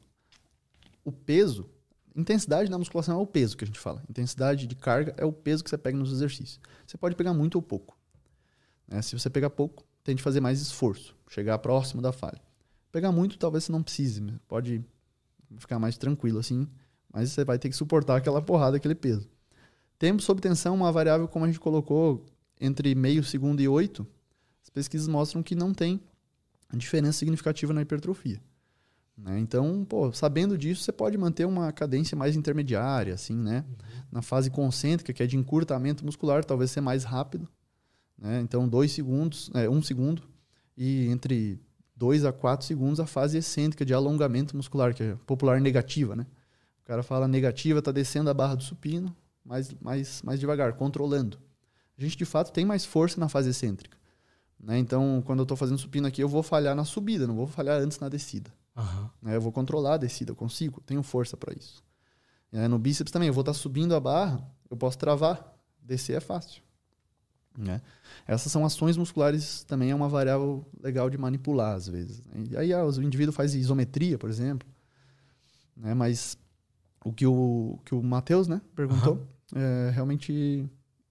O peso Intensidade na musculação é o peso que a gente fala. Intensidade de carga é o peso que você pega nos exercícios. Você pode pegar muito ou pouco. Né? Se você pegar pouco, tente fazer mais esforço, chegar próximo da falha. Pegar muito, talvez você não precise. Pode ficar mais tranquilo assim, mas você vai ter que suportar aquela porrada, aquele peso. Tempo sob tensão, uma variável como a gente colocou entre meio segundo e oito, as pesquisas mostram que não tem diferença significativa na hipertrofia. Né? Então, pô, sabendo disso, você pode manter uma cadência mais intermediária, assim, né? Uhum. Na fase concêntrica, que é de encurtamento muscular, talvez ser mais rápido. Né? Então, dois segundos, é, um segundo, e entre dois a quatro segundos a fase excêntrica de alongamento muscular, que é popular negativa, né? O cara fala negativa, está descendo a barra do supino, mais, mais, mais devagar, controlando. A gente, de fato, tem mais força na fase excêntrica. Né? Então, quando eu estou fazendo supino aqui, eu vou falhar na subida, não vou falhar antes na descida. Uhum. Eu vou controlar a descida, eu consigo, tenho força para isso. no bíceps também, eu vou estar tá subindo a barra, eu posso travar, descer é fácil. Né? Essas são ações musculares, também é uma variável legal de manipular às vezes. Né? E aí ah, o indivíduo faz isometria, por exemplo, né? mas o que o, que o Matheus né, perguntou uhum. é, realmente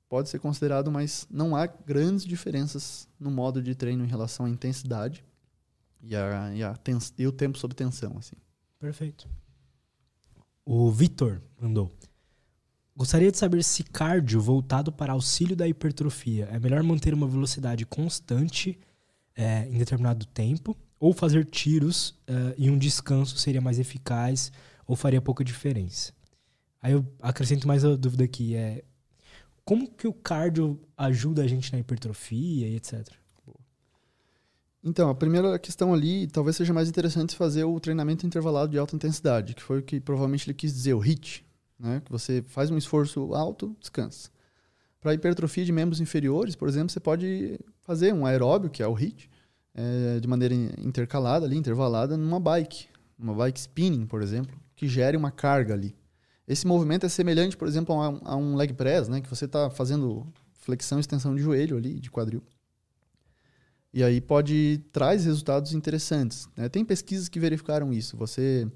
pode ser considerado, mas não há grandes diferenças no modo de treino em relação à intensidade e, a, e, a tens, e o tempo sob tensão. Assim. Perfeito. O Vitor mandou. Gostaria de saber se cardio voltado para auxílio da hipertrofia é melhor manter uma velocidade constante é, em determinado tempo ou fazer tiros é, e um descanso seria mais eficaz ou faria pouca diferença. Aí eu acrescento mais a dúvida aqui, é como que o cardio ajuda a gente na hipertrofia e etc. Então, a primeira questão ali, talvez seja mais interessante fazer o treinamento intervalado de alta intensidade, que foi o que provavelmente ele quis dizer, o HIT, né? que você faz um esforço alto, descansa. Para hipertrofia de membros inferiores, por exemplo, você pode fazer um aeróbio, que é o HIT, é, de maneira intercalada, ali, intervalada, numa bike, uma bike spinning, por exemplo, que gere uma carga ali. Esse movimento é semelhante, por exemplo, a um, a um leg press, né? que você está fazendo flexão e extensão de joelho ali, de quadril. E aí pode traz resultados interessantes. Né? Tem pesquisas que verificaram isso. Você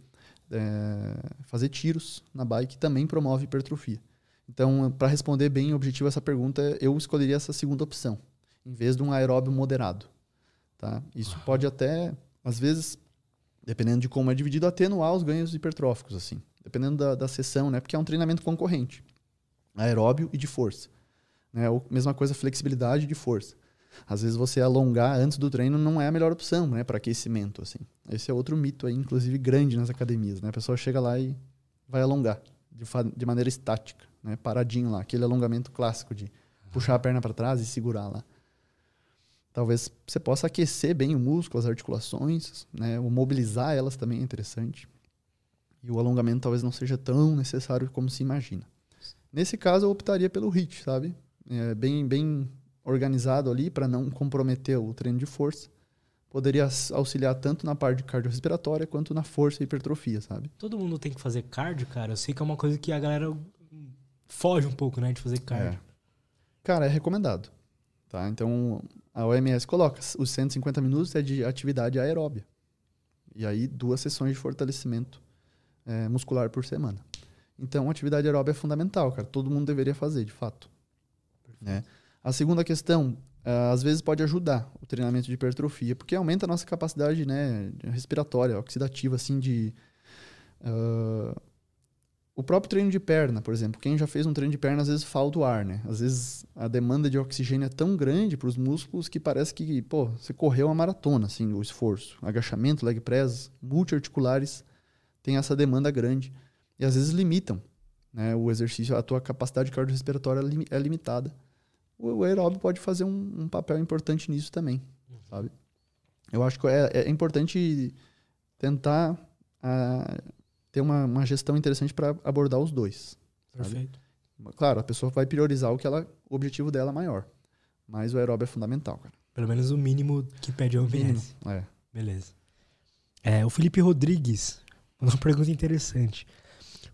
é, fazer tiros na bike também promove hipertrofia. Então, para responder bem objetivo essa pergunta, eu escolheria essa segunda opção, em vez de um aeróbio moderado. Tá? Isso pode até, às vezes, dependendo de como é dividido, atenuar os ganhos hipertróficos, assim, dependendo da, da sessão, né? porque é um treinamento concorrente, aeróbio e de força. Né? Ou, mesma coisa, flexibilidade de força. Às vezes você alongar antes do treino não é a melhor opção, né, para aquecimento assim. Esse é outro mito aí, inclusive grande nas academias, né? A pessoa chega lá e vai alongar de, de maneira estática, né, paradinho lá, aquele alongamento clássico de puxar a perna para trás e segurar lá. Talvez você possa aquecer bem o músculo, as articulações, né, o mobilizar elas também é interessante. E o alongamento talvez não seja tão necessário como se imagina. Nesse caso, eu optaria pelo HIIT, sabe? é, bem, bem organizado ali para não comprometer o treino de força, poderia auxiliar tanto na parte cardiorrespiratória quanto na força e hipertrofia, sabe? Todo mundo tem que fazer cardio, cara. Eu sei que é uma coisa que a galera foge um pouco, né, de fazer cardio. É. Cara, é recomendado. Tá? Então, a OMS coloca os 150 minutos é de atividade aeróbia. E aí, duas sessões de fortalecimento é, muscular por semana. Então, atividade aeróbia é fundamental, cara. Todo mundo deveria fazer, de fato. Né? A segunda questão, uh, às vezes pode ajudar o treinamento de hipertrofia, porque aumenta a nossa capacidade né, respiratória, oxidativa, assim, de... Uh, o próprio treino de perna, por exemplo, quem já fez um treino de perna, às vezes falta o ar, né? Às vezes a demanda de oxigênio é tão grande para os músculos que parece que, pô, você correu uma maratona, assim, o esforço. Agachamento, leg press, multiarticulares, tem essa demanda grande. E às vezes limitam né, o exercício, a tua capacidade cardiorrespiratória é limitada o aeróbio pode fazer um, um papel importante nisso também, uhum. sabe? Eu acho que é, é importante tentar uh, ter uma, uma, gestão interessante para abordar os dois. Perfeito. Sabe? Claro, a pessoa vai priorizar o que ela, o objetivo dela é maior, mas o aeróbio é fundamental, cara. Pelo menos o mínimo que pede a OMS. É. Beleza. É, o Felipe Rodrigues uma pergunta interessante.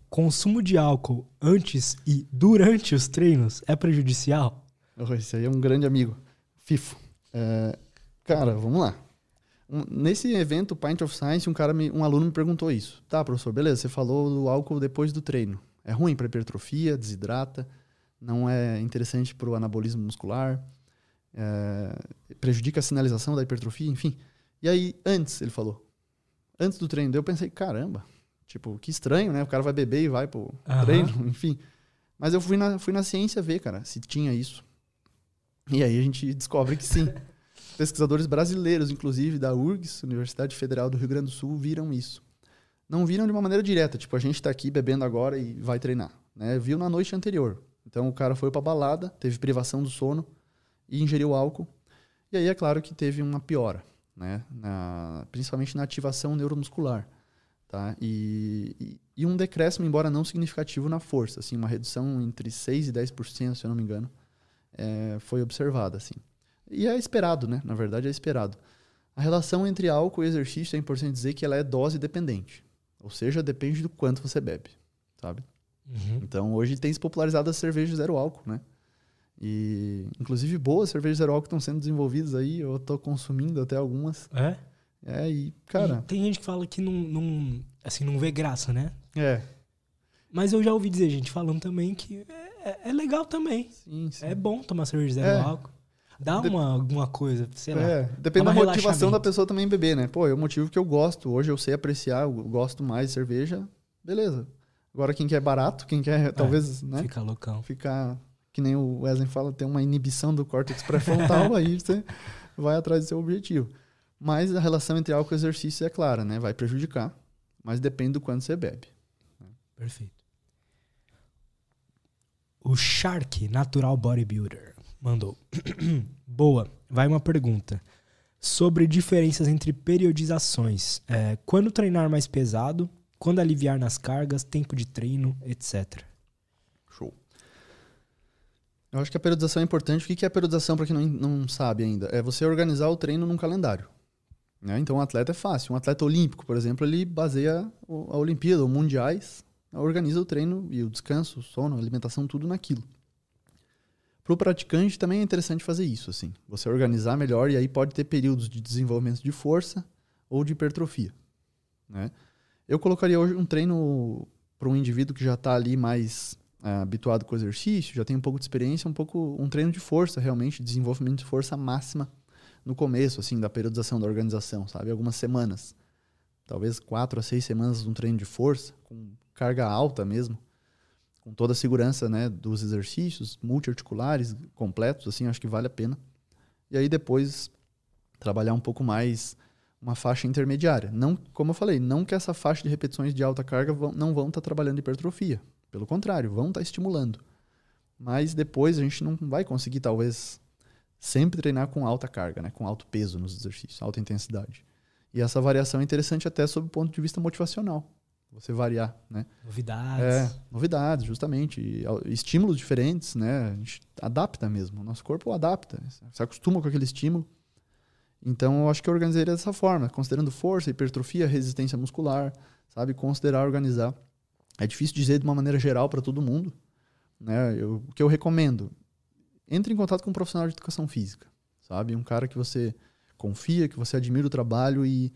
Consumo de álcool antes e durante os treinos é prejudicial? Esse aí é um grande amigo. FIFO. É, cara, vamos lá. Um, nesse evento, Pint of Science, um, cara me, um aluno me perguntou isso. Tá, professor, beleza, você falou do álcool depois do treino. É ruim para hipertrofia, desidrata, não é interessante para o anabolismo muscular, é, prejudica a sinalização da hipertrofia, enfim. E aí, antes, ele falou. Antes do treino, eu pensei, caramba, tipo, que estranho, né? O cara vai beber e vai pro uhum. treino, [laughs] enfim. Mas eu fui na, fui na ciência ver, cara, se tinha isso. E aí a gente descobre que sim. [laughs] Pesquisadores brasileiros, inclusive da URGS, Universidade Federal do Rio Grande do Sul, viram isso. Não viram de uma maneira direta, tipo, a gente está aqui bebendo agora e vai treinar. Né? Viu na noite anterior. Então o cara foi para balada, teve privação do sono e ingeriu álcool. E aí é claro que teve uma piora, né? Na, principalmente na ativação neuromuscular. Tá? E, e, e, um decréscimo, embora não significativo, na força. Assim, uma redução entre 6% e 10%, se eu não me engano, é, foi observada, assim. E é esperado, né? Na verdade, é esperado. A relação entre álcool e exercício é importante dizer que ela é dose dependente. Ou seja, depende do quanto você bebe, sabe? Uhum. Então, hoje tem se popularizado as cervejas zero álcool, né? E, inclusive, boas cervejas zero álcool estão sendo desenvolvidas aí. Eu estou consumindo até algumas. É? É, e, cara... E tem gente que fala que não, não, assim, não vê graça, né? É. Mas eu já ouvi dizer gente falando também que é, é, é legal também. Sim, sim. É bom tomar cerveja zero é. álcool. Dá uma, alguma coisa, sei lá. É, depende da motivação da pessoa também beber, né? Pô, é o motivo que eu gosto. Hoje eu sei apreciar, eu gosto mais de cerveja, beleza. Agora quem quer barato, quem quer é, talvez, né? Ficar loucão. Ficar, que nem o Wesley fala, ter uma inibição do córtex pré-frontal, [laughs] aí você vai atrás do seu objetivo. Mas a relação entre álcool e exercício é clara, né? Vai prejudicar, mas depende do quanto você bebe. Perfeito. O Shark Natural Bodybuilder mandou. [clears throat] Boa, vai uma pergunta. Sobre diferenças entre periodizações. É, quando treinar mais pesado, quando aliviar nas cargas, tempo de treino, etc. Show. Eu acho que a periodização é importante. O que é periodização, para quem não, não sabe ainda? É você organizar o treino num calendário. Né? Então, um atleta é fácil. Um atleta olímpico, por exemplo, ele baseia a Olimpíada ou Mundiais organiza o treino e o descanso, o sono, a alimentação, tudo naquilo. Para o praticante também é interessante fazer isso, assim. Você organizar melhor e aí pode ter períodos de desenvolvimento de força ou de hipertrofia, né? Eu colocaria hoje um treino para um indivíduo que já está ali mais é, habituado com o exercício, já tem um pouco de experiência, um pouco um treino de força realmente, desenvolvimento de força máxima no começo, assim, da periodização da organização, sabe? Algumas semanas, talvez quatro a seis semanas de um treino de força, com carga alta mesmo, com toda a segurança, né, dos exercícios multiarticulares completos, assim, acho que vale a pena. E aí depois trabalhar um pouco mais uma faixa intermediária. Não, como eu falei, não que essa faixa de repetições de alta carga vão, não vão estar tá trabalhando hipertrofia. Pelo contrário, vão estar tá estimulando. Mas depois a gente não vai conseguir, talvez, sempre treinar com alta carga, né? com alto peso nos exercícios, alta intensidade. E essa variação é interessante até sob o ponto de vista motivacional. Você variar, né? Novidades. É, novidades, justamente. E, estímulos diferentes, né? A gente adapta mesmo. O nosso corpo adapta. Se acostuma com aquele estímulo. Então, eu acho que eu organizaria dessa forma, considerando força, hipertrofia, resistência muscular, sabe? Considerar organizar. É difícil dizer de uma maneira geral para todo mundo. Né? Eu, o que eu recomendo? Entre em contato com um profissional de educação física, sabe? Um cara que você confia, que você admira o trabalho e,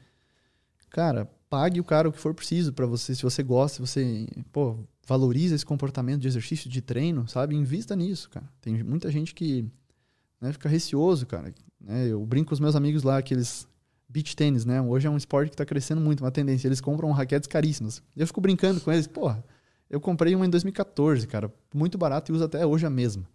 cara, pague o cara o que for preciso para você. Se você gosta, se você, pô, valoriza esse comportamento de exercício, de treino, sabe? Invista nisso, cara. Tem muita gente que né, fica receoso, cara. Né? Eu brinco com os meus amigos lá, aqueles beach tênis, né? Hoje é um esporte que está crescendo muito, uma tendência. Eles compram raquetes caríssimas. Eu fico brincando com eles, porra, eu comprei uma em 2014, cara, muito barato e uso até hoje a mesma.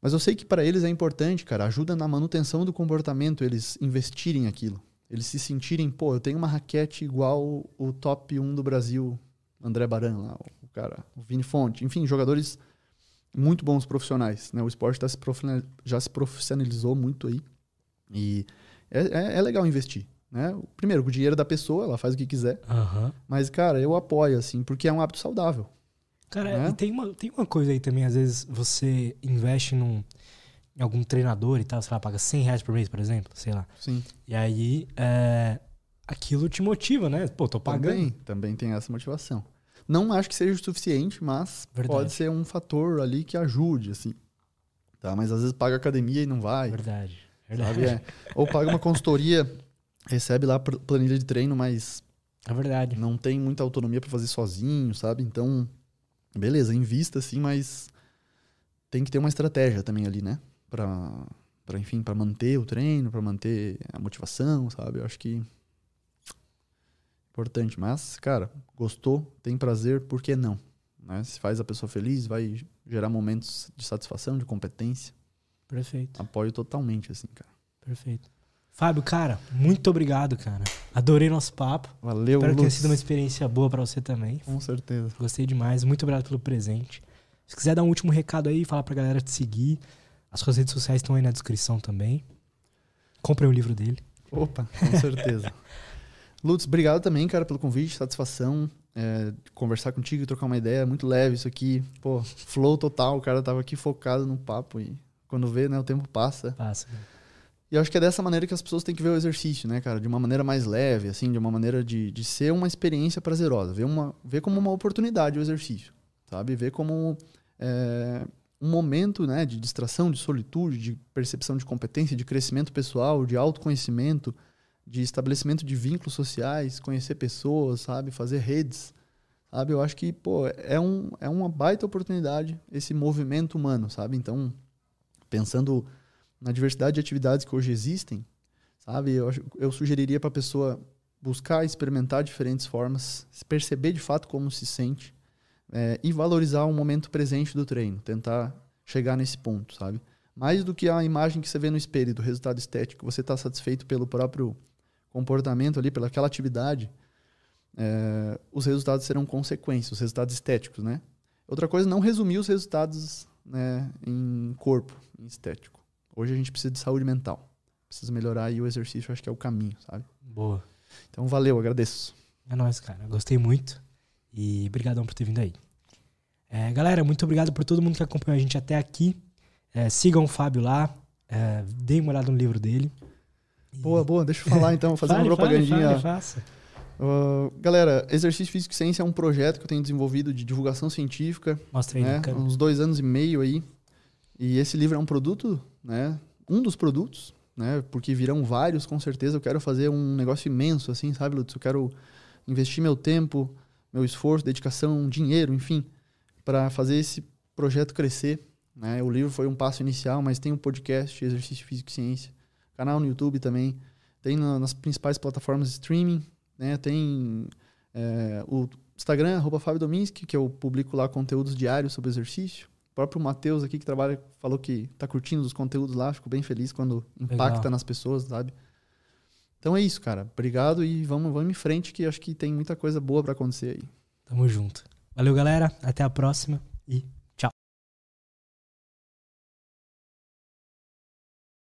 Mas eu sei que para eles é importante, cara, ajuda na manutenção do comportamento, eles investirem aquilo. Eles se sentirem, pô, eu tenho uma raquete igual o top 1 do Brasil, André Baran lá, o cara, o Vini Fonte, enfim, jogadores muito bons profissionais. Né? O esporte tá se já se profissionalizou muito aí. E é, é, é, legal investir. Né? Primeiro, o dinheiro da pessoa, ela faz o que quiser. Uhum. Mas, cara, eu apoio, assim, porque é um hábito saudável. Cara, né? e tem uma, tem uma coisa aí também, às vezes você investe num, algum treinador e tal, sei lá, paga 100 reais por mês, por exemplo, sei lá. Sim. E aí, é, aquilo te motiva, né? Pô, tô pagando. Também, também tem essa motivação. Não acho que seja o suficiente, mas Verdade. pode ser um fator ali que ajude, assim. Tá? Mas às vezes paga academia e não vai. Verdade. Verdade. É. Ou paga uma consultoria, recebe lá planilha de treino, mas. É verdade. Não tem muita autonomia para fazer sozinho, sabe? Então, beleza, invista sim, mas tem que ter uma estratégia também ali, né? Pra enfim, para manter o treino, para manter a motivação, sabe? Eu acho que importante. Mas, cara, gostou, tem prazer, por que não? Né? Se faz a pessoa feliz, vai gerar momentos de satisfação, de competência. Perfeito. Apoio totalmente, assim, cara. Perfeito. Fábio, cara, muito obrigado, cara. Adorei nosso papo. Valeu, Espero que tenha sido uma experiência boa para você também. Com certeza. Gostei demais. Muito obrigado pelo presente. Se quiser dar um último recado aí, falar pra galera te seguir. As suas redes sociais estão aí na descrição também. Comprem o livro dele. Opa, com certeza. [laughs] Lutz, obrigado também, cara, pelo convite, satisfação. É, conversar contigo e trocar uma ideia, muito leve isso aqui. Pô, flow total, o cara tava aqui focado no papo e quando vê, né, o tempo passa. Passa. E eu acho que é dessa maneira que as pessoas têm que ver o exercício, né, cara? De uma maneira mais leve, assim, de uma maneira de, de ser uma experiência prazerosa. Ver, uma, ver como uma oportunidade o exercício, sabe? Ver como é, um momento, né, de distração, de solitude, de percepção de competência, de crescimento pessoal, de autoconhecimento, de estabelecimento de vínculos sociais, conhecer pessoas, sabe? Fazer redes, sabe? Eu acho que, pô, é, um, é uma baita oportunidade esse movimento humano, sabe? Então, pensando na diversidade de atividades que hoje existem, sabe? Eu, eu sugeriria para a pessoa buscar experimentar diferentes formas, perceber de fato como se sente é, e valorizar o momento presente do treino, tentar chegar nesse ponto, sabe? Mais do que a imagem que você vê no espelho do resultado estético, você está satisfeito pelo próprio comportamento ali, pelaquela atividade, é, os resultados serão consequências, os resultados estéticos, né? Outra coisa, não resumir os resultados né, em corpo, em estético. Hoje a gente precisa de saúde mental. Precisa melhorar e o exercício acho que é o caminho, sabe? Boa. Então valeu, agradeço. É nóis, cara. Gostei muito. E obrigadão por ter vindo aí. É, galera, muito obrigado por todo mundo que acompanhou a gente até aqui. É, sigam o Fábio lá. É, deem uma olhada no livro dele. Boa, boa. Deixa eu falar [laughs] então, fazer fale, uma propagandinha. Fale, fale, uh, galera, Exercício Físico e Ciência é um projeto que eu tenho desenvolvido de divulgação científica. Mostra aí, né? Uns dois anos e meio aí. E esse livro é um produto, né? Um dos produtos, né? Porque virão vários, com certeza. Eu quero fazer um negócio imenso, assim, sabe, Lutz? Eu quero investi meu tempo, meu esforço, dedicação, dinheiro, enfim, para fazer esse projeto crescer. Né? O livro foi um passo inicial, mas tem um podcast, Exercício Físico e Ciência, canal no YouTube também, tem nas principais plataformas de streaming, né? tem é, o Instagram, arroba Fábio Dominski, que eu publico lá conteúdos diários sobre exercício. O próprio Matheus aqui que trabalha falou que tá curtindo os conteúdos lá, fico bem feliz quando impacta Legal. nas pessoas, sabe? Então é isso, cara. Obrigado e vamos, vamos em frente que acho que tem muita coisa boa para acontecer aí. Tamo junto. Valeu, galera. Até a próxima e